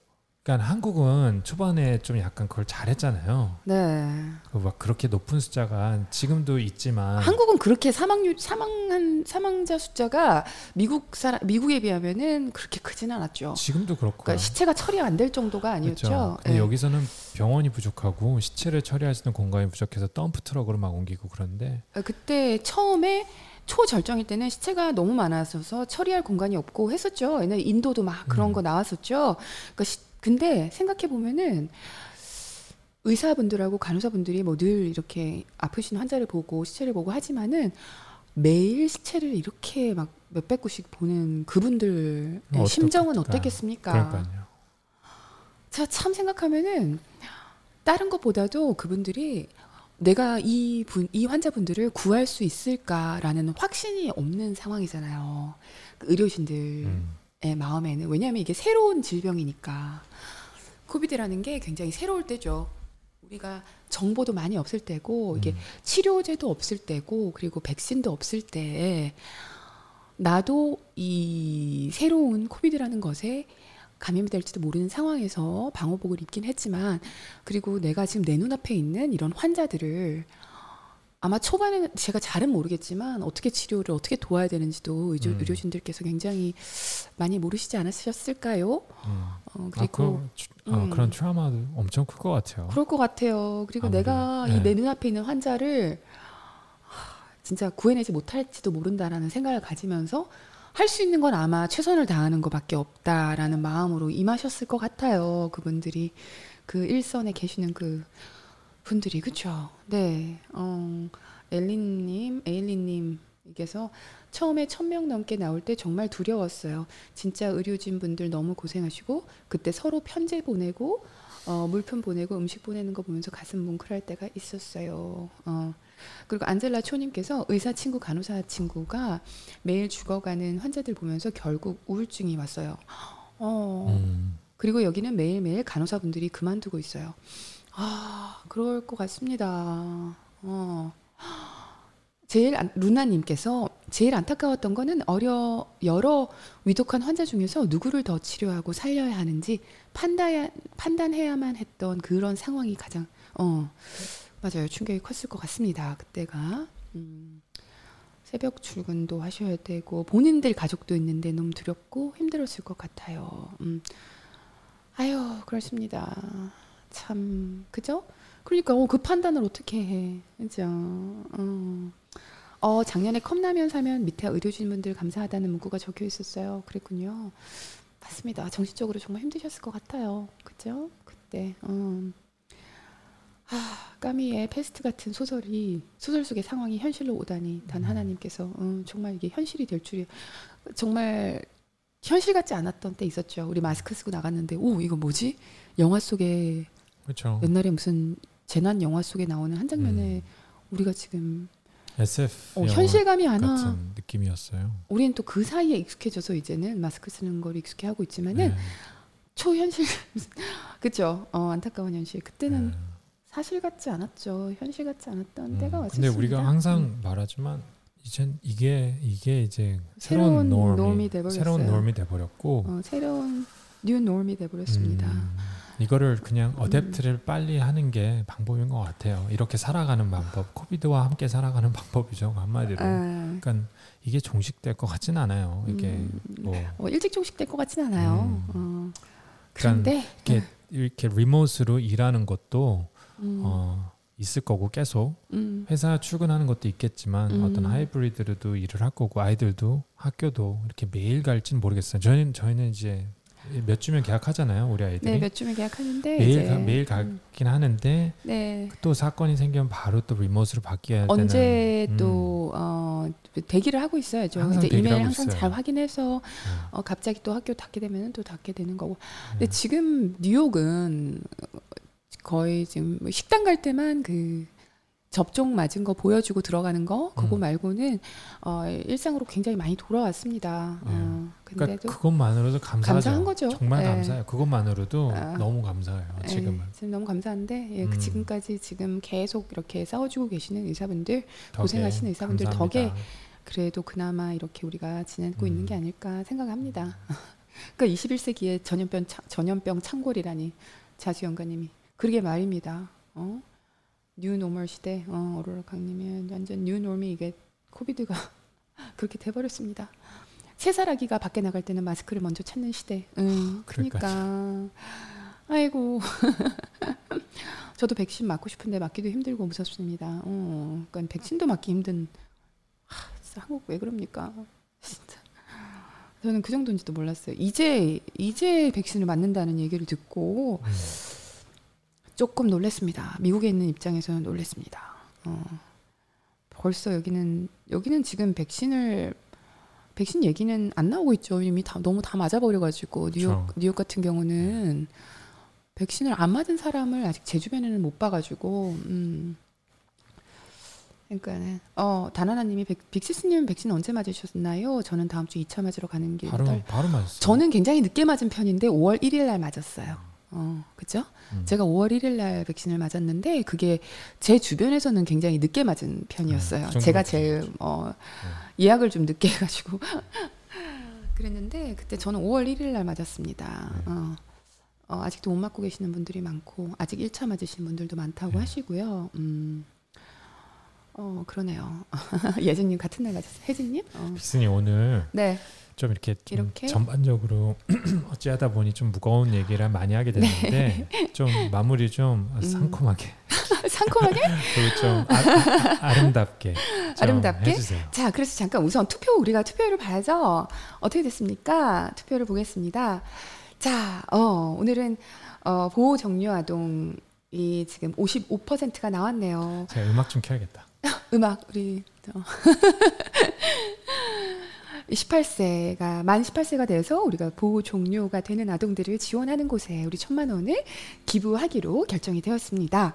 그러니까 한국은 초반에 좀 약간 그걸 잘했잖아요. 네. 그막 그렇게 높은 숫자가 지금도 있지만 한국은 그렇게 사망률 사망한 사망자 숫자가 미국 사람 미국에 비하면은 그렇게 크진 않았죠. 지금도 그렇고. 그러니까 시체가 처리 안 될 정도가 아니었죠. 그렇죠. 근데 예. 여기서는 병원이 부족하고 시체를 처리할 수 있는 공간이 부족해서 덤프 트럭으로 막 옮기고 그런데 어, 그때 처음에 초절정일 때는 시체가 너무 많아서 처리할 공간이 없고 했었죠. 옛날에 인도도 막 그런 음. 거 나왔었죠. 그러니까 시- 근데 생각해 보면은 의사분들하고 간호사분들이 뭐 늘 이렇게 아프신 환자를 보고 시체를 보고 하지만은 매일 시체를 이렇게 막 몇백 구씩 보는 그분들의 어떡- 심정은 어땠겠습니까? 그러니까요. 자, 참 생각하면은 다른 것보다도 그분들이 내가 이 분, 이 환자분들을 구할 수 있을까라는 확신이 없는 상황이잖아요. 그 의료진들의 음. 마음에는. 왜냐하면 이게 새로운 질병이니까. 코비드라는 게 굉장히 새로울 때죠. 우리가 정보도 많이 없을 때고, 이게 음. 치료제도 없을 때고, 그리고 백신도 없을 때, 나도 이 새로운 코비드라는 것에 감염이 될지도 모르는 상황에서 방호복을 입긴 했지만 그리고 내가 지금 내 눈앞에 있는 이런 환자들을 아마 초반에는 제가 잘은 모르겠지만 어떻게 치료를 어떻게 도와야 되는지도 의료, 음. 의료진들께서 굉장히 많이 모르시지 않으셨을까요? 음. 어, 아, 그리고 그, 주- 어, 음. 그런 트라우마도 엄청 클 것 같아요. 그럴 것 같아요. 그리고 아무리, 내가 네. 이내 눈앞에 있는 환자를 하, 진짜 구해내지 못할지도 모른다라는 생각을 가지면서 할 수 있는 건 아마 최선을 다하는 것밖에 없다라는 마음으로 임하셨을 것 같아요. 그분들이 그 일선에 계시는 그 분들이 그렇죠. 네, 어, 엘린님, 에일리님께서 처음에 천 명 넘게 나올 때 정말 두려웠어요. 진짜 의료진 분들 너무 고생하시고 그때 서로 편지 보내고 어, 물품 보내고 음식 보내는 거 보면서 가슴 뭉클할 때가 있었어요. 어. 그리고 안젤라 초님께서 의사 친구 간호사 친구가 매일 죽어가는 환자들 보면서 결국 우울증이 왔어요. 어. 음. 그리고 여기는 매일매일 간호사분들이 그만두고 있어요. 아, 그럴 것 같습니다. 어. 제일 안- 루나님께서 제일 안타까웠던 거는 어려 여러 위독한 환자 중에서 누구를 더 치료하고 살려야 하는지 판단 판단해야만 했던 그런 상황이 가장 어 맞아요 충격이 컸을 것 같습니다 그때가 음, 새벽 출근도 하셔야 되고 본인들 가족도 있는데 너무 두렵고 힘들었을 것 같아요. 음. 아유 그렇습니다. 참 그죠? 그러니까 어, 그 판단을 어떻게 해, 그죠? 어. 어 작년에 컵라면 사면 밑에 의료진분들 감사하다는 문구가 적혀 있었어요. 그랬군요. 맞습니다. 정신적으로 정말 힘드셨을 것 같아요. 그죠? 그때. 음. 아, 까미의 패스트 같은 소설이 소설 속의 상황이 현실로 오다니 단 하나님께서 음, 정말 이게 현실이 될 줄이 정말 현실 같지 않았던 때 있었죠. 우리 마스크 쓰고 나갔는데 오 이거 뭐지? 영화 속에 그렇죠. 옛날에 무슨 재난 영화 속에 나오는 한 장면에 음. 우리가 지금 SF 어, 현실감이 안 와. 같은 느낌이었어요. 우리는 또 그 사이에 익숙해져서 이제는 마스크 쓰는 걸 익숙해 하고 있지만은 네. 초현실 그죠? 어, 안타까운 현실. 그때는 네. 사실 같지 않았죠. 현실 같지 않았던 음, 때가 왔습니다. 근데 우리가 항상 음. 말하지만 이젠 이게 이게 이제 새로운 새로운 norm이, norm이. 새로운 norm이 돼버렸고 어, 새로운 new norm이 돼버렸습니다. 음, 이거를 그냥 음. adapt를 빨리 하는 게 방법인 것 같아요. 이렇게 살아가는 방법, COVID와 함께 살아가는 방법이죠 한마디로. 아, 그러니까 이게 종식될 것 같진 않아요. 이게 음, 뭐 어, 일찍 종식될 것 같진 않아요. 음. 어, 그러니까 그런데 이렇게 이렇게 remote로 일하는 것도 음, 어, 있을 거고 계속 음, 회사 출근하는 것도 있겠지만 음. 어떤 하이브리드로도 일을 할 거고 아이들도 학교도 이렇게 매일 갈지는 모르겠어요. 저희는 저희는 이제 몇 주면 계약하잖아요, 우리 아이들이. 네, 몇 주면 계약하는데 매일 가, 매일 음, 가긴 하는데 네. 또 사건이 생기면 바로 또 리모트로 바뀌어야 되는. 언제 음. 또 어, 대기를 하고 있어야죠. 항상 이제 이메일 항상 있어요. 잘 확인해서 네. 어, 갑자기 또 학교 닫게 되면 또 닫게 되는 거고. 근데 네. 지금 뉴욕은 거의 지금 식당 갈 때만 그 접종 맞은 거 보여주고 들어가는 거 그거 음. 말고는 어, 일상으로 굉장히 많이 돌아왔습니다. 어, 그러니까 근데도 그것만으로도 감사하죠. 감사한 거죠. 정말 예. 감사해요. 그것만으로도 아. 너무 감사해요. 예, 지금은 지금 너무 감사한데 예, 그 음. 지금까지 지금 계속 이렇게 싸워주고 계시는 의사분들 고생하시는 의사분들 감사합니다. 덕에 그래도 그나마 이렇게 우리가 지내고 음. 있는 게 아닐까 생각합니다. 그러니까 21세기에 전염병 차- 전염병 창궐이라니 자수연가님이 그러게 말입니다. 어? new normal 시대 어, 어로라 강님이 완전 뉴노멀이 이게 코비드가 그렇게 돼버렸습니다. 아기가 밖에 나갈 때는 마스크를 먼저 찾는 시대. 음, 그러니까 아이고 저도 백신 맞고 싶은데 맞기도 힘들고 무섭습니다. 어, 그러니까 백신도 맞기 힘든. 하, 진짜 한국 왜 그럽니까? 진짜. 저는 그 정도인지도 몰랐어요. 이제 이제 백신을 맞는다는 얘기를 듣고 음. 조금 놀랐습니다. 미국에 있는 입장에서는 놀랐습니다. 어, 벌써 여기는 여기는 지금 백신을 백신 얘기는 안 나오고 있죠. 이미 다 너무 다 맞아버려가지고 뉴욕 그렇죠. 뉴욕 같은 경우는 백신을 안 맞은 사람을 아직 제 주변에는 못 봐가지고 음. 그러니까는 어 다나나님이 백- 빅시스님 백신 언제 맞으셨나요? 저는 다음 주 2차 맞으러 가는 길. 바로 바로 맞았어요. 저는 굉장히 늦게 맞은 편인데 5월 1일 날 맞았어요. 어, 그죠? 음. 제가 5월 1일 날 백신을 맞았는데 그게 제 주변에서는 굉장히 늦게 맞은 편이었어요. 네, 그 제가 제일. 어, 예약을 좀 늦게 해가지고 그랬는데 그때 저는 5월 1일 날 맞았습니다. 네. 어, 어, 아직도 못 맞고 계시는 분들이 많고 아직 1차 맞으신 분들도 많다고 네. 하시고요. 음, 어 그러네요. 예진님 같은 날 맞았어요. 혜진님? 어. 빅슨이 오늘 네. 좀 이렇게 좀 이렇게? 전반적으로 어찌하다 보니 좀 무거운 얘기를 많이 하게 됐는데 좀 마무리 좀 네. 음. 상콤하게 상콤하게 그리고 좀 아, 름답게 아름답게? 해주세요. 자, 그래서 잠깐 우선 투표 우리가 투표를 봐야죠. 어떻게 됐습니까? 투표를 보겠습니다. 자, 어, 오늘은 어, 보호 정류 아동이 지금 55%가 나왔네요. 제가 음악 좀 켜야겠다. 음악 우리 어. 18세가 만 18세가 돼서 우리가 보호 종료가 되는 아동들을 지원하는 곳에 우리 천만 원을 기부하기로 결정이 되었습니다.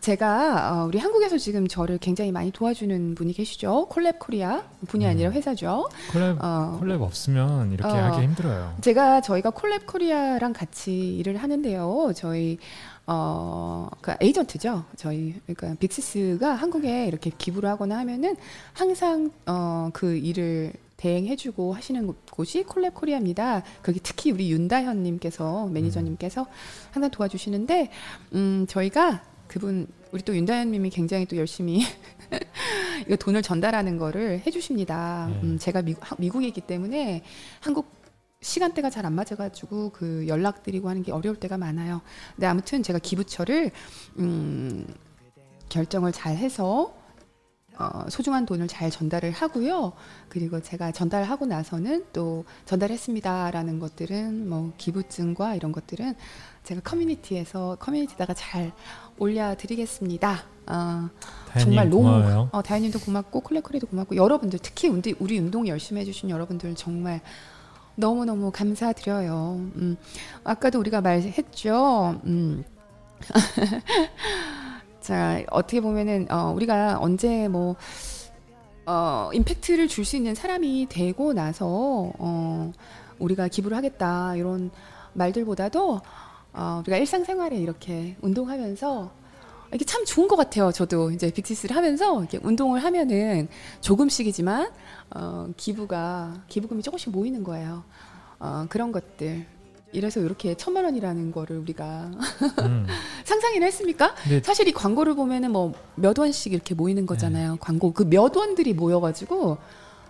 제가 어, 우리 한국에서 지금 저를 굉장히 많이 도와주는 분이 계시죠. 콜랩 코리아 분이 음. 아니라 회사죠. 콜랩 어, 콜랩 없으면 이렇게 어. 하기 힘들어요. 제가 저희가 콜랩 코리아랑 같이 일을 하는데요. 저희 어, 그 에이전트죠. 저희 그러니까 빅시스가 한국에 이렇게 기부를 하거나 하면은 항상 어, 그 일을 대행해주고 하시는 곳- 곳이 콜랩 코리아입니다. 거기 특히 우리 윤다현님께서 매니저님께서 항상 도와주시는데 음, 저희가 그분 우리 또 윤다현님이 굉장히 또 열심히 이거 돈을 전달하는 거를 해주십니다. 네. 음, 제가 미, 하- 미국에 있기 때문에 한국 시간대가 잘 안 맞아가지고 그 연락드리고 하는 게 어려울 때가 많아요. 근데 아무튼 제가 기부처를 음, 결정을 잘 해서 어, 소중한 돈을 잘 전달을 하고요. 그리고 제가 전달하고 나서는 또 전달했습니다라는 것들은 뭐 기부증과 이런 것들은 제가 커뮤니티에서 커뮤니티다가 잘 올려드리겠습니다. 어, 정말 너무 고마워요. 어, 다현님도 고맙고 콜레코리도 고맙고 여러분들 특히 우리, 우리 운동 열심히 해주신 여러분들 정말 너무 너무 감사드려요. 음, 아까도 우리가 말했죠. 음. 자 어떻게 보면은 어, 우리가 언제 뭐 어, 임팩트를 줄 수 있는 사람이 되고 나서 어, 우리가 기부를 하겠다 이런 말들보다도 어, 우리가 일상생활에 이렇게 운동하면서 이게 참 좋은 것 같아요. 저도 이제 빅시스를 하면서 이렇게 운동을 하면은 조금씩이지만 어, 기부가 기부금이 조금씩 모이는 거예요. 어, 그런 것들. 이래서 이렇게 천만 원이라는 거를 우리가 음. 상상이나 했습니까? 근데 사실 이 광고를 보면은 뭐 몇 원씩 이렇게 모이는 거잖아요. 광고 그 몇 원들이 모여가지고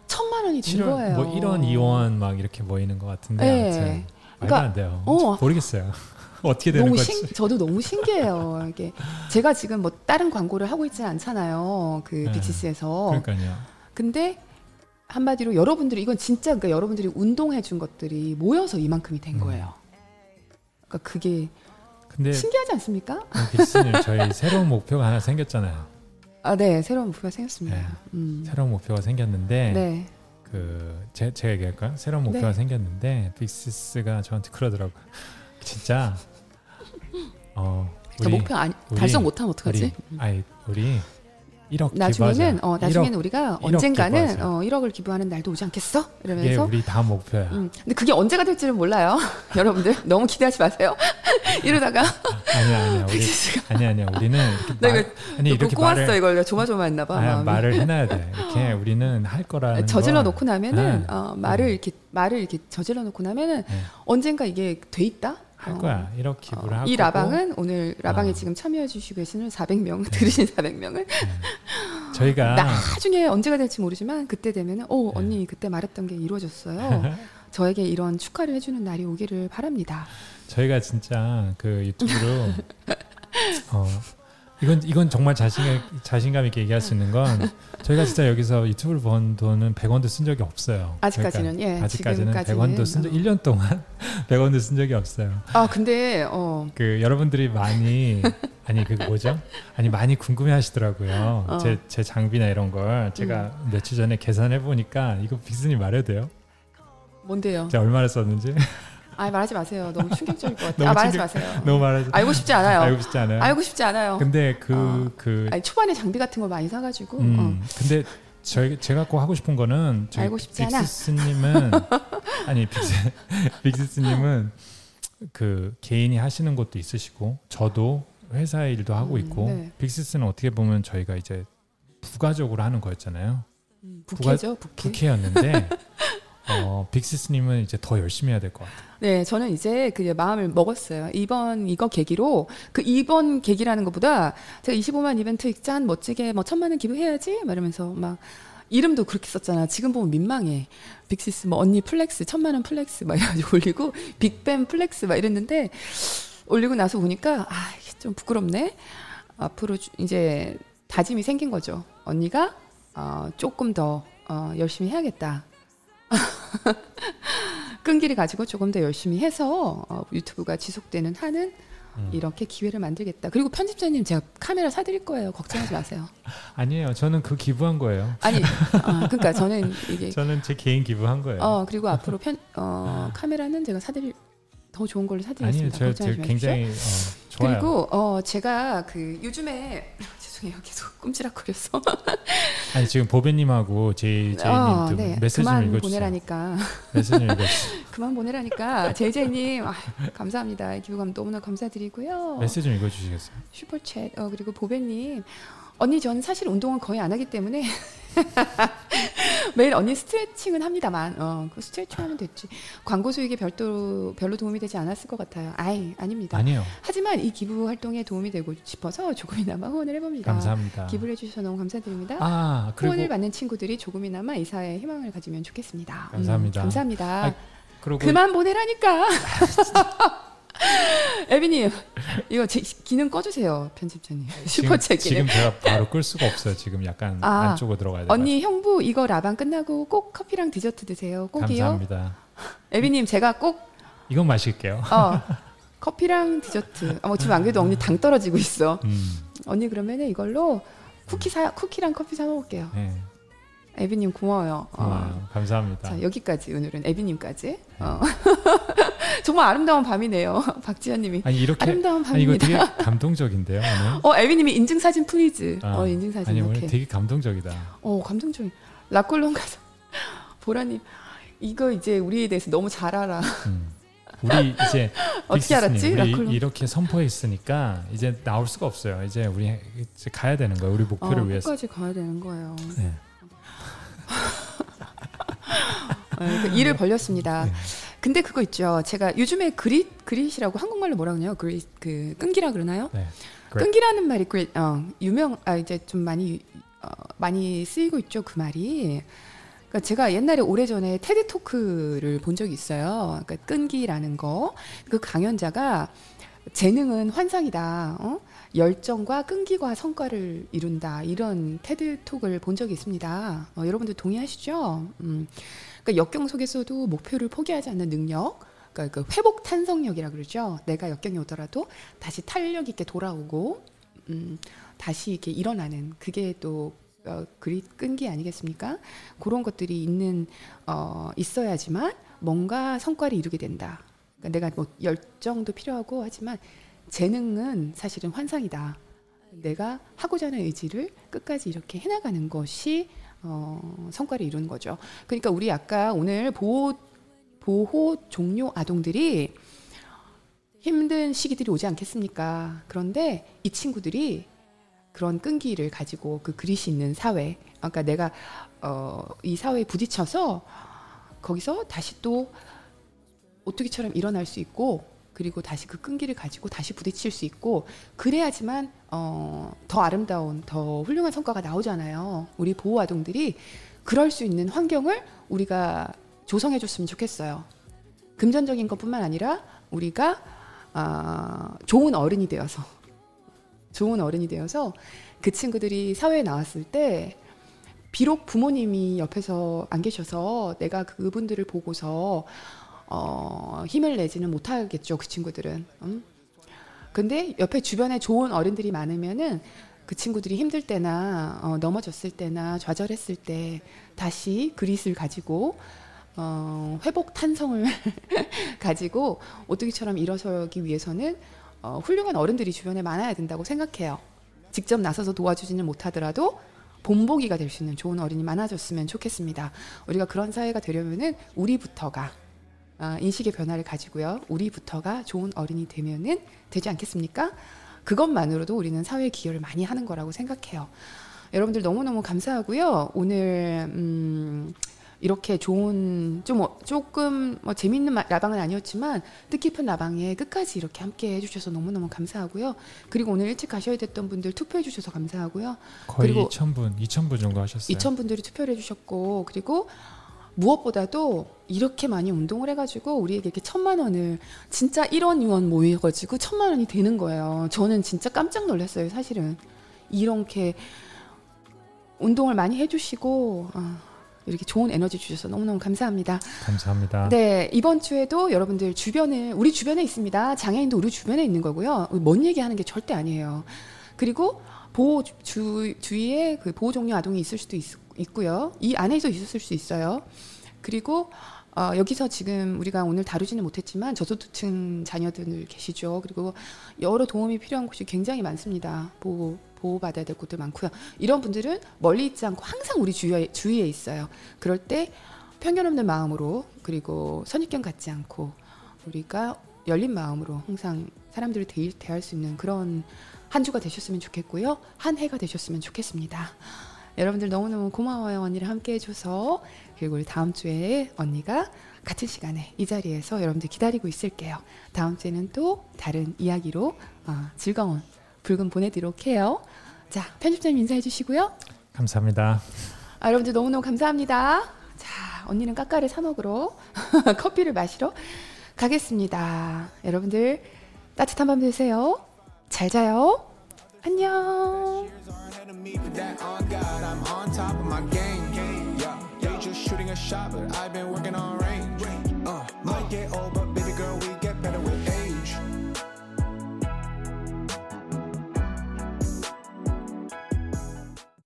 천만 원이 된 7원 거예요. 뭐 1원, 2원 막 이렇게 모이는 것 같은데 네. 그러니까, 안 돼요. 어. 모르겠어요. 어떻게 되는 너무 거지? 신, 저도 너무 신기해요. 이게 제가 지금 뭐 다른 광고를 하고 있지 않잖아요. 그 네. 빅시스에서. 그러니까요. 근데 한마디로 여러분들이 이건 진짜 그러니까 여러분들이 운동해 준 것들이 모여서 이만큼이 된 음. 거예요. 그러니까 그게 근데 신기하지 않습니까? 빅스님 저희 새로운 목표가 하나 생겼잖아요. 아, 네, 새로운 목표가 생겼습니다. 네. 음. 새로운 목표가 생겼는데 네. 그 제, 제가 얘기할까요? 새로운 목표가 네. 생겼는데 빅시스가 저한테 그러더라고요. 진짜 어저 목표 아니, 우리- 달성 못하면 어떡하지? 우리 아이 우리 1억 나중에는 기부하자. 어 나중에는 1억, 우리가 1억 언젠가는 기부하자. 어 1억을 기부하는 날도 오지 않겠어? 이러면서 우리 다음 목표야. 음, 근데 그게 언제가 될지는 몰라요. 여러분들 너무 기대하지 마세요. 이러다가 아니야 아니야 우리 아니야 아니야 우리는 이렇게 나 말, 아니 또 이렇게 꼬았어 말을 이걸 조마조마했나 봐. 아니. 말을 해놔야 돼. 이렇게 우리는 할 거라는 저질러 걸. 놓고 나면은 네. 어, 말을 음. 이렇게 말을 이렇게 저질러 놓고 나면은 네. 언젠가 이게 돼 있다. 할 어, 거야. 1억 기부를 어, 할 이. 라방은 오늘 라방에 어. 지금 참여해 주시고 계시는 400명 들으신 400명은 저희가 나중에 언제가 될지 모르지만 그때 되면은 오 네. 언니 그때 말했던 게 이루어졌어요. 저에게 이런 축하를 해주는 날이 오기를 바랍니다. 저희가 진짜 그 유튜브로 어 이건 이건 정말 자신 자신감 있게 얘기할 수 있는 건 저희가 진짜 여기서 유튜브를 번 돈은 100원도 쓴 적이 없어요. 아직까지는, 예, 아직까지는 지금까지는, 100원도 쓴 적, 어. 1년 동안 100원도 쓴 적이 없어요. 아 근데 어 그 여러분들이 많이 아니 그 뭐죠? 아니 많이 궁금해하시더라고요. 어. 음. 제제 장비나 이런 걸 제가 며칠 전에 계산해 보니까 이거 빅스님 말해도 돼요? 뭔데요? 제가 얼마를 썼는지 아 말하지 마세요. 너무 충격적일 것 같아요. 아 말하지 충격- 마세요. 너무 말해도 알고 싶지 않아요. 알고 싶지 않아요. 알고 싶지 않아요. 근데 그 어. 그 아니, 초반에 장비 같은 걸 많이 사가지고 음, 어. 근데 저희 제가 꼭 하고 싶은 거는 저희 알고 싶지 않아. 빅스님은 아니 빅스 빅스님은 그 개인이 하시는 것도 있으시고 저도 회사 일도 하고 음, 있고 네. 빅스는 어떻게 보면 저희가 이제 부가적으로 하는 거였잖아요. 음, 부캐죠 부캐. 부캐였는데 어, 빅스님은 이제 더 열심히 해야 될 것 같아요. 네, 저는 이제 그 마음을 먹었어요. 이번 이거 계기로 그 이번 계기라는 것보다 제가 25만 이벤트 짠 멋지게 뭐 천만 원 기부해야지 막 이러면서 막 이름도 그렇게 썼잖아. 지금 보면 민망해. 빅시스 뭐 언니 flex 천만 원 flex 막 이래가지고 올리고 빅팸 flex 막 이랬는데 올리고 나서 보니까 아 좀 부끄럽네. 앞으로 주- 이제 다짐이 생긴 거죠. 언니가 어, 조금 더 어, 열심히 해야겠다. 끈기를 가지고 조금 더 열심히 해서 어, 유튜브가 지속되는 한은 음. 이렇게 기회를 만들겠다. 그리고 편집자님 제가 카메라 사드릴 거예요. 걱정하지 마세요. 아니에요. 저는 그 기부한 거예요. 아니, 아, 그러니까 저는 이게 저는 제 개인 기부한 거예요. 어 그리고 앞으로 편 어, 카메라는 제가 사드릴 더 좋은 걸로. 사드리겠습니다. 저, 저 마십시오. 굉장히 어, 좋아요. 그리고 어 제가 그 요즘에 죄송해요 계속 꼼지락거려서 아니 지금 보배님하고 제이제이님 어, 좀 네. 메시지 좀 읽어주세요. 보내라니까 메시지 읽어주세요. 그만 보내라니까 제이제이님 아, 감사합니다 기부감 너무나 감사드리고요 메시지 좀 읽어주시겠어요? 슈퍼챗 어 그리고 보배님 언니 저는 사실 운동은 거의 안 하기 때문에 매일 언니 스트레칭은 합니다만 어, 그 스트레칭 하면 됐지 광고 수익에 별도 별로 도움이 되지 않았을 것 같아요 아이 아닙니다 아니요. 하지만 이 기부 활동에 도움이 되고 싶어서 조금이나마 후원을 해봅니다 감사합니다. 기부를 해주셔서 너무 감사드립니다 아 후원을 받는 친구들이 조금이나마 이 사회에 희망을 가지면 좋겠습니다. 음, 감사합니다. 감사합니다. 아, 그만 보내라니까. 에비님, 이거 제, 기능 꺼주세요, 편집자님. 지금, 슈퍼챗 지금 기능. 제가 바로 끌 수가 없어요. 지금 약간 아, 안쪽으로 들어가야 돼요. 언니 형부 이거 라방 끝나고 꼭 커피랑 디저트 드세요. 꼭이요. 감사합니다. 에비님 제가 꼭 이건 마실게요. 어, 커피랑 디저트. 어, 지금 안 그래도 언니 당 떨어지고 있어. 음, 언니 그러면은 이걸로 쿠키 사 쿠키랑 커피 사 먹을게요. 네, 에비님 고마워요. 어. 감사합니다. 자 여기까지 오늘은 에비님까지 어. 정말 아름다운 밤이네요 박지현님이 아니 이렇게 아름다운 아니 이거 밤입니다 되게 감동적인데요. 오늘. 어 에비님이 인증 사진 please 아, 어 인증 사진 아니 이렇게 오늘 되게 감동적이다. 어 감동적인 라콜론 가서 보라님 이거 이제 우리에 대해서 너무 잘 알아 음. 우리 이제 어떻게 알았지? 우리. 이렇게 선포했으니까 이제 나올 수가 없어요. 이제 우리 이제 가야 되는 거예요. 우리 목표를 어, 위해서. 끝까지 가야 되는 거예요. 네. 네, 그 일을 벌렸습니다. 네. 근데 그거 있죠. 제가 요즘에 그릿 그릿이라고 한국말로 뭐라 그러나요? 그릿 그 끈기라 그러나요? 네. 끈기라는 말이 그 어, 유명 아 이제 좀 많이 어, 많이 쓰이고 있죠. 그 말이. 그러니까 제가 옛날에 오래전에 테드 토크를 본 적이 있어요. 그러니까 끈기라는 거. 그 강연자가 재능은 환상이다. 어? 열정과 끈기가 성과를 이룬다. 이런 테드 톡을 본 적이 있습니다. 어, 여러분들 동의하시죠? 음. 그러니까 역경 속에서도 목표를 포기하지 않는 능력. 그러니까 그 회복 탄성력이라 그러죠. 내가 역경이 오더라도 다시 탄력 있게 돌아오고 음, 다시 이렇게 일어나는 그게 또 어, 그리 끈기 아니겠습니까? 그런 것들이 있는 어, 있어야지만 뭔가 성과를 이루게 된다. 그러니까 내가 뭐 열정도 필요하고 하지만 재능은 사실은 환상이다. 내가 하고자 하는 의지를 끝까지 이렇게 해나가는 것이 어, 성과를 이루는 거죠. 그러니까 우리 아까 오늘 보호 보호 종료 아동들이 힘든 시기들이 오지 않겠습니까? 그런데 이 친구들이 그런 끈기를 가지고 그 그릇이 있는 사회, 그러니까 내가 어, 이 사회에 부딪혀서 거기서 다시 또 오뚜기처럼 일어날 수 있고 그리고 다시 그 끈기를 가지고 다시 부딪힐 수 있고 그래야지만 어, 더 아름다운 더 훌륭한 성과가 나오잖아요. 우리 보호 아동들이 그럴 수 있는 환경을 우리가 조성해 줬으면 좋겠어요. 금전적인 것뿐만 아니라 우리가 아, 좋은 어른이 되어서 좋은 어른이 되어서 그 친구들이 사회에 나왔을 때 비록 부모님이 옆에서 안 계셔서 내가 그분들을 보고서 어, 힘을 내지는 못하겠죠 그 친구들은. 음? 근데 옆에 주변에 좋은 어른들이 많으면은 그 친구들이 힘들 때나 어, 넘어졌을 때나 좌절했을 때 다시 그릿을 가지고 어, 회복 탄성을 가지고 오뚜기처럼 일어서기 위해서는 어, 훌륭한 어른들이 주변에 많아야 된다고 생각해요. 직접 나서서 도와주지는 못하더라도 본보기가 될 수 있는 좋은 어른이 많아졌으면 좋겠습니다. 우리가 그런 사회가 되려면은 우리부터가 아, 인식의 변화를 가지고요. 우리부터가 좋은 어른이 되면은 되지 않겠습니까? 그것만으로도 우리는 사회에 기여를 많이 하는 거라고 생각해요. 여러분들 너무너무 감사하고요. 오늘 음, 이렇게 좋은 좀 어- 조금 뭐 재밌는 마- 라방은 아니었지만 뜻깊은 라방에 끝까지 이렇게 함께 해주셔서 너무너무 감사하고요. 그리고 오늘 일찍 가셔야 됐던 분들 투표해주셔서 감사하고요. 거의 그리고 2,000분, 2,000분 정도 하셨어요. 2천 분들이 투표를 해주셨고 그리고 무엇보다도 이렇게 많이 운동을 해가지고 우리에게 이렇게 천만 원을 진짜 1원 2원 모여가지고 천만 원이 되는 거예요. 저는 진짜 깜짝 놀랐어요. 사실은 이렇게 운동을 많이 해주시고 아, 이렇게 좋은 에너지 주셔서 너무너무 감사합니다. 감사합니다. 네, 이번 주에도 여러분들 주변에 우리 주변에 있습니다. 장애인도 우리 주변에 있는 거고요. 뭔 얘기 하는 게 절대 아니에요. 그리고 보호 주- 주 주위에 그 보호 종료 아동이 있을 수도 있, 있고요. 이 안에도 있었을 수 있어요. 그리고 어, 여기서 지금 우리가 오늘 다루지는 못했지만 저소득층 자녀들 계시죠. 그리고 여러 도움이 필요한 곳이 굉장히 많습니다. 보호 보호받아야 될 곳도 많고요. 이런 분들은 멀리 있지 않고 항상 우리 주위에, 주위에 있어요. 그럴 때 편견 없는 마음으로 그리고 선입견 갖지 않고 우리가 열린 마음으로 항상 사람들을 대, 대할 수 있는 그런 한 주가 되셨으면 좋겠고요. 한 해가 되셨으면 좋겠습니다. 여러분들 너무너무 고마워요. 언니를 함께 해줘서. 그리고 우리 다음 주에 언니가 같은 시간에 이 자리에서 여러분들 기다리고 있을게요. 다음 주에는 또 다른 이야기로 어, 즐거운 불금 보내드리도록 해요. 자, 편집자님 인사해 주시고요. 감사합니다. 아, 여러분들 너무너무 감사합니다. 자, 언니는 까까를 사 먹으러 커피를 마시러 가겠습니다. 여러분들 따뜻한 밤 되세요. 잘 자요. 안녕. Me, but that on God, I'm on top of my game. game. Yeah, they just shooting a shot, but I've been working on